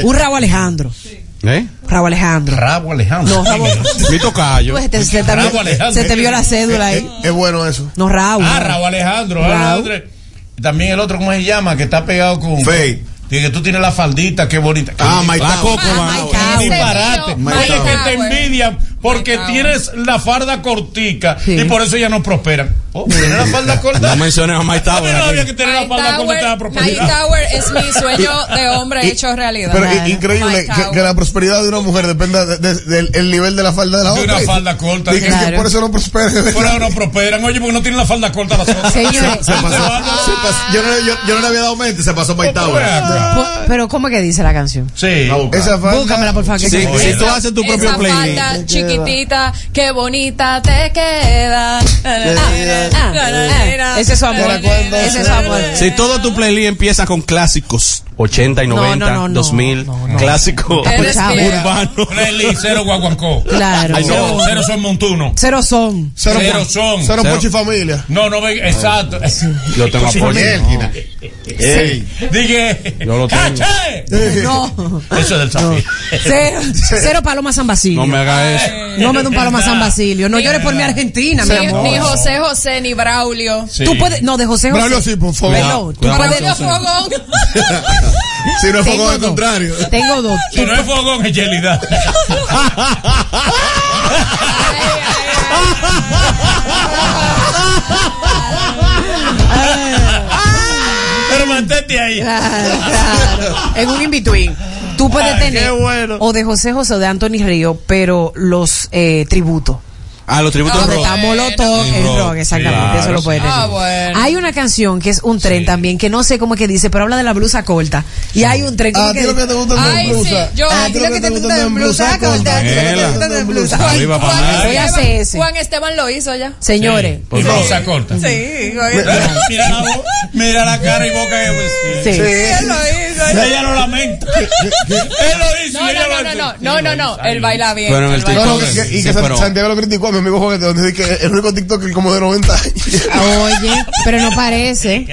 S: Un Rabo Alejandro.
I: ¿Eh?
S: Rabo Alejandro.
G: Rabo Alejandro.
S: No, Rabo.
I: Mi tocayo.
S: Pues te- se, te
G: Rabo
S: vio,
G: Alejandro.
S: se te vio la cédula ahí.
H: Es bueno eso.
S: No, Raúl.
G: Ah, Raúl Alejandro. Alejandro. También el otro, ¿cómo se llama? Que está pegado con.
L: Fey.
G: Dice que tú tienes la faldita, qué bonita.
L: Ah,
G: coco,
L: Ah,
G: Qué
L: Tower.
G: disparate.
L: Tower.
G: que te envidian porque tienes la farda cortica y por eso ya no prosperan. Oh, tienes la falda corta.
I: No menciones a Mike Tower
G: No había que tener la falda corta y te da
J: Tower, es mi sueño de hombre hecho realidad.
H: Pero increíble
J: Mike
H: que, la prosperidad de una mujer dependa de- de- del el nivel de la falda de la
G: De
H: otra.
G: una falda corta.
H: Que
G: Claro.
H: por eso no prospera.
G: Por eso no prosperan. Oye, porque no tienen la falda corta las otras.
L: Se pasó. se pasó- Yo, no, yo, yo no le había dado mente, se pasó Mike Tower.
B: Po- Pero, ¿cómo que dice la canción?
G: Sí.
H: Esa falda.
B: Búscamela, por favor.
I: Sí, si tú haces tu propio playlist.
J: Chiquitita, qué bonita te queda.
B: Ese es su amor. Ese es su amor.
I: Si todo tu playlist empieza con clásicos 80 y
B: No,
I: 90,
B: no, no, no,
I: 2000, clásico urbano.
G: Playlist cero guaguancó.
B: Claro.
I: Ay, no.
G: Cero, cero son montuno.
B: Cero son.
H: Cero,
G: Cero son.
H: Cero
I: Cero.
H: pocho y familia.
G: No, no exacto.
I: Yo tengo
G: Pochi
I: apoyo.
L: Ey.
G: Dije,
I: Yo lo tengo.
G: ¡caché!
B: No.
G: Eso es del Zafir.
B: Cero, cero Paloma San Basilio.
I: No me hagas eso.
B: No me dé un Paloma San Basilio. No llores por mi Argentina, mi
J: Ni,
B: amor.
J: ni José José ni Braulio.
G: Sí.
B: Tú puedes, no, de José José.
H: Braulio sí, por favor.
B: Perdón, tú puedes.
J: Fogón.
L: Si no es foco al contrario.
B: Tengo dos.
G: Si no es fogón, es gelidad. Pero mantente ahí.
B: Claro, claro. En un in-between. Tú puedes
G: Ay,
B: tener
G: bueno.
B: o de José José o de Anthony Río, pero los eh, tributos.
I: Ah, los tributos
B: Donde
I: rock.
B: está Molotov, el
I: rock.
B: rock, exactamente,
I: Claro,
B: eso lo pueden
J: Ah, bueno.
B: Hay una canción que es un tren también, que no sé cómo es que dice, pero habla de la blusa corta. Y hay un tren
H: A
B: como
H: ti
B: que...
H: lo que te gusta
J: Ay,
H: es blusa.
J: sí, yo-
B: A ti lo que te gusta es blusa corta. a ti lo que te gusta es blusa.
J: Juan,
I: abajo.
B: Voy a hacer ese.
J: Juan Esteban lo hizo ya.
B: Señores,
G: Y rosa corta.
J: Sí,
G: Mira la, bo- mira la cara y boca. que-
B: sí.
J: Él lo hizo.
G: Ella lo lamenta. Él lo hizo.
J: No, no, no, no, no, no, no, él baila bien.
I: En
H: y que Santiago lo criticó a mi amigo Juguete, donde dice que el único TikTok como de 90 años.
B: Oye, pero no parece.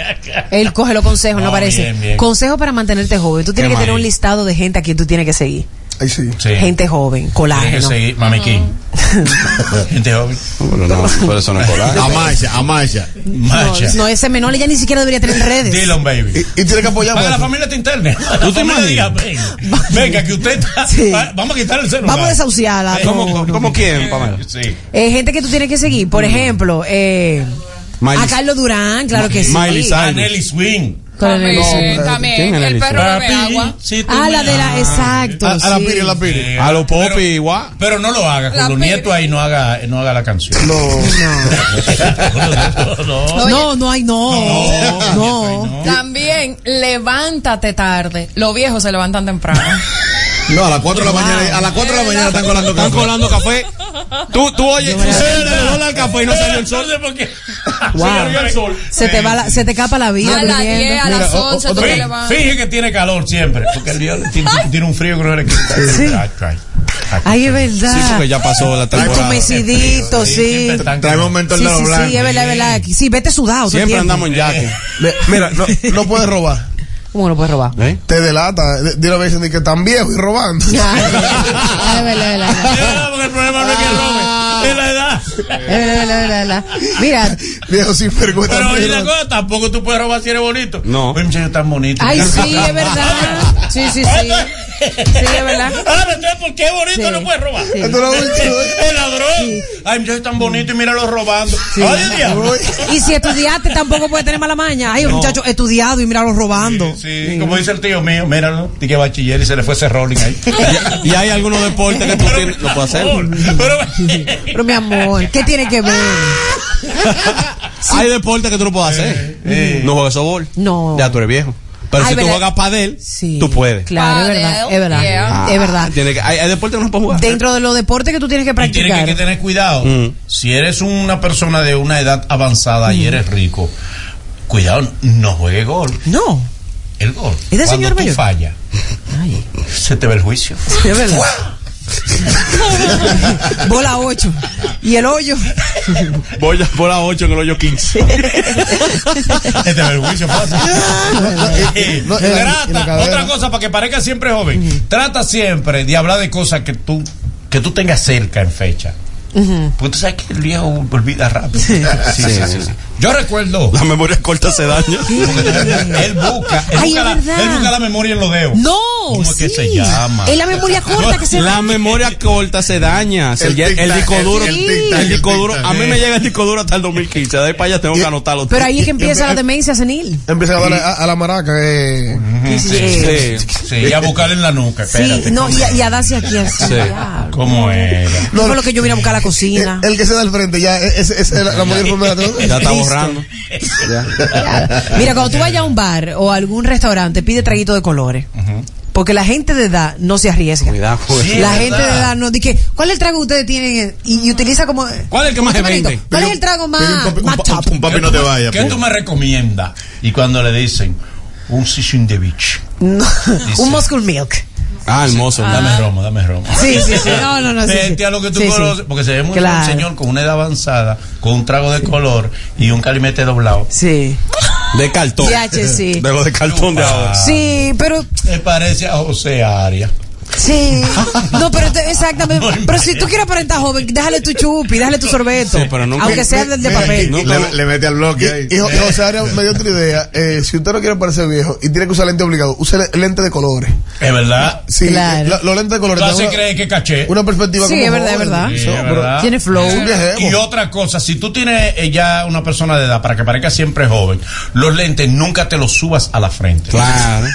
B: Él coge los consejos, no,
G: No,
B: parece.
G: bien, bien.
B: Consejo para mantenerte joven. Tú tienes
G: ¿Qué
B: que tener un listado de gente a quien tú tienes que seguir.
H: Ay, sí.
G: Sí.
B: Gente joven,
G: Tiene que
B: colágeno.
G: seguir Mami King. Gente joven.
I: Pero no, por eso no es colar.
L: Amacha, amacha.
G: Macha.
B: No, ese menor ya ni siquiera debería tener redes.
G: Dylan Baby.
H: Y, y tiene que apoyar
G: Para que la familia te interne.
I: ¿Tú te imaginas?
G: diga, venga, venga, que usted está.
B: Sí.
G: va- Vamos a quitar el celular.
B: Vamos a desahuciarla.
I: ¿Cómo,
B: no,
I: cómo,
B: no.
I: cómo quién, Pamela?
G: Sí.
B: Eh, gente que tú tienes que seguir. Por ejemplo, eh,
I: Miley-
B: a Carlos Durán, claro que sí.
I: Miley Cyrus.
G: A Nelly Swing.
J: También, también.
I: ¿Quién es
J: El perro bebe agua.
G: tú
B: Ah, la de la.
G: amas.
B: Exacto.
H: A, a la
B: sí.
H: piri, a la piri.
G: Eh,
I: A los Popi
G: pero-
I: igual.
G: Pero no lo haga, con
J: La
G: los
J: piri.
G: nietos ahí no haga, no haga la canción.
H: No.
G: no, no.
B: No, no hay no. No.
J: También, levántate tarde. Los viejos se levantan temprano.
L: No, a las 4 de la mañana, a las 4 de la mañana están colando
I: Están
L: café.
I: colando café. Tú, tú oyes, tú se le el café y no salió el sol.
G: No por qué.
B: Wow.
G: Salió el sol.
B: Se te va la, se te capa la vida.
J: A las
B: durmiendo.
J: 10, a las
H: Mira, o-
J: 11 tú te levantas.
G: Que tiene calor siempre. Porque el viejo tiene, tiene un frío que no le quita. Ay, ay.
B: Ay, es verdad.
I: Sí, porque ya pasó la temporada.
B: Entumecidito, sí.
G: siempre están
L: Traemos un mentor
B: Sí,
L: de los
B: sí,
L: blancos.
B: sí, es verdad, es verdad. Sí, vete sudado.
I: Siempre andamos en jaque.
H: Mira, no, no puedes robar.
B: ¿Cómo no puedes robar?
I: ¿Eh?
H: Te delata. De, de una vez dicen que tan viejo y robando.
B: Ay, es verdad, es verdad.
G: Porque el problema no es que robe, es la edad.
B: Es es verdad. Mira,
H: Viejo sin vergüenza.
G: Pero oye la cosa, tampoco tú puedes robar si eres bonito.
I: No.
G: Oye, muchacho tan bonito.
B: ay, sí, es verdad. Sí, sí, sí.
J: Es verdad.
G: Ahora, entonces, ¿por qué bonito
J: Sí.
G: no puede robar?
J: Sí.
H: ¿eh?
G: El ladrón. Ay, muchacho tan bonito y míralo robando. Ay, diablo.
B: Y si estudiaste tampoco puede tener mala maña. Ay, un
G: No.
B: muchacho estudiado y míralo robando.
G: Sí, como dice el tío mío, míralo, que bachiller y se le fue ese rolling ahí.
I: Y hay algunos deportes que tú tienes, lo puedes hacer.
B: Pero mi amor, ¿qué tiene que ver?
I: Hay deportes que tú no puedes hacer. No juegas softball.
B: No.
I: Ya tú eres viejo. Pero
B: Ay,
I: si tú
B: ¿verdad?
I: juegas padel, tú puedes.
B: Claro, es verdad, es verdad,
I: Ah,
B: es verdad.
I: tiene que- hay, hay deportes que no puedes jugar.
B: Dentro de los deportes que tú tienes que
G: Y tienes que,
B: practicar.
G: que tener cuidado.
I: Mm.
G: Si eres una persona de una edad avanzada y eres rico, cuidado, no juegue gol.
B: No.
G: El gol.
B: ¿Es de
G: Cuando
B: señor
G: tú
B: mayor?
G: fallas, se te ve el juicio.
B: Es verdad. Bola 8. ¿Y el hoyo?
I: Voy a por a 8 en el hoyo 15.
G: Se te ve el juicio fácil.
H: No,
G: Trata, otra cosa para que parezca siempre joven. Trata siempre de hablar de cosas que tú, que tú tengas cerca en fecha. Porque tú sabes que el viejo olvida rápido. Sí, sí, sí, sí. Yo recuerdo.
I: La memoria corta se daña.
G: Él busca, él,
B: Ay,
G: busca la,
B: verdad.
G: él busca la memoria en los dedos.
B: No.
G: ¿Cómo es que se llama?
B: Es la memoria corta que se
I: La memoria corta se daña. Se-
L: El
I: disco duro.
L: el
I: El,
L: tic-tac, el
I: disco duro. A mí me llega el disco duro hasta el 2015. De ahí para allá tengo que anotarlo.
B: Pero ahí es que
H: Y-
B: empieza
H: y-
B: la demencia senil.
H: Empieza a darle a, a la maraca. Eh.
B: Sí.
I: Sí.
G: Sí, ya buscarle en la nuca,
B: Sí,
G: espérate.
B: no, y, a- y a darse aquí así.
G: ¿Cómo era?
B: No lo que yo vine a buscar a la cocina.
H: El, el que se da al frente ya es, es- es la, la mayor forma de la
I: Ya está borrando.
B: Mira, cuando tú vayas a un bar o a algún restaurante, pide traguito de colores. Porque la gente de edad no se arriesga.
I: Cuidado, pues.
G: Sí,
B: la gente
G: verdad.
B: de edad no dice, ¿cuál es el trago que ustedes tienen? Y, y utiliza como...
I: ¿Cuál es el que más se vende?
B: ¿Cuál es el trago más,
L: un papi- un
B: más
L: pa-
B: top?
L: un papi no te vaya.
G: ¿Qué tú me recomiendas? Y cuando le dicen un sishin de beach.
B: No, un Muscle Milk.
I: Ah, hermoso.
G: Dame romo, dame romo.
B: Sí, sí, sí. No, no, no. Sí,
G: a lo que tú
B: Sí, sí.
G: conoces, porque se ve mucho
B: Claro.
G: un señor con una edad avanzada, con un trago de color y un calimete doblado.
B: Sí.
I: De cartón. De los de cartón de ahora.
B: Sí, pero...
G: Me parece a José Arias.
B: Sí. No, pero te- exactamente. Pero si tú quieres aparentar joven, déjale tu chupi, déjale tu sorbeto.
I: Sí, pero nunca-
B: aunque sea del de
H: Mira,
B: papel.
L: Le, le mete al bloque ahí.
H: Y, y José Arias me dio otra idea. Eh, si usted no quiere parecer viejo y tiene que usar lente obligado, use le- lente de colores.
G: Es verdad.
H: Sí,
B: Claro.
H: la- los lentes de colores. Una,
G: creer que caché.
H: una perspectiva
B: Sí,
H: como
B: es verdad, es verdad.
G: Sí, es
H: pero-
G: verdad.
B: Tiene flow.
H: Es un viejeo.
G: Y otra cosa, si tú tienes eh, ya una persona de edad para que parezca siempre joven, los lentes nunca te los subas a la frente.
I: Claro.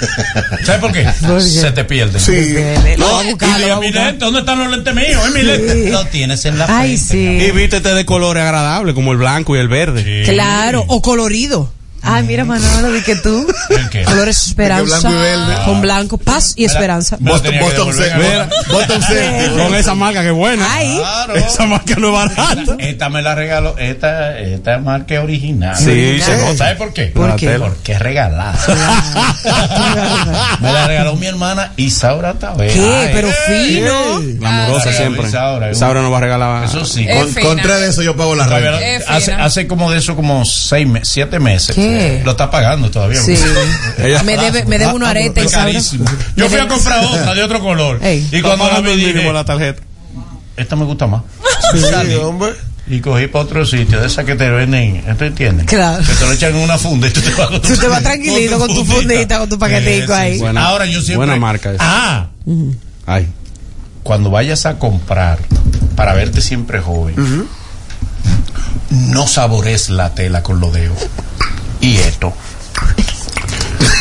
G: ¿Sabes por qué? Se te pierden.
H: Sí.
B: Lo va a buscar,
G: Y
B: a
G: mi lente, ¿dónde están los lentes míos? Es mi lente. Lo tienes en la frente.
B: Ay, sí.
I: Y vístete de colores agradables, como el blanco y el verde.
B: Claro, o colorido. Ay, mira, Manolo, di que tú.
G: ¿El qué?
B: Colores esperanza.
L: blanco y verde.
B: Con blanco, paz y esperanza.
G: Me la
L: Boston, Boston.
I: Con esa marca que es buena.
B: Ay.
G: Claro.
I: Esa marca no es barata.
G: Esta me la regaló, esta, esta marca es original.
I: Sí,
G: ¿Sabes?
I: se nota.
G: ¿Sabes por qué?
B: ¿Por qué?
G: Porque es regalada. me la regaló mi hermana Isaura Tavera.
B: ¿Qué?
G: Ay,
B: Pero fino.
I: La amorosa
G: Ay,
I: siempre.
G: Isaura,
I: Isaura no va a regalar.
G: Eso sí.
L: Con,
J: fina.
L: con tres de eso yo pago la renta.
G: Hace, hace como de eso como seis meses, siete meses.
B: ¿Qué?
G: Lo está pagando todavía.
B: Sí.
I: Ella-
B: Me debe, me debe unos aretes,
G: Es
B: Isaura.
G: carísimo. Yo fui a comprar otra de otro color.
B: Ey.
G: Y cuando la vi dije,
I: la tarjeta.
G: esta me gusta más.
H: Sí, hombre.
G: Y cogí para otro sitio, de esas que te venden, ¿tú entiendes?
B: Claro.
G: Que te lo echan en una funda y tú te vas con
B: Tú te vas tranquilito con tu fundita, con tu paquetico ahí.
I: Buena-
G: Ahora yo siempre.
I: buena marca esa.
G: Ah,
I: Ay.
G: cuando vayas a comprar para verte siempre joven, no sabores la tela con los dedos. Y esto.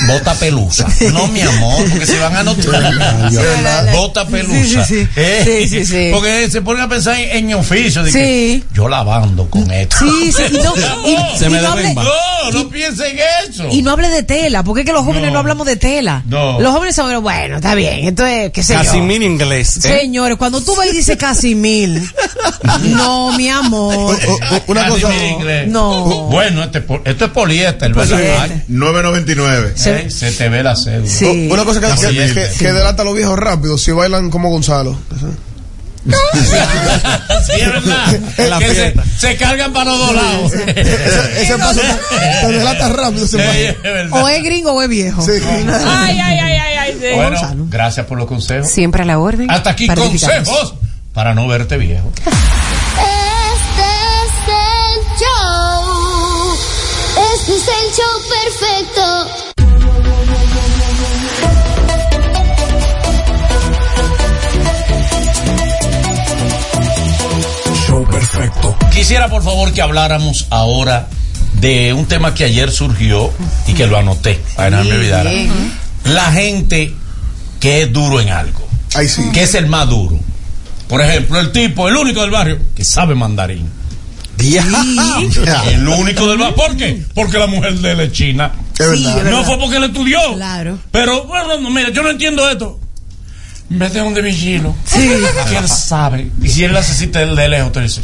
G: Bota pelusa. No, mi amor, porque se van a notar. Bota pelusa.
B: Sí, sí, sí.
G: Eh,
B: Sí, sí, sí.
G: Porque se ponen a pensar en, en oficio. De
B: Sí.
G: que yo lavando con esto.
B: Sí, sí, y no, y,
I: Se
B: y
I: me
B: no hable.
G: No, no piensen eso.
B: y no hable de tela, porque es que los jóvenes no, hablamos de tela.
G: No.
B: Los jóvenes son, bueno, está bien, esto es, qué sé
I: Casi
B: yo.
I: mini inglés. ¿eh?
B: Señores, cuando tú vas y dices casi mil, no, mi amor.
H: O- o- una
G: Casi
H: cosa.
G: mira inglés.
B: No.
G: Bueno, este, esto es poliéster, ¿verdad?
B: Poliéster.
G: Ay,
L: 9.99.
G: se te ve la cédula.
B: Sí.
H: Una cosa que, que,
G: siguiente.
H: que- que delata a los viejos rápido, si bailan como Gonzalo.
G: sí, es verdad.
I: En la
G: Que se, se cargan para los dos lados.
H: Ese, ese paso te delata rápido. Ese
G: Sí, es.
B: O es gringo o es viejo.
H: Sí.
J: Ay, ay, ay, ay, ay. sí.
G: Bueno, gracias por los consejos.
U: Siempre a la orden.
G: Hasta aquí consejos para no verte viejo.
P: Este es el show. Este es el show perfecto.
G: Quisiera por favor que habláramos ahora de un tema que ayer surgió y que lo anoté para que no me olvidara. La gente que es duro en algo. Que es el más duro. Por ejemplo, el tipo, el único del barrio que sabe mandarín. el único del barrio. ¿Por qué? Porque la mujer de él es china.
H: Es verdad. Sí, es
G: no
H: verdad.
G: fue porque él estudió.
B: Claro.
G: Pero, bueno, no, mira, yo no entiendo esto. Vete donde mi chino.
B: Sí.
G: Que él sabe. Y si él necesita el de lejos, te dice.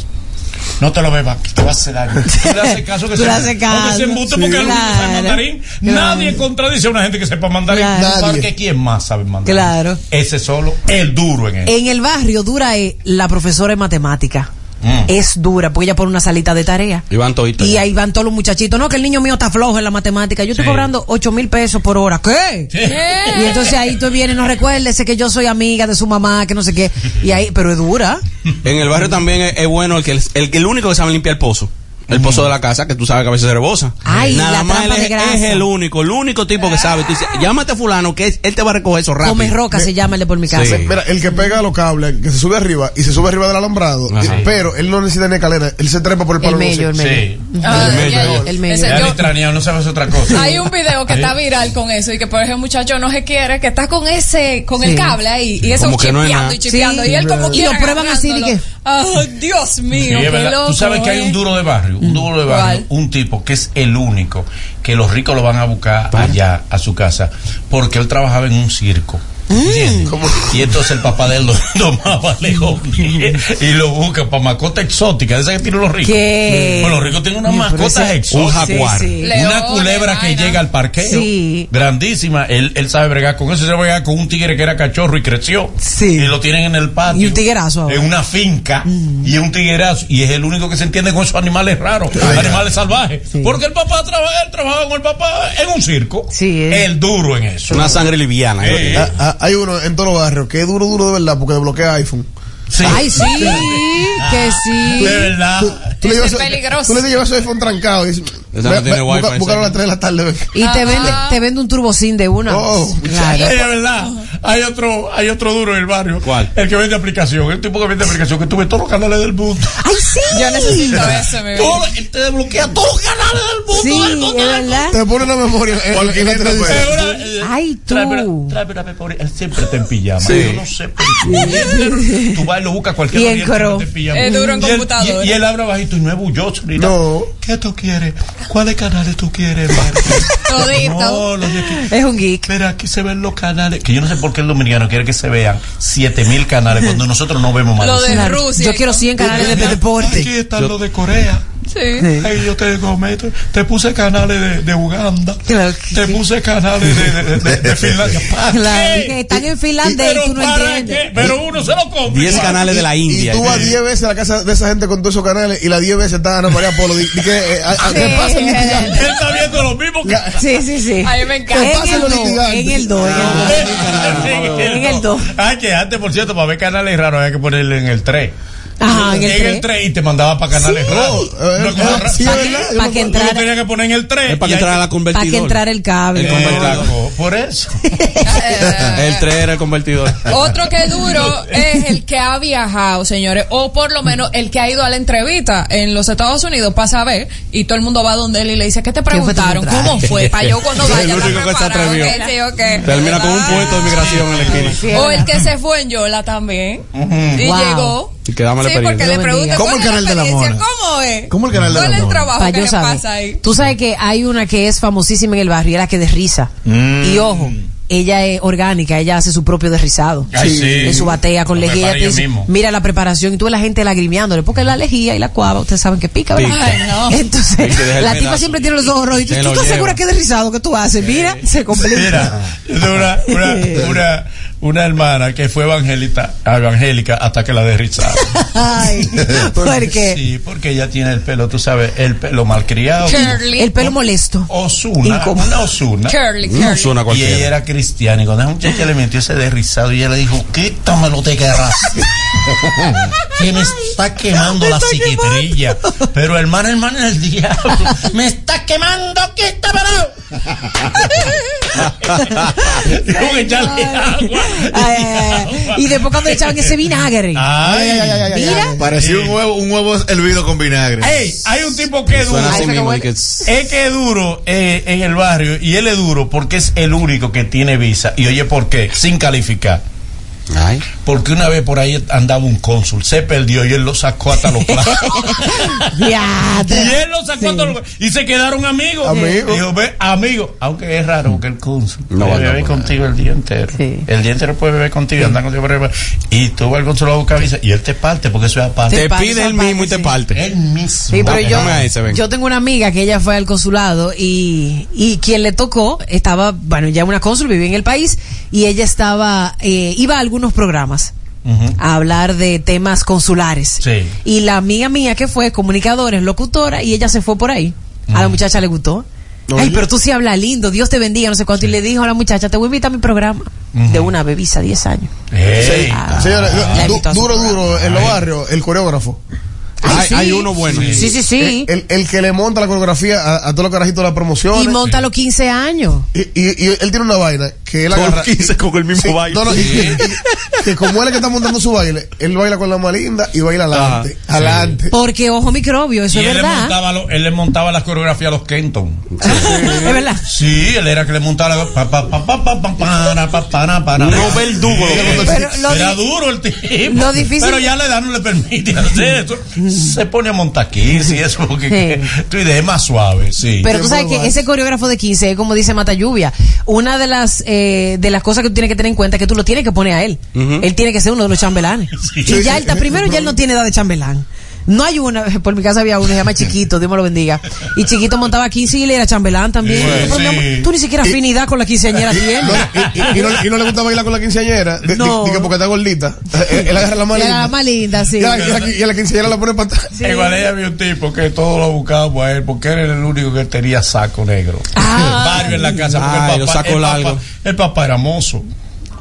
G: No te lo bebas, que te va a hacer daño. Tú le haces caso que se,
B: caso.
G: porque embute
B: Sí.
G: porque él no sabe
B: Claro.
G: mandarín.
B: Claro.
G: Nadie contradice a una gente que sepa mandarín.
B: Claro.
G: ¿Sabe que quién más sabe mandarín?
B: Claro.
G: Ese solo, el duro en él.
B: En el barrio dura es la profesora de matemática.
G: Mm.
B: Es dura, porque ella pone una salita de tarea.
I: Y van.
B: Y ahí van todos los muchachitos. No, que el niño mío está flojo en la matemática. Yo estoy
I: Sí.
B: cobrando 8 mil pesos por hora. ¿Qué? Y entonces ahí tú vienes, no recuérdese que yo soy amiga de su mamá, que no sé qué. Y ahí, pero es dura.
I: En el barrio también es, es bueno el que, el que el único que sabe limpiar el pozo. El pozo de la casa, que tú sabes que a veces se rebosa.
B: Ay,
I: Nada
B: la
I: más él es, es el único, el único tipo que sabe. Tú dices, llámate a fulano que es- él te va a recoger eso rápido.
B: Come roca se llama el de por mi casa.
I: Sí.
H: Mira, el que pega los cables, que se sube arriba y se sube arriba del alambrado,
I: Ajá.
H: y- pero él no necesita ni escalera, él se trepa por el
B: El
H: palo.
B: medio, el
H: Sí.
B: medio.
J: Ah,
G: el medio.
B: El medio.
J: Ese- yo-
G: no sabes otra cosa.
J: Hay un video que está viral con eso y que por ejemplo el muchacho no se quiere, que está con ese, con el
B: Sí.
J: cable ahí y eso
I: que no
J: chipeando
I: nada.
J: y chipeando
B: Sí.
J: y él como
B: Y lo prueban así, de
J: agarrándolo. Ah, Dios
G: Sí,
J: mío, qué loco.
G: Tú sabes que hay un
J: ¿eh?
G: duro de barrio, un duro de barrio,
J: ¿Cuál?
G: un tipo que es el único que los ricos lo van a buscar allá a su casa porque él trabajaba en un circo. ¿Entiendes? Y entonces el papá de él lo tomaba leones y lo busca para mascota exótica, de esas que tienen los ricos.
B: ¿Qué?
G: Bueno, los ricos tienen unas mascotas exóticas.
I: Un jaguar.
B: Sí, sí.
G: Una culebra que llega al parqueo.
B: Sí.
G: Grandísima. Él, él sabe bregar con eso. Se sabe bregar con un tigre que era cachorro y creció.
B: Sí.
G: Y lo tienen en el patio.
B: Y un tiguerazo ahora.
G: En una finca. Y es un tiguerazo. Y es el único que se entiende con esos animales raros. animales salvajes. Porque el papá trabaja, él trabajaba con el papá en un circo.
B: Sí, es.
G: El duro en eso.
I: Una sangre liviana.
G: Eh,
H: Ah, hay uno en todos los barrios que es duro, duro de verdad porque desbloquea iPhone.
G: sí.
B: Ay, sí, que sí.
G: De verdad.
H: Tú le
J: Ese
H: llevas,
J: es peligroso.
H: tú le llevas su iPhone trancado y dices,
I: Esa no tiene wifi,
H: busca- búscalo a las 3 de la tarde. ven.
B: Y te vende, te vende un turbocín de una.
H: Oh,
B: claro.
G: Es verdad. Hay otro, hay otro duro en el barrio.
I: ¿Cuál?
G: El que vende aplicación. El tipo que vende aplicación que tuve todos los canales del mundo.
B: Ay, sí.
J: Yo necesito eso, mi vida.
G: Te desbloquea todos los canales del mundo.
B: Sí,
G: del
B: es
G: mundo.
B: verdad.
H: Te pone memoria la televisión.
G: Eh,
B: Ay, tú.
G: Tráeme una memoria. Él siempre está en pijama. Yo no sé por qué. Tú vas y lo buscas cualquier día y en pijama.
J: Es duro en computadora.
G: Y, él habla bajito y no es bulloso.
H: No.
G: ¿Qué tú quieres? ¿Cuáles canales tú quieres?
J: Todito.
G: No, los de aquí.
B: Es un geek.
G: Mira, aquí se ven los canales. Que yo no sé por qué el dominicano quiere que se vean 7000 canales cuando nosotros no vemos más.
J: Lo de. Rusia.
B: Yo quiero 100 canales de deporte.
G: Aquí están los de Corea.
J: Sí.
G: Ay, yo te comento. Te puse canales de, de Uganda.
B: Claro que
G: Te puse canales de, de, de- de Finlandia. ¿Para
B: Claro,
G: qué?
B: que están en finlandés y
G: Pero
B: tú no
G: ¿para
B: entiendes.
G: qué? Pero uno se lo come.
I: 10 canales de la
H: Y
I: India.
H: tú vas 10 veces a la casa de esa gente con todos esos canales y las 10 veces está Ana María Polo. Di que, eh, a- a- ¿Qué
B: Sí.
H: pasa en el
G: Él está viendo lo mismo que.
B: Sí, sí, sí.
J: A mí me encanta.
H: ¿Qué
B: En
H: pasa
B: el
H: los
B: 2,
H: litigantes?
B: en el 2, en el 2.
G: Ay, que antes, por cierto, para ver canales raros había que ponerle en el 3.
B: Ajá, en el 3.
G: y te mandaba para canales
B: Sí.
G: raros.
H: eh,
G: No,
H: eh,
G: ra-
H: sí,
B: Pa'
H: es
B: que-
H: yo me
B: que
G: poner en el 3.
I: Es para que entrara la convertidor.
B: Para que entrara el cable.
I: El convertidor.
G: Por eso.
I: El 3 era el convertidor.
J: Otro que duro es el que ha viajado, señores, o por lo menos el que ha ido a la entrevista en los Estados Unidos para saber y todo el mundo va donde él y le dice, ¿qué te
B: fue que te
J: preguntaron?
B: preguntaron?
J: ¿Cómo fue? Para yo cuando
I: El
J: vaya
I: único
J: estar
I: que se atrevió.
J: ¿ok? Sí, ok.
I: Termina con un puesto de migración en la esquina.
B: Sí, es
J: O el que se fue en Yola también y
B: Wow.
J: llegó.
I: Y que dame la
J: Sí, porque
I: experiencia.
J: le preguntan
H: ¿Cómo
J: ¿cuál
H: el canal de la
J: experiencia?
H: mona?
J: ¿Cómo es?
H: ¿Cómo el canal de
J: ¿Cuál
H: la
J: es el trabajo
B: Pa'
J: que
B: yo
J: le pasa ahí?
B: Tú sabes que hay una que es famosísima en el barrio, es la que desriza. Y ojo, ella es orgánica, ella hace su propio desrizado.
G: Ay, sí.
B: En su batea con
G: Lo
B: lejía. dice. Mira la preparación y tú ves la gente lagrimeándole, porque la lejía y la cuava, ustedes saben que pica, ¿verdad?
I: Pica.
J: Ay, no.
B: Entonces,
I: Sí,
B: la tipa
I: pedazo.
B: siempre tiene los ojos rojos y tú, ¿tú estás segura que es desrizado que tú haces? Mira, se complica.
G: Mira, una, una, una, una hermana que fue evangélica, evangélica hasta que la derrizaron.
B: Ay, ¿por qué?
G: Sí, porque ella tiene el pelo, tú sabes, el pelo malcriado.
J: Curly.
B: El pelo molesto.
G: Osuna, una Osuna.
J: Curly, curly.
I: suena
G: Y ella era cristiana y cuando esa muchacha le metió ese derrizado y ella le dijo, quítamelo te querrás. que me está quemando la psiquitrilla. Pero hermano, hermano, el diablo. Me está quemando, quítamelo. Tengo que echarle agua.
B: Ay. Y después cuando le echaban ese vinagre.
G: Ay, ay, ay, ay, ay,
B: Mira.
G: ay.
L: Parecía un huevo, un huevo hervido con vinagre.
G: Ey, hay un tipo que es duro. Es que es duro eh, en el barrio y él es duro porque es el único que tiene visa. Y oye, ¿por qué? Sin calificar.
I: Ay.
G: Porque una vez por ahí andaba un cónsul, se perdió y él lo sacó hasta los platos. Y él lo sacó hasta los Y se quedaron amigos.
H: Amigos.
G: Dijo, ve, amigo. Aunque es raro que el cónsul
I: No,
G: puede
I: no,
G: beber
I: no.
G: contigo el día entero.
B: Sí.
G: El día entero puede beber contigo, andar contigo por ahí. Y tú vas al consulado a buscar visa y él te parte porque eso es aparte.
I: Te pide el
B: pasa,
I: mismo y te
B: sí.
I: parte.
G: Él mismo.
B: Sí, pero yo,
I: ahí,
B: yo tengo una amiga que ella fue al consulado y, y quien le tocó estaba, bueno, ya una cónsul, vivía en el país y ella estaba, eh, iba a algunos programas a hablar de temas consulares.
G: Sí.
B: Y la amiga mía que fue comunicadora, es locutora y ella se fue por ahí. A la muchacha le gustó. Ay, pero tú sí hablas lindo, Dios te bendiga, no sé cuánto. Y le dijo a la muchacha, te voy a invitar a mi programa. De una bebisa, 10 años. Ah,
H: Señores,
B: la
H: du-
B: invitó a su
H: duro,
B: programa.
H: duro, en los barrios, el coreógrafo.
I: Hay,
B: sí.
I: hay uno bueno.
B: Sí, sí, sí.
H: El, el que le monta la coreografía a, a todos los carajitos de la promoción.
B: Y monta a los 15 años.
H: Y, y- y él tiene una vaina que él
I: Con
H: agarra.
I: 15 con el mismo
H: Sí,
I: baile.
H: no, no, y- y- y- que como él es el que está montando su baile, él baila con la más linda y baila adelante.
I: Ah,
H: adelante.
B: Porque, ojo, microbio, eso
G: Y
B: es
G: él le,
B: verdad.
G: montaba lo- él le montaba las coreografías a los Kenton.
B: Es verdad.
G: Sí, él era que le montaba la- pa, pa, pa, pa, pa, pa, para, pa, para, para.
I: No verdugo
G: era
B: di-
G: duro el tipo.
B: lo difícil-
G: Pero ya la edad no le permite hacer eso. Se pone a montar aquí, sí, eso porque
B: Sí.
G: tu idea es más suave, sí.
B: Pero tú sabes que ese coreógrafo de 15 es como dice Mata Lluvia. Una de las eh, de las cosas que tú tienes que tener en cuenta es que tú lo tienes que poner a él. Él tiene que ser uno de los chambelanes.
G: Sí.
B: Y ya él está, primero ya él no tiene edad de chambelán. No hay una, por mi casa había uno, se llama Chiquito, Dios me lo bendiga. Y Chiquito montaba 15 y él era chambelán también.
G: Sí,
B: Pero, mi
G: sí.
B: amor, tú ni siquiera afinidad con la quinceañera tienes.
H: No, y, y- y no, y no le gusta bailar con la quinceañera. de-
B: No.
H: porque está gordita. Él, él agarra la más linda.
B: la más linda, sí.
H: Y a la, y a la- y a la quinceañera la pone para atrás.
G: Igual ella había un tipo que todo lo buscábamos a él porque él era el único que tenía saco negro.
B: Ah.
G: Varios en la casa porque
I: Ay,
G: el,
I: los
G: papá, el, papá, el papá era mozo.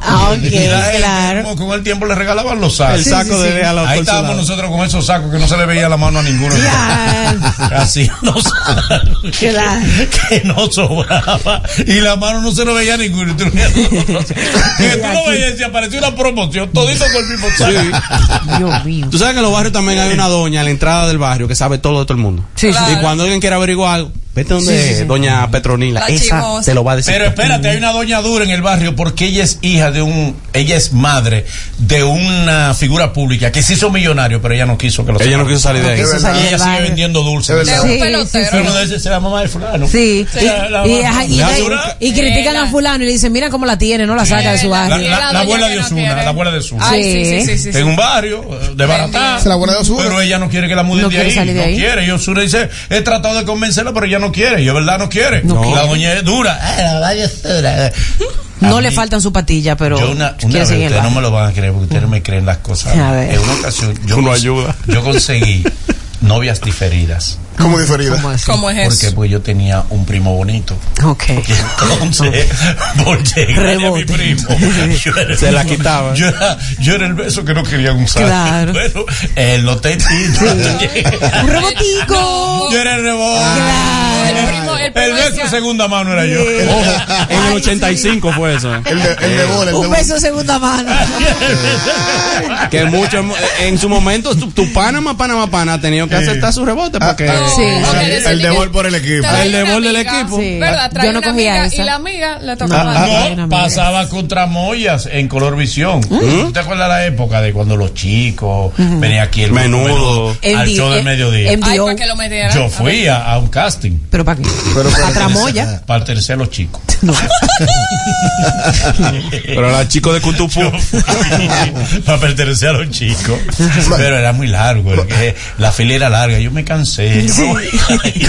B: Ah, ok, claro.
G: Con el tiempo le regalaban los sacos.
I: El saco de a los
G: Ahí estábamos nosotros con esos sacos que no se le veía la mano a ninguno. Así nos
B: Claro.
G: que no sobraba y la mano no se lo veía a ninguno. Que tú lo veías y apareció una promoción, todito con el mismo saco.
B: Dios mío.
I: Tú sabes que en los barrios también hay una doña a la entrada del barrio que sabe todo de todo el mundo.
B: Sí, sí.
I: Y cuando alguien quiere averiguar algo, vete donde
B: Sí, sí, sí.
I: doña Petronila.
J: La
I: Esa te lo va a decir.
G: Pero espérate, hay una doña dura en el barrio porque ella es hija de un, ella es madre de una figura pública que se hizo millonario, pero ella no quiso que lo
I: Ella no quiso salir de ahí.
B: No
G: Y ella sigue vendiendo dulces.
J: De un pelotero.
G: Pero de ese la mamá de fulano.
B: Sí, y, critican a fulano y le dicen, mira cómo la tiene, no la saca de su barrio.
G: la-
J: La
G: la
J: doña
G: abuela de Osuna, la abuela de Osuna.
J: Ay, sí, sí, sí, sí, sí.
G: En un barrio eh, de Baratá.
H: La abuela de Osuna.
G: Pero ella no quiere que la muden de ahí. no quiere. Y Osuna dice, he tratado de convencerla, pero ella no quiere. Y es verdad, no quiere.
B: No
G: la
B: quiere.
G: doña es dura. Ah, la doña es dura.
B: No
G: A
B: le
G: mí-
B: faltan su patilla, pero
G: yo una, una
B: quiere
G: vez, ustedes no me lo van a creer porque ustedes me creen las cosas.
B: A ver.
G: En una ocasión yo, cons-
I: ayuda.
G: yo conseguí novias difereridas.
H: Como diferida.
B: ¿Cómo?
J: ¿Cómo es
G: Porque
J: eso?
G: pues yo tenía un primo bonito.
B: Ok.
G: Y entonces, por llegarle a mi primo, yo era el
I: Se la quitaba.
G: Yo era, yo era el beso que no querían usar.
B: Claro.
G: Bueno, el tetitos.
B: ¡Un rebotico!
G: Yo era el rebote.
J: El primo, el
G: beso de segunda mano era yo.
I: Ojo, en el 85 fue eso. eh.
H: El de, el de bola, el de
B: Un
H: bola.
B: beso de segunda mano.
I: Que mucho, en su momento, tu, tu Panamá, Panamá, Pana ha tenido que aceptar su rebote porque.
H: ah,
B: Sí.
J: Ok,
L: El, de gol por el equipo.
I: El de
J: una
I: bol del equipo.
B: Yo no cogía esa.
J: Y la amiga le
B: No,
J: tocaba.
B: no.
G: Ah, pasaba contra Moyas en Color Visión. ¿Tú te acuerdas la época de cuando los chicos venía aquí el
I: Menudo.
G: al show del
B: eh,
G: mediodía?
B: MD.
J: Ay,
B: Dio-
J: para que lo metieran.
G: Yo fui a, a un casting
B: ¿Pero para qué? A tramoya.
G: para pertenecer a los chicos.
I: Pero la chico de Cutupú.
G: para pertenecer a los chicos. Pero era muy largo, el que- la fila era larga. Yo me cansé. Yo, me voy a ir.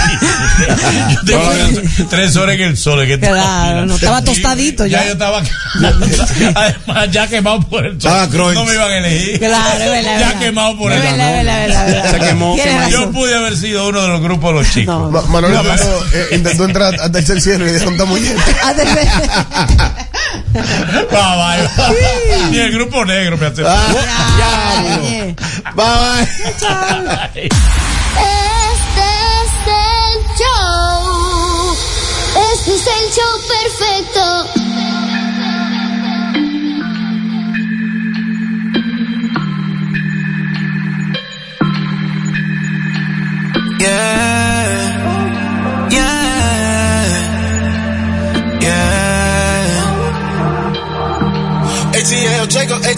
G: Yo tengo tres horas en el sol. en esta
B: Claro, no, estaba tostadito ya.
G: yo estaba. Además, ya quemado por el sol.
L: Crunch.
G: No me iban a elegir.
B: Claro, es verdad,
G: Ya quemado por el
B: verdad.
I: Se quemó.
G: Yo pude haber sido uno de los grupos de los chicos.
B: No.
H: Aparo, eh, intentó entrar al tercer cielo y dijeron tamuñete.
B: Ah, de-
G: Va, va, va. Ni el grupo negro me aceptó.
B: Ay,
L: Bye,
P: Este es el show. Este es el show perfecto.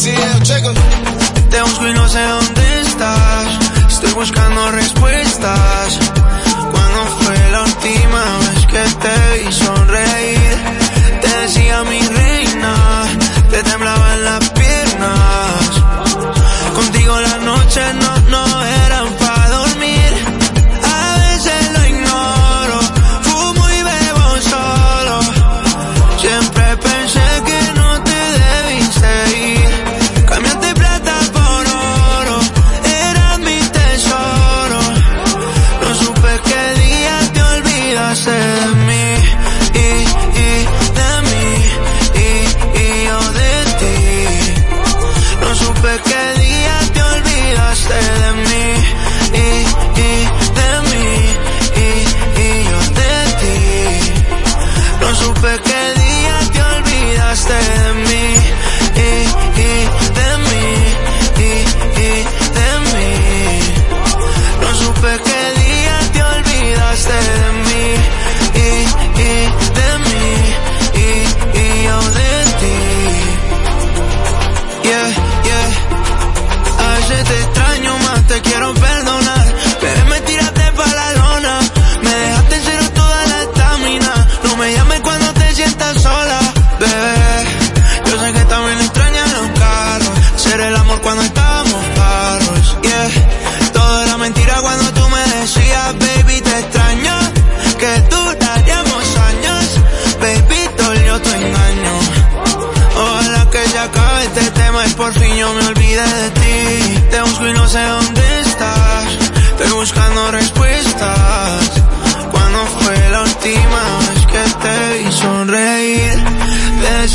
A: Te busco y no sé dónde estás. Estoy buscando respuestas. ¿Cuándo fue la última vez que te vi sonreír? Te decía mi reina, te temblaban las piernas.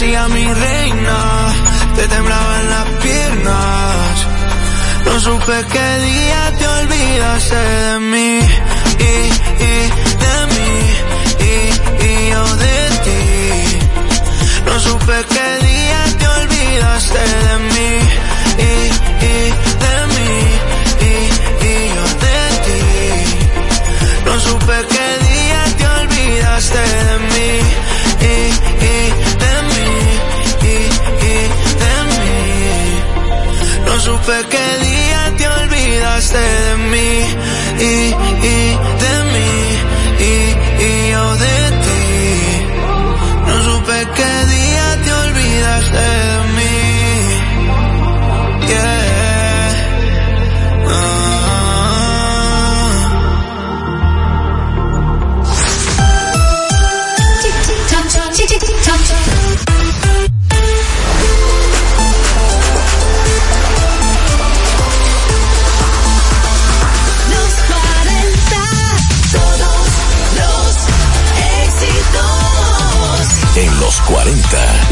A: Te decía mi reina, te temblaban las piernas. No supe qué día te olvidaste de mí. Mí. No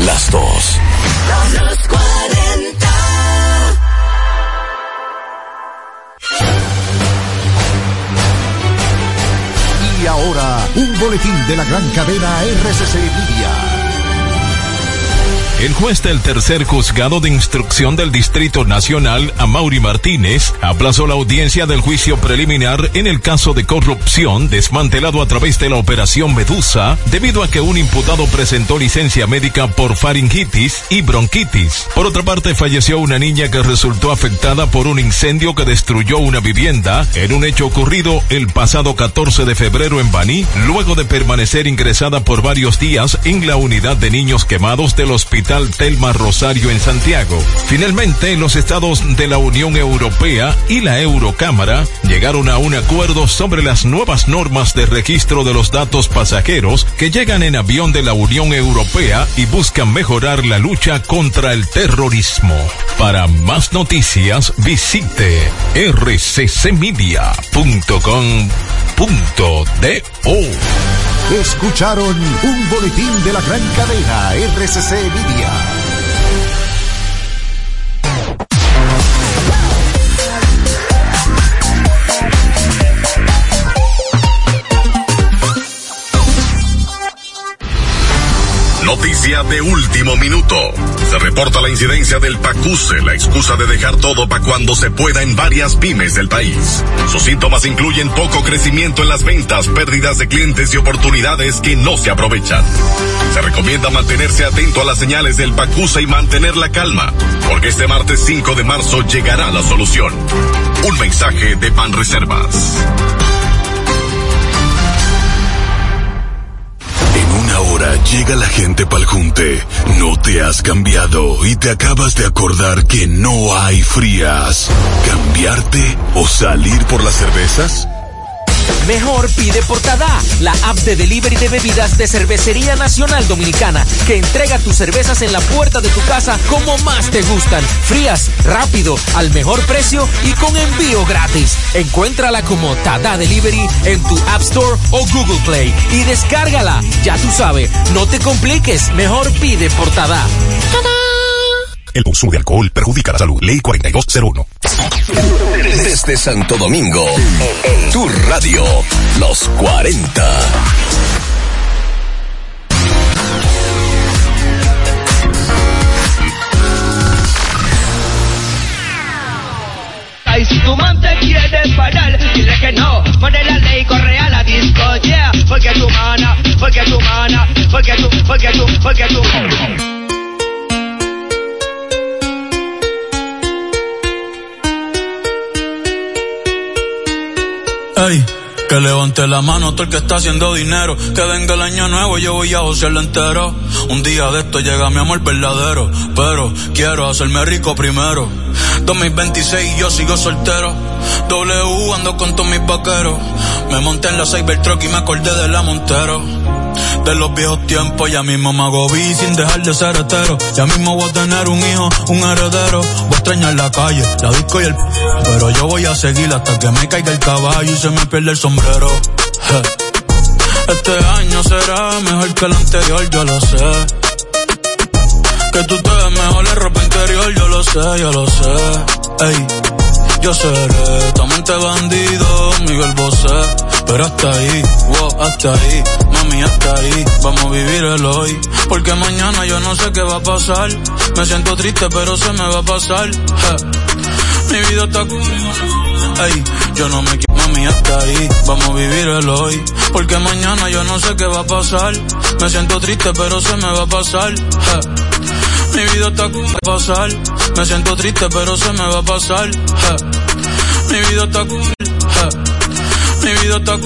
K: las dos.
P: Los 40.
D: Y ahora, un boletín de la gran cadena RCC Media.
E: El juez del tercer juzgado de instrucción del Distrito Nacional, Amaury Martínez, aplazó la audiencia del juicio preliminar en el caso de corrupción desmantelado a través de la operación Medusa, debido a que un imputado presentó licencia médica por faringitis y bronquitis. Por otra parte, falleció una niña que resultó afectada por un incendio que destruyó una vivienda en un hecho ocurrido el pasado 14 de febrero en Baní, luego de permanecer ingresada por varios días en la unidad de niños quemados del Hospital Telma Rosario en Santiago. Finalmente, los estados de la Unión Europea y la Eurocámara llegaron a un acuerdo sobre las nuevas normas de registro de los datos pasajeros que llegan en avión de la Unión Europea y buscan mejorar la lucha contra el terrorismo. Para más noticias, visite rccmedia.com.do.
D: Escucharon un boletín de la gran cadena RCC Media.
V: De último minuto. Se reporta la incidencia del PACUSE, la excusa de dejar todo para cuando se pueda en varias pymes del país. Sus síntomas incluyen poco crecimiento en las ventas, pérdidas de clientes y oportunidades que no se aprovechan. Se recomienda mantenerse atento a las señales del PACUSE y mantener la calma, porque este martes 5 de marzo llegará la solución. Un mensaje de Pan Reservas.
K: En una hora llega la gente pa'l junte. No te has cambiado y te acabas de acordar que no hay frías. ¿Cambiarte o salir por las cervezas?
W: Mejor pide por Tada, la app de delivery de bebidas de Cervecería Nacional Dominicana, que entrega tus cervezas en la puerta de tu casa como más te gustan, frías, rápido, al mejor precio y con envío gratis. Encuéntrala como Tada Delivery en tu App Store o Google Play y descárgala. Ya tú sabes, no te compliques, mejor pide por Tada.
V: El consumo de alcohol perjudica la salud. Ley 4201.
K: Desde Santo Domingo, en tu radio, los 40.
X: Y si tu man te quiere parar, dile que no. Pone la ley, corre a la disco, yeah. Porque tu mana, porque tu mana, porque tu, porque tu, porque tu.
Y: Que levante la mano todo el que está haciendo dinero. Que venga el año nuevo, yo voy a josearlo entero. Un día de esto llega mi amor verdadero. Pero quiero hacerme rico primero. 2026 y yo sigo soltero. W ando con todos mis vaqueros. Me monté en la Cybertruck y me acordé de la Montero. De los viejos tiempos, ya mismo me hago vi sin dejar de ser hetero. Ya mismo voy a tener un hijo, un heredero. Voy a extrañar la calle, la disco y el. Pero yo voy a seguir hasta que me caiga el caballo y se me pierda el sombrero. Este año será mejor que el anterior, yo lo sé. Que tú te ves mejor en ropa interior, yo lo sé, yo lo sé. Ey, yo seré tu amante bandido, Miguel Bosé. Pero hasta ahí, wow, hasta ahí, mami, hasta ahí. Vamos a vivir el hoy. Porque mañana yo no sé qué va a pasar. Me siento triste, pero se me va a pasar. Mi vida está Ey, yo no me quiero, mami, hasta ahí. Vamos a vivir el hoy. Porque mañana yo no sé qué va a pasar. Me siento triste, pero se me va a pasar. Mi vida está a pasar. Me siento triste, pero se me va a pasar. Mi vida está Je. Mi vida está